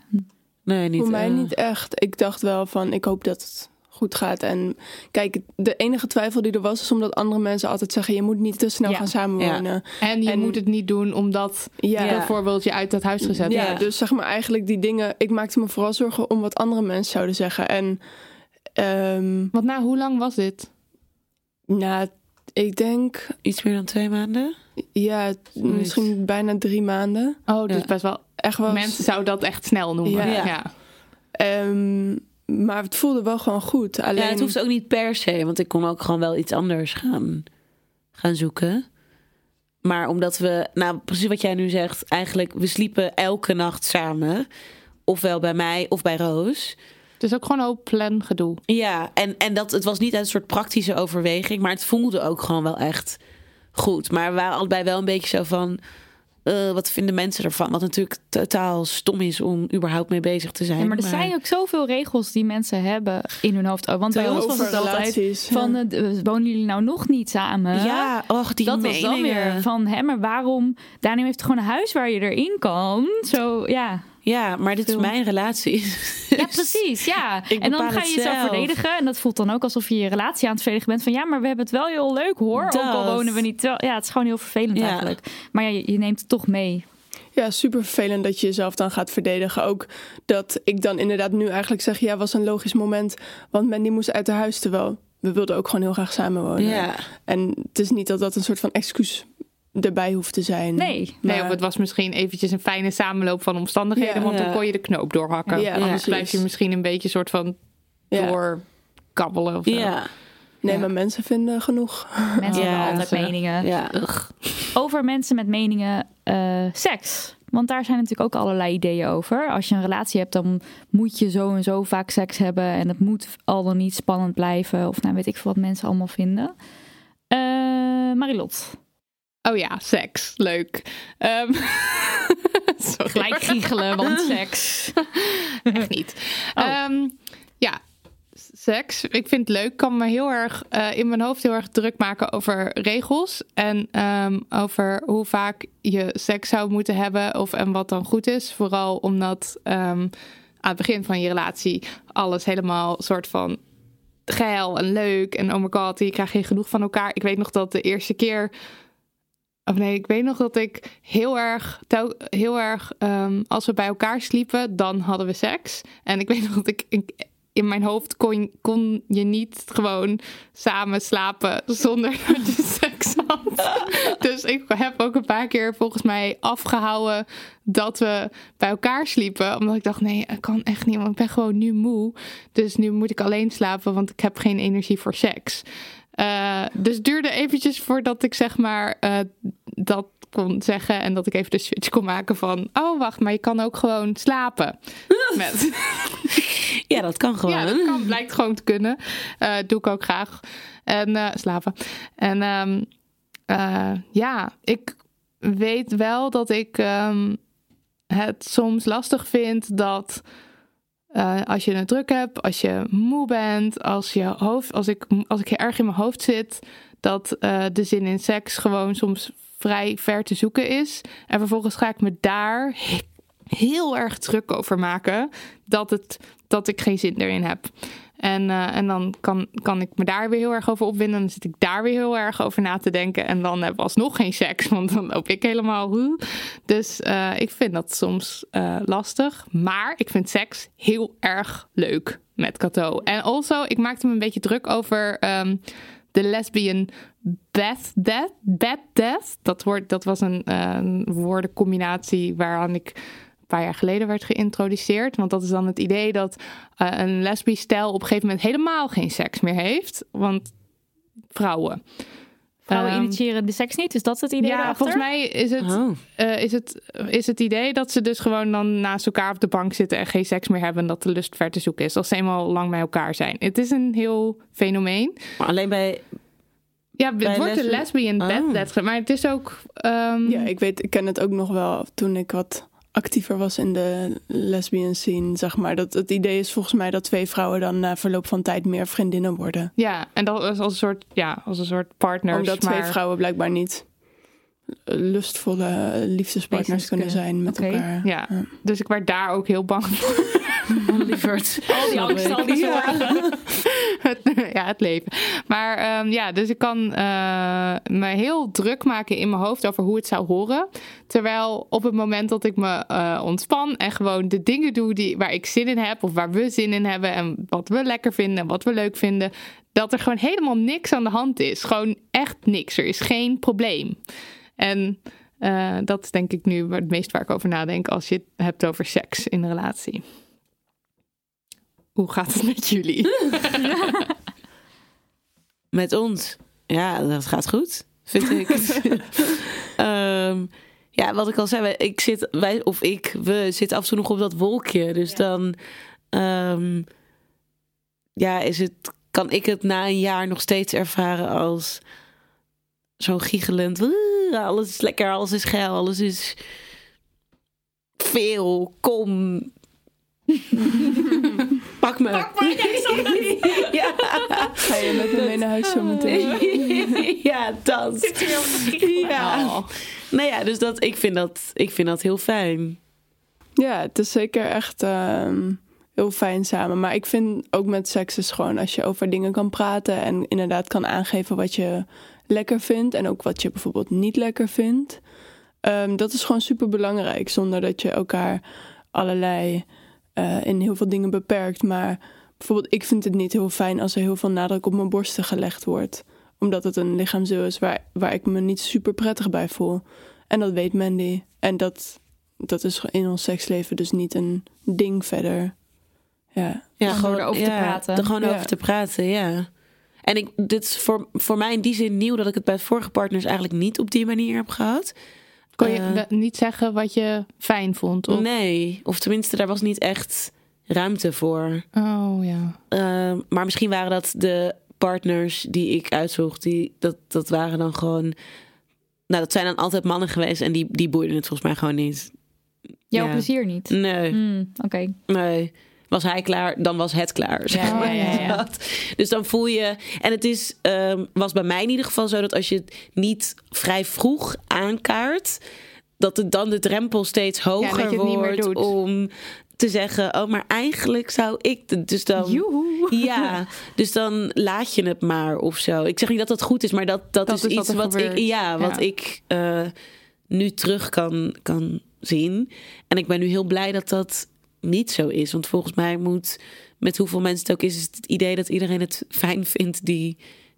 nee niet. voor mij eh, niet echt. Ik dacht wel van, ik hoop dat het goed gaat. En kijk, de enige twijfel die er was, is omdat andere mensen altijd zeggen... je moet niet te snel Ja. gaan samenwonen. En je En- moet het niet doen omdat Ja, Ja. bijvoorbeeld je uit dat huis gezet Ja, wordt. dus zeg maar eigenlijk die dingen... Ik maakte me vooral zorgen om wat andere mensen zouden zeggen. En ehm Want nou, hoe lang was dit? nou, ik denk... Iets meer dan twee maanden? Ja, misschien bijna drie maanden. Oh, dus Ja. best wel. Echt wel... Mensen zouden dat echt snel noemen. Ja. Ja. Ehm, maar het voelde wel gewoon goed. Alleen... Ja, het hoeft ook niet per se, want ik kon ook gewoon wel iets anders gaan, gaan zoeken. Maar omdat we, nou precies wat jij nu zegt, eigenlijk we sliepen elke nacht samen. Ofwel bij mij of bij Roos. Het is ook gewoon een hoop plangedoe. Ja, en, en dat, het was niet uit een soort praktische overweging, maar het voelde ook gewoon wel echt goed. Maar we waren allebei wel een beetje zo van, eh, wat vinden mensen ervan? Wat natuurlijk totaal stom is om überhaupt mee bezig te zijn. Ja, maar er zijn ook zoveel regels die mensen hebben in hun hoofd. Oh, want bij ons was het altijd ja. van, eh, wonen jullie nou nog niet samen? Ja, och, die dat was dan meningen. weer van, hè, maar waarom? Daniel heeft gewoon een huis waar je erin kan. Zo, ja. Ja, maar dit is mijn relatie. Ja, precies. Ja. En dan ga je jezelf zelf. verdedigen. En dat voelt dan ook alsof je je relatie aan het verdedigen bent. Van ja, maar we hebben het wel heel leuk hoor. Ook al wonen we niet. Ja, het is gewoon heel vervelend Ja. eigenlijk. Maar ja, je, je neemt het toch mee. Ja, super vervelend dat je jezelf dan gaat verdedigen. Ook dat ik dan inderdaad nu eigenlijk zeg... ja, was een logisch moment, want Mandy moest uit haar huis. Terwijl we wilden ook gewoon heel graag samenwonen. Ja. En het is niet dat dat een soort van excuus erbij hoeft te zijn. Nee. Nee, Maar- of het was misschien eventjes een fijne samenloop van omstandigheden. Ja. want dan kon je de knoop doorhakken. Ja, Anders precies. blijf je misschien een beetje soort van Ja. doorkabbelen. Of zo. Ja. Nee, Ja. maar mensen vinden genoeg. Mensen Ja, hebben altijd meningen. Ja. Over mensen met meningen eh, seks. Want daar zijn natuurlijk ook allerlei ideeën over. Als je een relatie hebt, dan moet je zo en zo vaak seks hebben. En het moet al dan niet spannend blijven. Of nou weet ik veel wat mensen allemaal vinden. Ehm, Marilot. Oh ja, seks. Leuk. Um, sorry. Gelijk giechelen, want seks. Echt niet. Oh. Um, ja, seks. Ik vind het leuk. Kan me heel erg uh, in mijn hoofd heel erg druk maken over regels. En um, over hoe vaak je seks zou moeten hebben. Of en wat dan goed is. Vooral omdat aan het begin van je relatie alles helemaal soort van geil en leuk. En oh my god, je krijgt geen genoeg van elkaar. Ik weet nog dat de eerste keer of nee, ik weet nog dat ik heel erg, heel erg um, als we bij elkaar sliepen, dan hadden we seks. En ik weet nog dat ik in mijn hoofd kon, kon je niet gewoon samen slapen zonder dat je seks had. Dus ik heb ook een paar keer volgens mij afgehouden dat we bij elkaar sliepen. Omdat ik dacht, nee, ik kan echt niet, want ik ben gewoon nu moe. Dus nu moet ik alleen slapen, want ik heb geen energie voor seks. Uh, dus het duurde eventjes voordat ik zeg maar uh, dat kon zeggen en dat ik even de switch kon maken van oh wacht, maar je kan ook gewoon slapen. Met. Ja, dat kan gewoon. Ja, dat kan, blijkt gewoon te kunnen. Uh, doe ik ook graag. En slapen. En um, ja, ik weet wel dat ik um, het soms lastig vind dat uh, als je het druk hebt, als je moe bent, als, je hoofd, als, ik, als ik erg in mijn hoofd zit, dat uh, de zin in seks gewoon soms vrij ver te zoeken is. En vervolgens ga ik me daar heel erg druk over maken dat, het, dat ik geen zin erin heb. En, uh, en dan kan, kan ik me daar weer heel erg over opwinden. Dan zit ik daar weer heel erg over na te denken. En dan hebben we alsnog geen seks, want dan loop ik helemaal. Dus uh, ik vind dat soms uh, lastig. Maar ik vind seks heel erg leuk met Kato. En also, ik maakte me een beetje druk over um, de lesbian Beth Death. Beth Death. Dat, woord, dat was een woordencombinatie waaraan ik paar jaar geleden werd geïntroduceerd. Want dat is dan het idee dat uh, een lesbisch stel op een gegeven moment helemaal geen seks meer heeft. Want vrouwen. Vrouwen um, initiëren de seks niet, is dat het idee? Ja, daarachter? volgens mij is het, oh. uh, is, het, is het idee dat ze dus gewoon dan naast elkaar op de bank zitten en geen seks meer hebben. En dat de lust ver te zoeken is als ze eenmaal lang bij elkaar zijn. Het is een heel fenomeen. Maar alleen bij, ja, het wordt een lesbian oh. bed, maar het is ook... Um... Ja, ik weet, ik ken het ook nog wel toen ik wat actiever was in de lesbian scene, zeg maar. Dat het idee is volgens mij dat twee vrouwen dan na verloop van tijd meer vriendinnen worden. Ja, en dat is als een soort, ja, als een soort partners. Omdat maar... twee vrouwen blijkbaar niet lustvolle liefdespartners kunnen zijn met okay. elkaar. Ja. ja. dus ik werd daar ook heel bang voor. Lieverd. Al die angst, al die zorgen. ja, het leven. Maar um, ja, dus ik kan uh, me heel druk maken in mijn hoofd over hoe het zou horen. Terwijl op het moment dat ik me uh, ontspan en gewoon de dingen doe die, waar ik zin in heb, of waar we zin in hebben en wat we lekker vinden en wat we leuk vinden, dat er gewoon helemaal niks aan de hand is. Gewoon echt niks. Er is geen probleem. En uh, dat is denk ik nu het meest waar ik over nadenk als je het hebt over seks in een relatie. Hoe gaat het met jullie? met ons? Ja, dat gaat goed, vind ik. um, ja, wat ik al zei, ik zit, wij, of ik, we zitten af en toe nog op dat wolkje. Dus ja. dan, um, ja, is het, kan ik het na een jaar nog steeds ervaren als zo giechelend. Alles is lekker, alles is geil, alles is veel, kom. Pak me. Pak me, ja. Ga je met me mee naar huis zo meteen? ja, dat. Ja. Oh. Nou ja, dus dat, ik, vind dat, ik vind dat heel fijn. Ja, het is zeker echt uh, heel fijn samen. Maar ik vind ook met seks is gewoon als je over dingen kan praten en inderdaad kan aangeven wat je lekker vindt en ook wat je bijvoorbeeld niet lekker vindt. Um, dat is gewoon super belangrijk, zonder dat je elkaar allerlei uh, in heel veel dingen beperkt. Maar bijvoorbeeld, ik vind het niet heel fijn als er heel veel nadruk op mijn borsten gelegd wordt. Omdat het een lichaamsdeel is waar, waar ik me niet super prettig bij voel. En dat weet Mandy. En dat, dat is in ons seksleven dus niet een ding verder. Ja, ja gewoon erover ja, te praten. Er gewoon ja. over te praten, ja. En ik, dit is voor, voor mij in die zin nieuw dat ik het bij vorige partners eigenlijk niet op die manier heb gehad. Kon je uh, niet zeggen wat je fijn vond? Of? Nee, of tenminste, daar was niet echt ruimte voor. Oh ja. Uh, maar misschien waren dat de partners die ik uitzocht, die, dat, dat waren dan gewoon. Nou, dat zijn dan altijd mannen geweest en die, die boeiden het volgens mij gewoon niet. Jouw Ja. plezier niet. Nee, Hmm, Oké. nee. Was hij klaar, dan was het klaar. zeg maar. ja, ja, ja. Dus dan voel je. En het is, ehm, was bij mij in ieder geval zo dat als je het niet vrij vroeg aankaart, dat het dan de drempel steeds hoger wordt om te zeggen: Oh, maar eigenlijk zou ik. Dus dan. Joehoe. Ja, dus dan laat je het maar of zo. Ik zeg niet dat dat goed is, maar dat, dat, Dat is wat iets wat ik, ja, wat ik eh, nu terug kan, kan zien. En ik ben nu heel blij dat dat niet zo is. Want volgens mij moet, met hoeveel mensen het ook is, is het het idee dat iedereen het fijn vindt die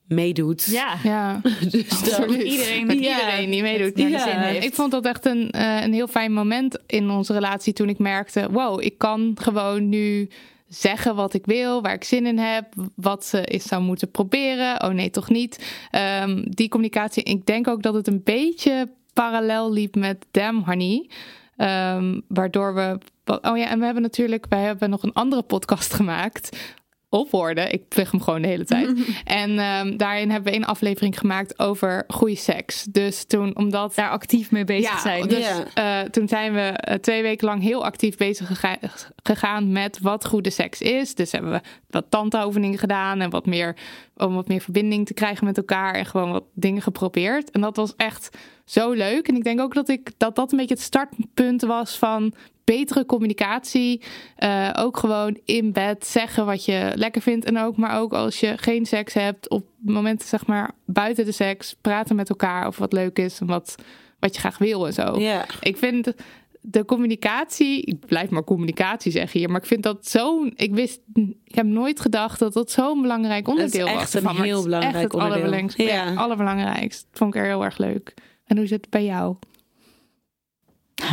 meedoet. Ja. Ja, dus absoluut. iedereen- Met Ja. iedereen die meedoet. naar de Ja. zin heeft. Ik vond dat echt een, eh, een heel fijn moment in onze relatie toen ik merkte: wow, ik kan gewoon nu zeggen wat ik wil, waar ik zin in heb, wat ze is zou moeten proberen. Oh nee, toch niet. Ehm, die communicatie. Ik denk ook dat het een beetje parallel liep met Damn Honey. Ehm, waardoor we. Oh ja, en we hebben natuurlijk. Wij hebben nog een andere podcast gemaakt. Op woorden. Ik plug hem gewoon de hele tijd. en ehm, daarin hebben we een aflevering gemaakt over goede seks. Dus toen, omdat Daar actief mee bezig zijn. dus eh, toen zijn we eh, twee weken lang heel actief bezig gega- gegaan met wat goede seks is. Dus hebben we wat tanteoefeningen gedaan en wat meer om wat meer verbinding te krijgen met elkaar en gewoon wat dingen geprobeerd. En dat was echt zo leuk. En ik denk ook dat ik dat dat een beetje het startpunt was van betere communicatie. Eh, ook gewoon in bed zeggen wat je lekker vindt. En ook, maar ook als je geen seks hebt, op momenten zeg maar buiten de seks, praten met elkaar over wat leuk is en wat, wat je graag wil en zo. Ja. Ik vind de communicatie, ik blijf maar communicatie zeggen hier, maar ik vind dat zo'n, ik wist, ik heb nooit gedacht dat dat zo'n belangrijk onderdeel echt was. een ervan, maar heel het is belangrijk echt het onderdeel. allerbelangrijkste. Ja. allerbelangrijkst. Dat vond ik er heel erg leuk. En hoe zit het bij jou?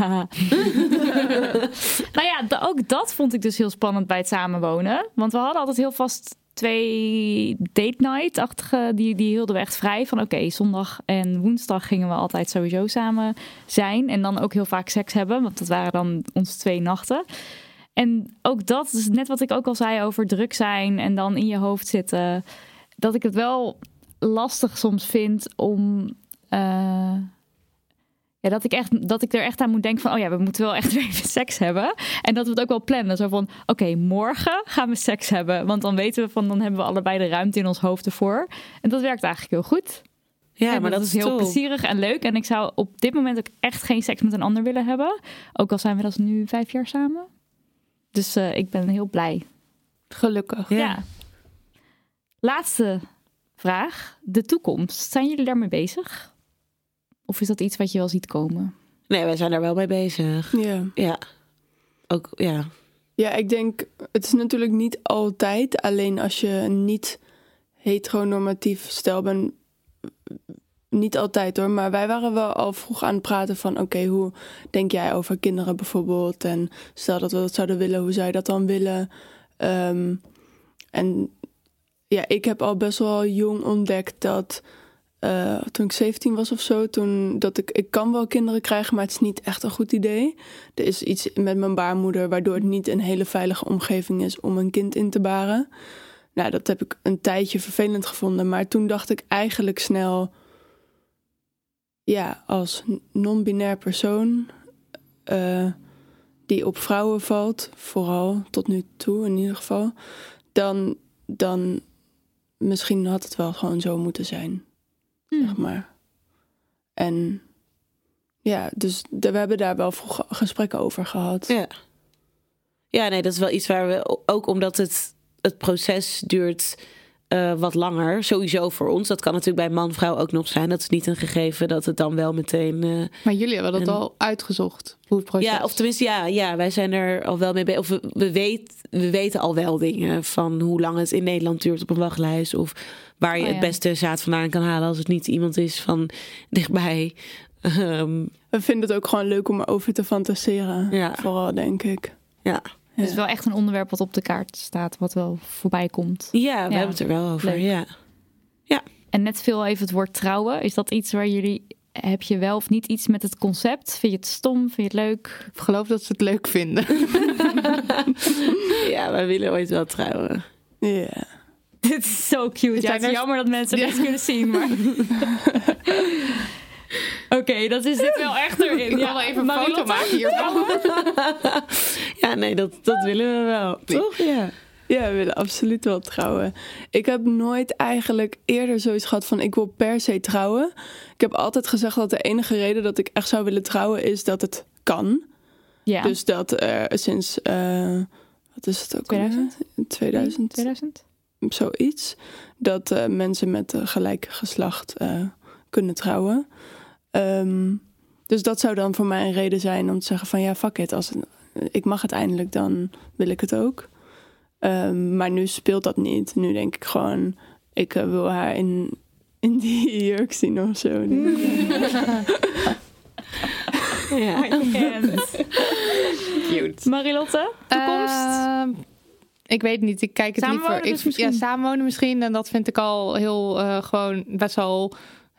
Nou ja, ook dat vond ik dus heel spannend bij het samenwonen. Want we hadden altijd heel vast twee date night-achtige, die, die hielden we echt vrij. Van oké, zondag en woensdag gingen we altijd sowieso samen zijn. En dan ook heel vaak seks hebben, want dat waren dan onze twee nachten. En ook dat is net wat ik ook al zei over druk zijn en dan in je hoofd zitten. Dat ik het wel lastig soms vind om... eh, ja, dat ik, echt, dat ik er echt aan moet denken van... oh ja, we moeten wel echt weer even seks hebben. En dat we het ook wel plannen. Zo van, oké, morgen gaan we seks hebben. Want dan weten we van, dan hebben we allebei de ruimte in ons hoofd ervoor. En dat werkt eigenlijk heel goed. Ja, En maar dat, is heel top. plezierig en leuk. En ik zou op dit moment ook echt geen seks met een ander willen hebben. Ook al zijn we dat nu vijf jaar samen. Dus eh, ik ben heel blij. Gelukkig. Ja. Ja. Laatste vraag. De toekomst. Zijn jullie daarmee bezig? Of is dat iets wat je wel ziet komen? Nee, wij zijn daar wel mee bezig. Ja. Ja. Ook, ja. Ja, ik denk, het is natuurlijk niet altijd. Alleen als je niet heteronormatief stel bent, niet altijd hoor. Maar wij waren wel al vroeg aan het praten van, oké, hoe denk jij over kinderen bijvoorbeeld? En stel dat we dat zouden willen, hoe zou je dat dan willen? Ehm, en ja, ik heb al best wel jong ontdekt dat eh, toen ik 17 was of zo, toen dat ik, ik kan wel kinderen krijgen, maar het is niet echt een goed idee. Er is iets met mijn baarmoeder waardoor het niet een hele veilige omgeving is om een kind in te baren. Nou, dat heb ik een tijdje vervelend gevonden, maar toen dacht ik eigenlijk snel, ja, als non-binair persoon eh, die op vrouwen valt, vooral tot nu toe in ieder geval, dan, dan misschien had het wel gewoon zo moeten zijn zeg maar. En ja, dus de- we hebben daar wel vroeg gesprekken over gehad. Ja. Ja, nee, dat is wel iets waar we ook omdat het, het proces duurt eh, wat langer. Sowieso voor ons. Dat kan natuurlijk bij man-vrouw ook nog zijn. Dat is niet een gegeven dat het dan wel meteen. eh, Maar jullie hebben dat En- al uitgezocht, hoe het proces ja, of tenminste, ja, ja, wij zijn er al wel mee bezig. Of we, we, weet, we weten al wel dingen van hoe lang het in Nederland duurt op een wachtlijst. Of waar je Oh, ja. het beste zaad vandaan kan halen als het niet iemand is van dichtbij. Ehm, We vinden het ook gewoon leuk om erover te fantaseren. Ja. Vooral, denk ik. ja. Het is wel echt een onderwerp wat op de kaart staat, wat wel voorbij komt. ja, we Ja. hebben het er wel over. Leuk. Ja. En net veel even het woord trouwen. Is dat iets waar jullie, heb je wel of niet iets met het concept? Vind je het stom? Vind je het leuk? Ik geloof dat ze het leuk vinden. ja, wij willen ooit wel trouwen. Ja. Dit is zo cute. Ja, het is er- jammer dat mensen Ja. dit kunnen zien, maar... Oké, dat is dit wel echt erin. Ik wil wel even een foto maken hiervan. Ja, nee, dat, dat willen we wel. Toch? Ja. Ja, we willen absoluut wel trouwen. Ik heb nooit eigenlijk eerder zoiets gehad van ik wil per se trouwen. Ik heb altijd gezegd dat de enige reden dat ik echt zou willen trouwen is dat het kan. Ja. Dus dat er sinds, eh, wat is het ook 2000? alweer? 2000? 2000? zoiets. Dat eh, mensen met een gelijk geslacht eh, kunnen trouwen. Ehm, dus dat zou dan voor mij een reden zijn om te zeggen van ja, fuck it. Als het- ik mag het eindelijk, dan wil ik het ook. Ehm, maar nu speelt dat niet. Nu denk ik gewoon, ik eh, wil haar in, in die jurk zien of zo. Ja. Cute. Marilotte, toekomst? Ehm, ik weet niet. Ik kijk het Samenwonen liever. dus ik, misschien? Ja, samenwonen misschien. En dat vind ik al heel eh, gewoon best wel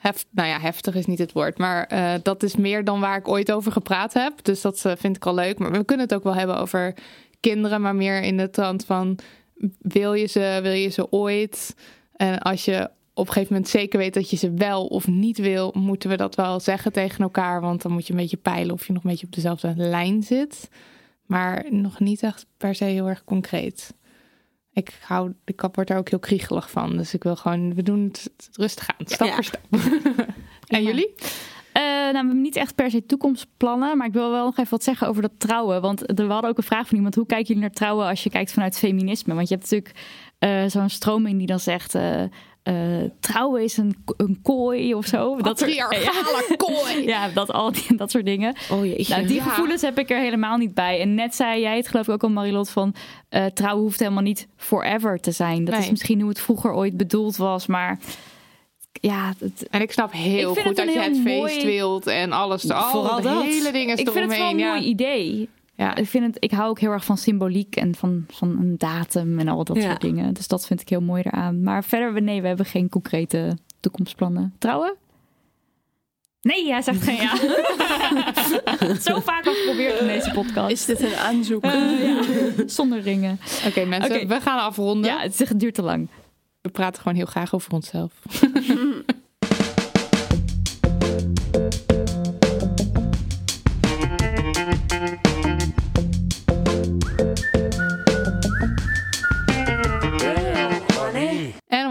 hef, nou ja, heftig is niet het woord. Maar eh, dat is meer dan waar ik ooit over gepraat heb. Dus dat eh, vind ik al leuk. Maar we kunnen het ook wel hebben over kinderen, maar meer in de trant van wil je ze, wil je ze ooit? En als je op een gegeven moment zeker weet dat je ze wel of niet wil, moeten we dat wel zeggen tegen elkaar. Want dan moet je een beetje peilen of je nog een beetje op dezelfde lijn zit. Maar nog niet echt per se heel erg concreet. Ik, hou, ik word daar ook heel kriegelig van. Dus ik wil gewoon, we doen het rustig aan, stap Ja. voor stap. en jullie? Eh, nou, we hebben niet echt per se toekomstplannen, maar ik wil wel nog even wat zeggen over dat trouwen. Want er- we hadden ook een vraag van iemand: hoe kijken jullie naar trouwen als je kijkt vanuit feminisme? Want je hebt natuurlijk eh, zo'n stroming die dan zegt: eh, eh, trouwen is een, een kooi of zo. Dat soort, Patriarchale kooi. ja, dat, al die, dat soort dingen. Oh jeetje. Nou, die Ja. gevoelens heb ik er helemaal niet bij. En net zei jij het geloof ik ook al, Marilot, van eh, trouwen hoeft helemaal niet forever te zijn. Dat Nee. is misschien hoe het vroeger ooit bedoeld was, maar ja, het, En ik snap heel Ik goed dat je het feest wilt en alles. Al Vooral de dat. hele dingen ik vind het wel een mooi idee. Ja. Ik, vind het, ik hou ook heel erg van symboliek en van, van een datum en al dat Ja. soort dingen. Dus dat vind ik heel mooi eraan. Maar verder, nee, we hebben geen concrete toekomstplannen. Trouwen? Nee, hij zegt geen ja. Zo vaak al geprobeerd in deze podcast. Is dit een aanzoek? Eh, ja. Zonder ringen. Oké mensen, we gaan afronden. Ja, het duurt te lang. We praten gewoon heel graag over onszelf.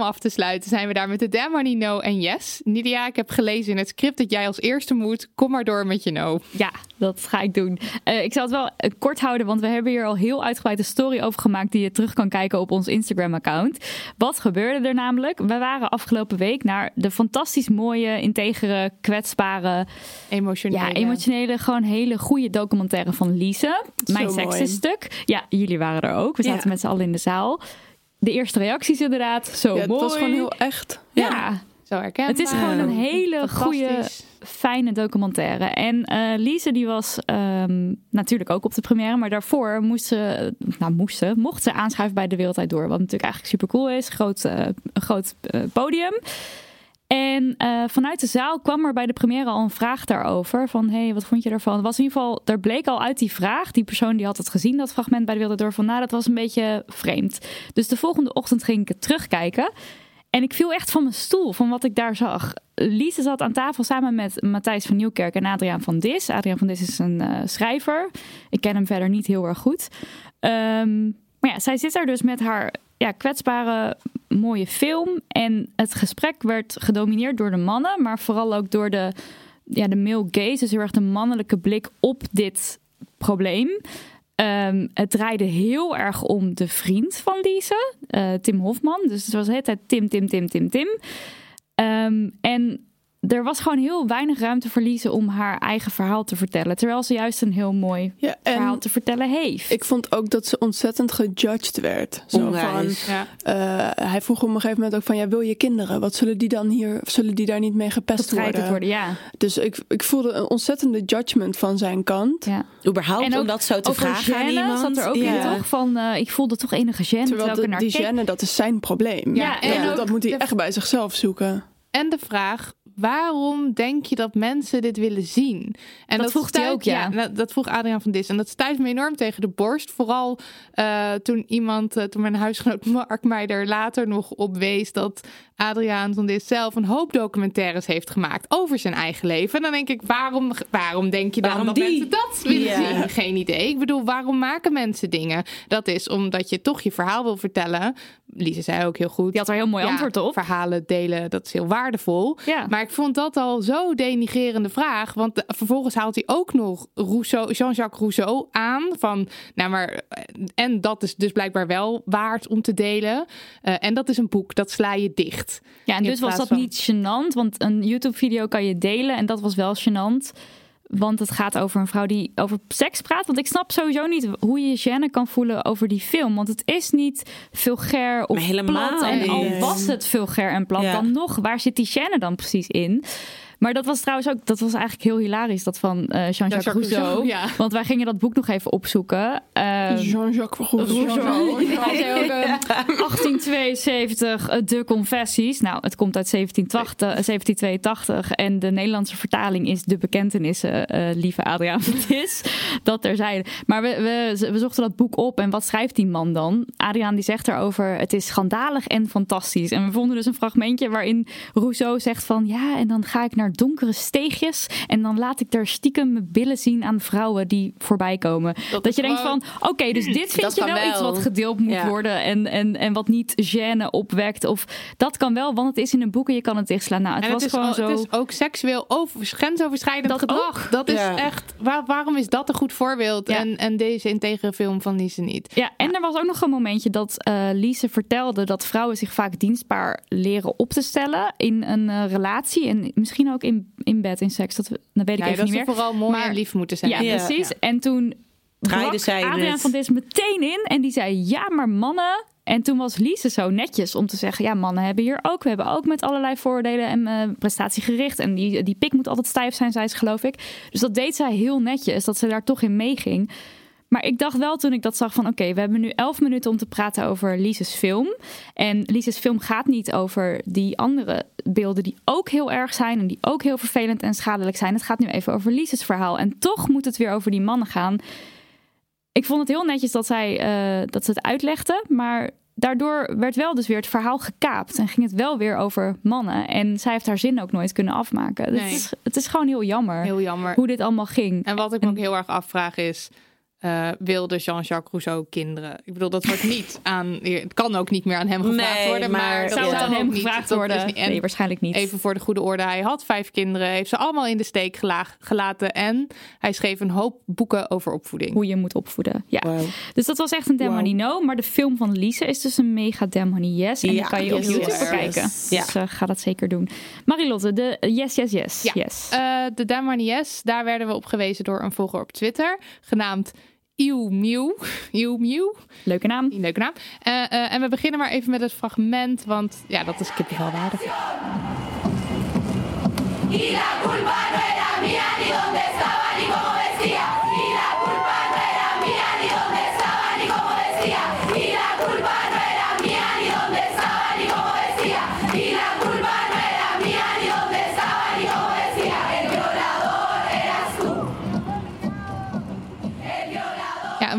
af te sluiten zijn we daar met de Damn No en Yes. Nidia, ik heb gelezen in het script dat jij als eerste moet. Kom maar door met je no. Ja, dat ga ik doen. Eh, ik zal het wel eh, kort houden, want we hebben hier al heel uitgebreid een story over gemaakt die je terug kan kijken op ons Instagram-account. Wat gebeurde er namelijk? We waren afgelopen week naar de fantastisch mooie, integere, kwetsbare, Emotioneel. ja, emotionele, gewoon hele goede documentaire van Lise. Mijn mooi. seksenstuk. Ja, jullie waren er ook. We zaten Ja. met z'n allen in de zaal. De eerste reacties inderdaad, zo Ja, het mooi. was gewoon heel echt. Ja, Zo herkenbaar. het is gewoon een hele goede, fijne documentaire. En eh Lise die was ehm, natuurlijk ook op de première, maar daarvoor moest ze, nou moest ze, mocht ze aanschuiven bij de Wereldtijd Door. Wat natuurlijk eigenlijk super cool is. Groot, eh, een groot eh, podium. En eh, vanuit de zaal kwam er bij de première al een vraag daarover. Van, hé, hey, wat vond je ervan? Het was in ieder geval, er bleek al uit die vraag, die persoon die had het gezien, dat fragment bij de Wereld Door, van, nou, dat was een beetje vreemd. Dus de volgende ochtend ging ik terugkijken. En ik viel echt van mijn stoel van wat ik daar zag. Lise zat aan tafel samen met Matthijs van Nieuwkerk en Adriaan van Dis. Adriaan van Dis is een eh, schrijver. Ik ken hem verder niet heel erg goed. Ehm, maar ja, zij zit daar dus met haar ja, kwetsbare, mooie film. En het gesprek werd gedomineerd door de mannen, maar vooral ook door de, ja, de male gaze. Dus heel erg de mannelijke blik op dit probleem. Ehm, het draaide heel erg om de vriend van Lise, eh, Tim Hofman. Dus het was de Tim, Tim, Tim, Tim, Tim. Ehm, en er was gewoon heel weinig ruimte Lise om haar eigen verhaal te vertellen. Terwijl ze juist een heel mooi Ja, verhaal te vertellen heeft. ik vond ook dat ze ontzettend gejudged werd. Zo van. Ja. eh, hij vroeg op een gegeven moment ook van, ja, wil je kinderen? Wat zullen die dan hier, zullen die daar niet mee gepest worden? worden, ja. Dus ik, ik voelde een ontzettende judgment van zijn kant. ja. Überhaupt En ook om dat zo te vragen aan iemand. zat er ook ja. in, toch? Van, eh, ik voelde toch enige gêne. Terwijl, er de, naar die gêne, dat is zijn probleem. Ja, en Ja, ook dat moet hij echt bij zichzelf zoeken. En de vraag, waarom denk je dat mensen dit willen zien? En Dat vroeg hij ook, ja. nou, dat vroeg Adriaan van Dis. En dat stuit me enorm tegen de borst. Vooral eh, toen iemand, eh, toen mijn huisgenoot Mark mij er later nog op wees dat Adriaan van Dis zelf een hoop documentaires heeft gemaakt over zijn eigen leven. En dan denk ik, waarom, waarom denk je dan Waarom dat die? mensen dat willen zien? Geen idee. Ik bedoel, waarom maken mensen dingen? Dat is omdat je toch je verhaal wil vertellen. Lise zei ook heel goed. Die had er heel mooi Ja, antwoord op. Verhalen delen, dat is heel waardevol. Ja. Maar ik vond dat al zo denigrerende vraag. Want de- vervolgens haalt hij ook nog Rousseau, Jean-Jacques Rousseau aan. Van, nou maar, en dat is dus blijkbaar wel waard om te delen. Eh, en dat is een boek, dat sla je dicht. Ja, en dus was dat van- niet gênant, want een YouTube-video kan je delen en dat was wel gênant. Want het gaat over een vrouw die over seks praat. Want ik snap sowieso niet hoe je gêne kan voelen over die film. Want het is niet vulgair of plat. En al was het vulgair en plat, Ja. dan nog, waar zit die gêne dan precies in? Maar dat was trouwens ook, dat was eigenlijk heel hilarisch, dat van eh, Jean-Jacques Rousseau. Rousseau, ja. Want wij gingen dat boek nog even opzoeken. Ehm, Jean-Jacques Rousseau. hij zei ook eh, 1872, eh, de confessies. Nou, het komt uit 1780, eh, 1782 en de Nederlandse vertaling is de bekentenissen, eh, lieve Adriaan. Het is dat er zijn. Maar we, we, we zochten dat boek op en wat schrijft die man dan? Adriaan die zegt erover, het is schandalig en fantastisch. En we vonden dus een fragmentje waarin Rousseau zegt van, ja, en dan ga ik naar donkere steegjes en dan laat ik daar stiekem mijn billen zien aan vrouwen die voorbij komen. Dat, je denkt gewoon- van, oké, dus dit vind Dat je wel, iets wat gedeeld moet Ja. worden en, en, en wat niet gêne opwekt. Of dat kan wel, want het is in een boek en je kan het dichtslaan. Nou, het En was het is, gewoon al- zo. het is ook seksueel over, grensoverschrijdend Dat gedrag. ook. Dat is Ja. echt, waar- waarom is dat een goed voorbeeld? Ja. En, en deze integere film van Lise niet. Ja, en er was ook nog een momentje dat eh Lise vertelde dat vrouwen zich vaak dienstbaar leren op te stellen in een eh, relatie. En misschien ook in, in bed, in seks. Dat, dat weet ik even dat niet meer. vooral mooi Maar- en lief moeten zijn. Ja, Ja. precies. En toen Draaide zij Adriaan het. van Dis meteen in en die zei ja, maar mannen. En toen was Lise zo netjes om te zeggen: ja, mannen hebben hier ook. We hebben ook met allerlei voordelen en eh, prestatiegericht. En die, die pik moet altijd stijf zijn, zei ze, geloof ik. Dus dat deed zij heel netjes, dat ze daar toch in meeging. Maar ik dacht wel toen ik dat zag van oké, we hebben nu elf minuten om te praten over Lises film. En Lises film gaat niet over die andere beelden die ook heel erg zijn en die ook heel vervelend en schadelijk zijn. Het gaat nu even over Lises verhaal. En toch moet het weer over die mannen gaan. Ik vond het heel netjes dat, zij, eh, dat ze het uitlegde, maar daardoor werd wel dus weer het verhaal gekaapt en ging het wel weer over mannen. En zij heeft haar zin ook nooit kunnen afmaken. Het, Nee. is, het is gewoon heel jammer Heel jammer. hoe dit allemaal ging. En wat ik me ook heel erg afvraag is... eh, wilde Jean-Jacques Rousseau kinderen? Ik bedoel, dat wordt niet aan... Het kan ook niet meer aan hem gevraagd Nee, worden. Maar, maar dat Zou het aan hem ook niet- gevraagd dat worden? niet- en nee, waarschijnlijk niet. Even voor de goede orde, hij had vijf kinderen, heeft ze allemaal in de steek gela- gelaten en hij schreef een hoop boeken over opvoeding. Hoe je moet opvoeden. Ja. Dus dat was echt een Damn Wow. Honey No. Maar de film van Lise is dus een mega Honey Yes. En die Ja, kan je yes, op YouTube yes, bekijken. yes. Dus Ja. eh, ga dat zeker doen. Marilotte, de Yes, Yes, Yes. Ja. yes. Eh, de Dame Yes, daar werden we op gewezen door een volger op Twitter, genaamd Ew Mew, Leuke naam. leuke naam. Eh, eh, en we beginnen maar even met het fragment, want ja, dat is kippenvelwaardig. Ja, en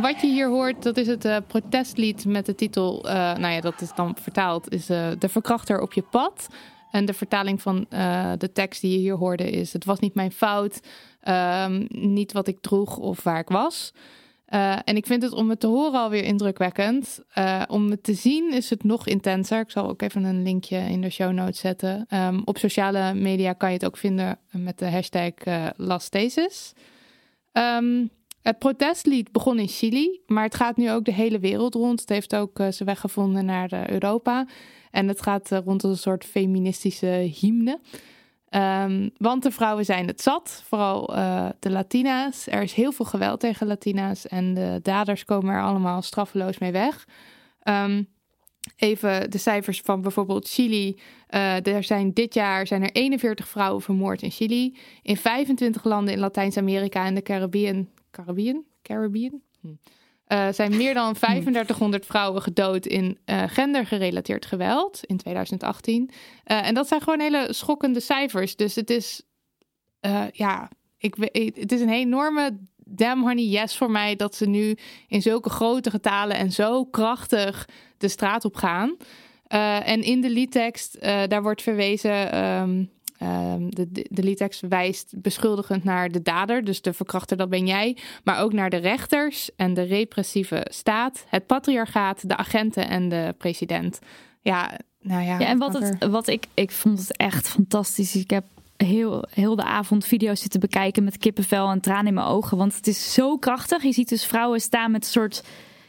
wat je hier hoort, dat is het eh, protestlied met de titel, eh, nou ja, dat is dan vertaald, is eh, De verkrachter op je pad. En de vertaling van de tekst die je hier hoorde is: Het was niet mijn fout, ehm, niet wat ik droeg of waar ik was. En ik vind het om het te horen alweer indrukwekkend. Om het te zien is het nog intenser. Ik zal ook even een linkje in de show notes zetten. Ehm, op sociale media kan je het ook vinden met de hashtag eh Last Thesis. Ehm, het protestlied begon in Chili, maar het gaat nu ook de hele wereld rond. Het heeft ook eh, zijn weg gevonden naar eh, Europa. En het gaat eh, rond als een soort feministische hymne. Ehm, want de vrouwen zijn het zat, vooral de Latina's. Er is heel veel geweld tegen Latina's en de daders komen er allemaal straffeloos mee weg. Ehm, even de cijfers van bijvoorbeeld Chili. Er zijn dit jaar zijn er 41 vrouwen vermoord in Chili. In 25 landen in Latijns-Amerika en de Caribbean. Caribbean? Caribbean? Hm. eh, zijn meer dan 3500 vrouwen gedood in uh, gendergerelateerd geweld in 2018. Uh, en dat zijn gewoon hele schokkende cijfers. Dus het is, ja, ik, het is een enorme damn honey yes voor mij dat ze nu in zulke grote getalen en zo krachtig de straat op gaan. en in de liedtekst, daar wordt verwezen. Um, Um, de, de, de liedtekst wijst beschuldigend naar de dader, dus de verkrachter, dat ben jij. Maar ook naar de rechters en de repressieve staat, het patriarchaat, de agenten en de president. Ja, nou ja. ja en wat, het, wat ik, ik vond het echt fantastisch. Ik heb heel, heel de avond video's zitten bekijken met kippenvel en tranen in mijn ogen. Want het is zo krachtig. Je ziet dus vrouwen staan met een soort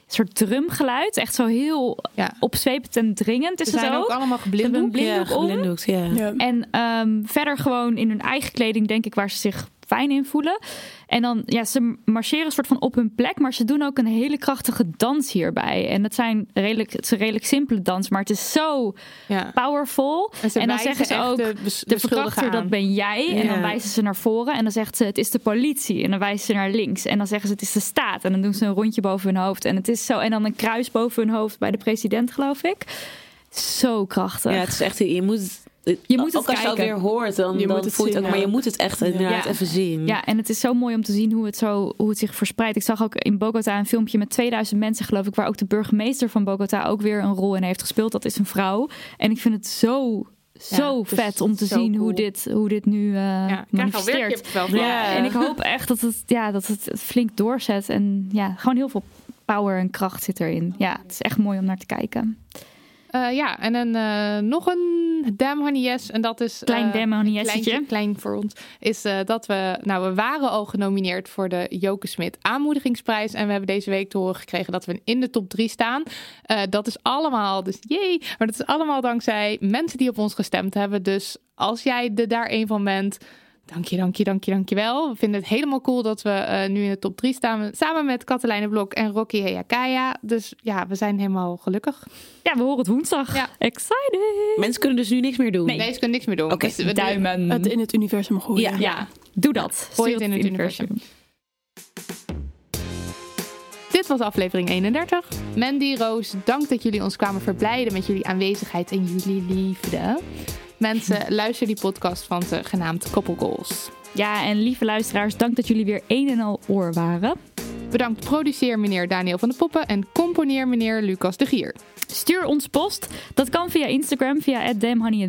soort drumgeluid. Echt zo heel ja. opzwepend en dringend. Is Ze zijn ook allemaal geblinddoekt. Ja, geblinddoekt ja. ja. En um, verder gewoon in hun eigen kleding, denk ik, waar ze zich fijn in voelen. En dan, ja, ze marcheren een soort van op hun plek, maar ze doen ook een hele krachtige dans hierbij. En het zijn redelijk, het is een redelijk simpele dans, maar het is zo ja. powerful. En, dan zeggen ze ook, de, de verkrachter, dat ben jij. En dan wijzen ze naar voren en dan zegt ze, het is de politie. En dan wijzen ze naar links. En dan zeggen ze, het is de staat. En dan doen ze een rondje boven hun hoofd. En het is zo, en dan een kruis boven hun hoofd bij de president, geloof ik. Zo krachtig. Ja, het is echt, je moet je moet het ook als je het weer hoort, dan, je dan het voelt het ook. Maar je moet het echt inderdaad even zien. Ja, en het is zo mooi om te zien hoe het, zo, hoe het zich verspreidt. Ik zag ook in Bogota een filmpje met 2000 mensen, geloof ik, waar ook de burgemeester van Bogota ook weer een rol in heeft gespeeld. Dat is een vrouw. En ik vind het zo zo vet om te zien hoe, dit, hoe dit nu uh, ja, manifesteert. Ja, en ik hoop echt dat het, ja, dat het flink doorzet. En ja, gewoon heel veel power en kracht zit erin. Ja, het is echt mooi om naar te kijken. Uh, ja, en dan uh, nog een Yes. En dat is... Klein uh, Klein voor ons. Is dat we... Nou, we waren al genomineerd voor de Joke Smit aanmoedigingsprijs. En we hebben deze week te horen gekregen dat we in de top 3 staan. dat is allemaal... Dus jee! Maar dat is allemaal dankzij mensen die op ons gestemd hebben. Dus als jij er daar een van bent... Dank je, dank je, dank je, dank je wel. We vinden het helemaal cool dat we uh, nu in de top 3 staan. Samen met Katelijne Blok en Rocky Heyakaya. Dus ja, we zijn helemaal gelukkig. Ja, we horen het woensdag. Ja. Excited. Mensen kunnen dus nu niks meer doen. Nee, ze kunnen niks meer doen. Oké, okay. dus duimen. Het in het universum gooien. Ja, ja. doe dat. Gooi het in het universum. universum. Dit was aflevering 31. Mandy, Roos, dank dat jullie ons kwamen verblijden met jullie aanwezigheid en jullie liefde. Mensen, luister die podcast van ze genaamd Couple. Ja, en lieve luisteraars, dank dat jullie weer een en al oor waren. Bedankt produceer meneer Daniel van de Poppen en componeer meneer Lucas de Gier. Stuur ons post. Dat kan via Instagram, via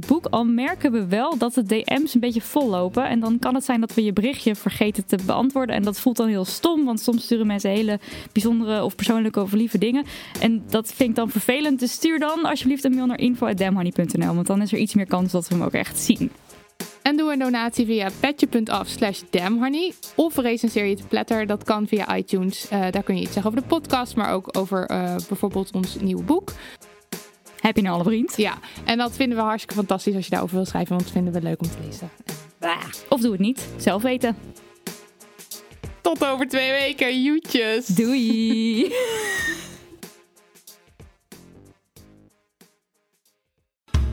boek. Al merken we wel dat de DM's een beetje vol lopen. En dan kan het zijn dat we je berichtje vergeten te beantwoorden. En dat voelt dan heel stom, want soms sturen mensen hele bijzondere of persoonlijke of lieve dingen. En dat vind ik dan vervelend. Dus stuur dan alsjeblieft een mail naar info.damhoney.nl. Want dan is er iets meer kans dat we hem ook echt zien. En doe een donatie via petje.af slash damhoney. Of recenseer je het platter. Dat kan via iTunes. Uh, daar kun je iets zeggen over de podcast. Maar ook over uh, bijvoorbeeld ons nieuwe boek. Heb je een alle vriend? Ja, en dat vinden we hartstikke fantastisch als je daarover wil schrijven. Want dat vinden we leuk om te lezen. Of doe het niet. Zelf weten. Tot over twee weken. Joetjes. Doei.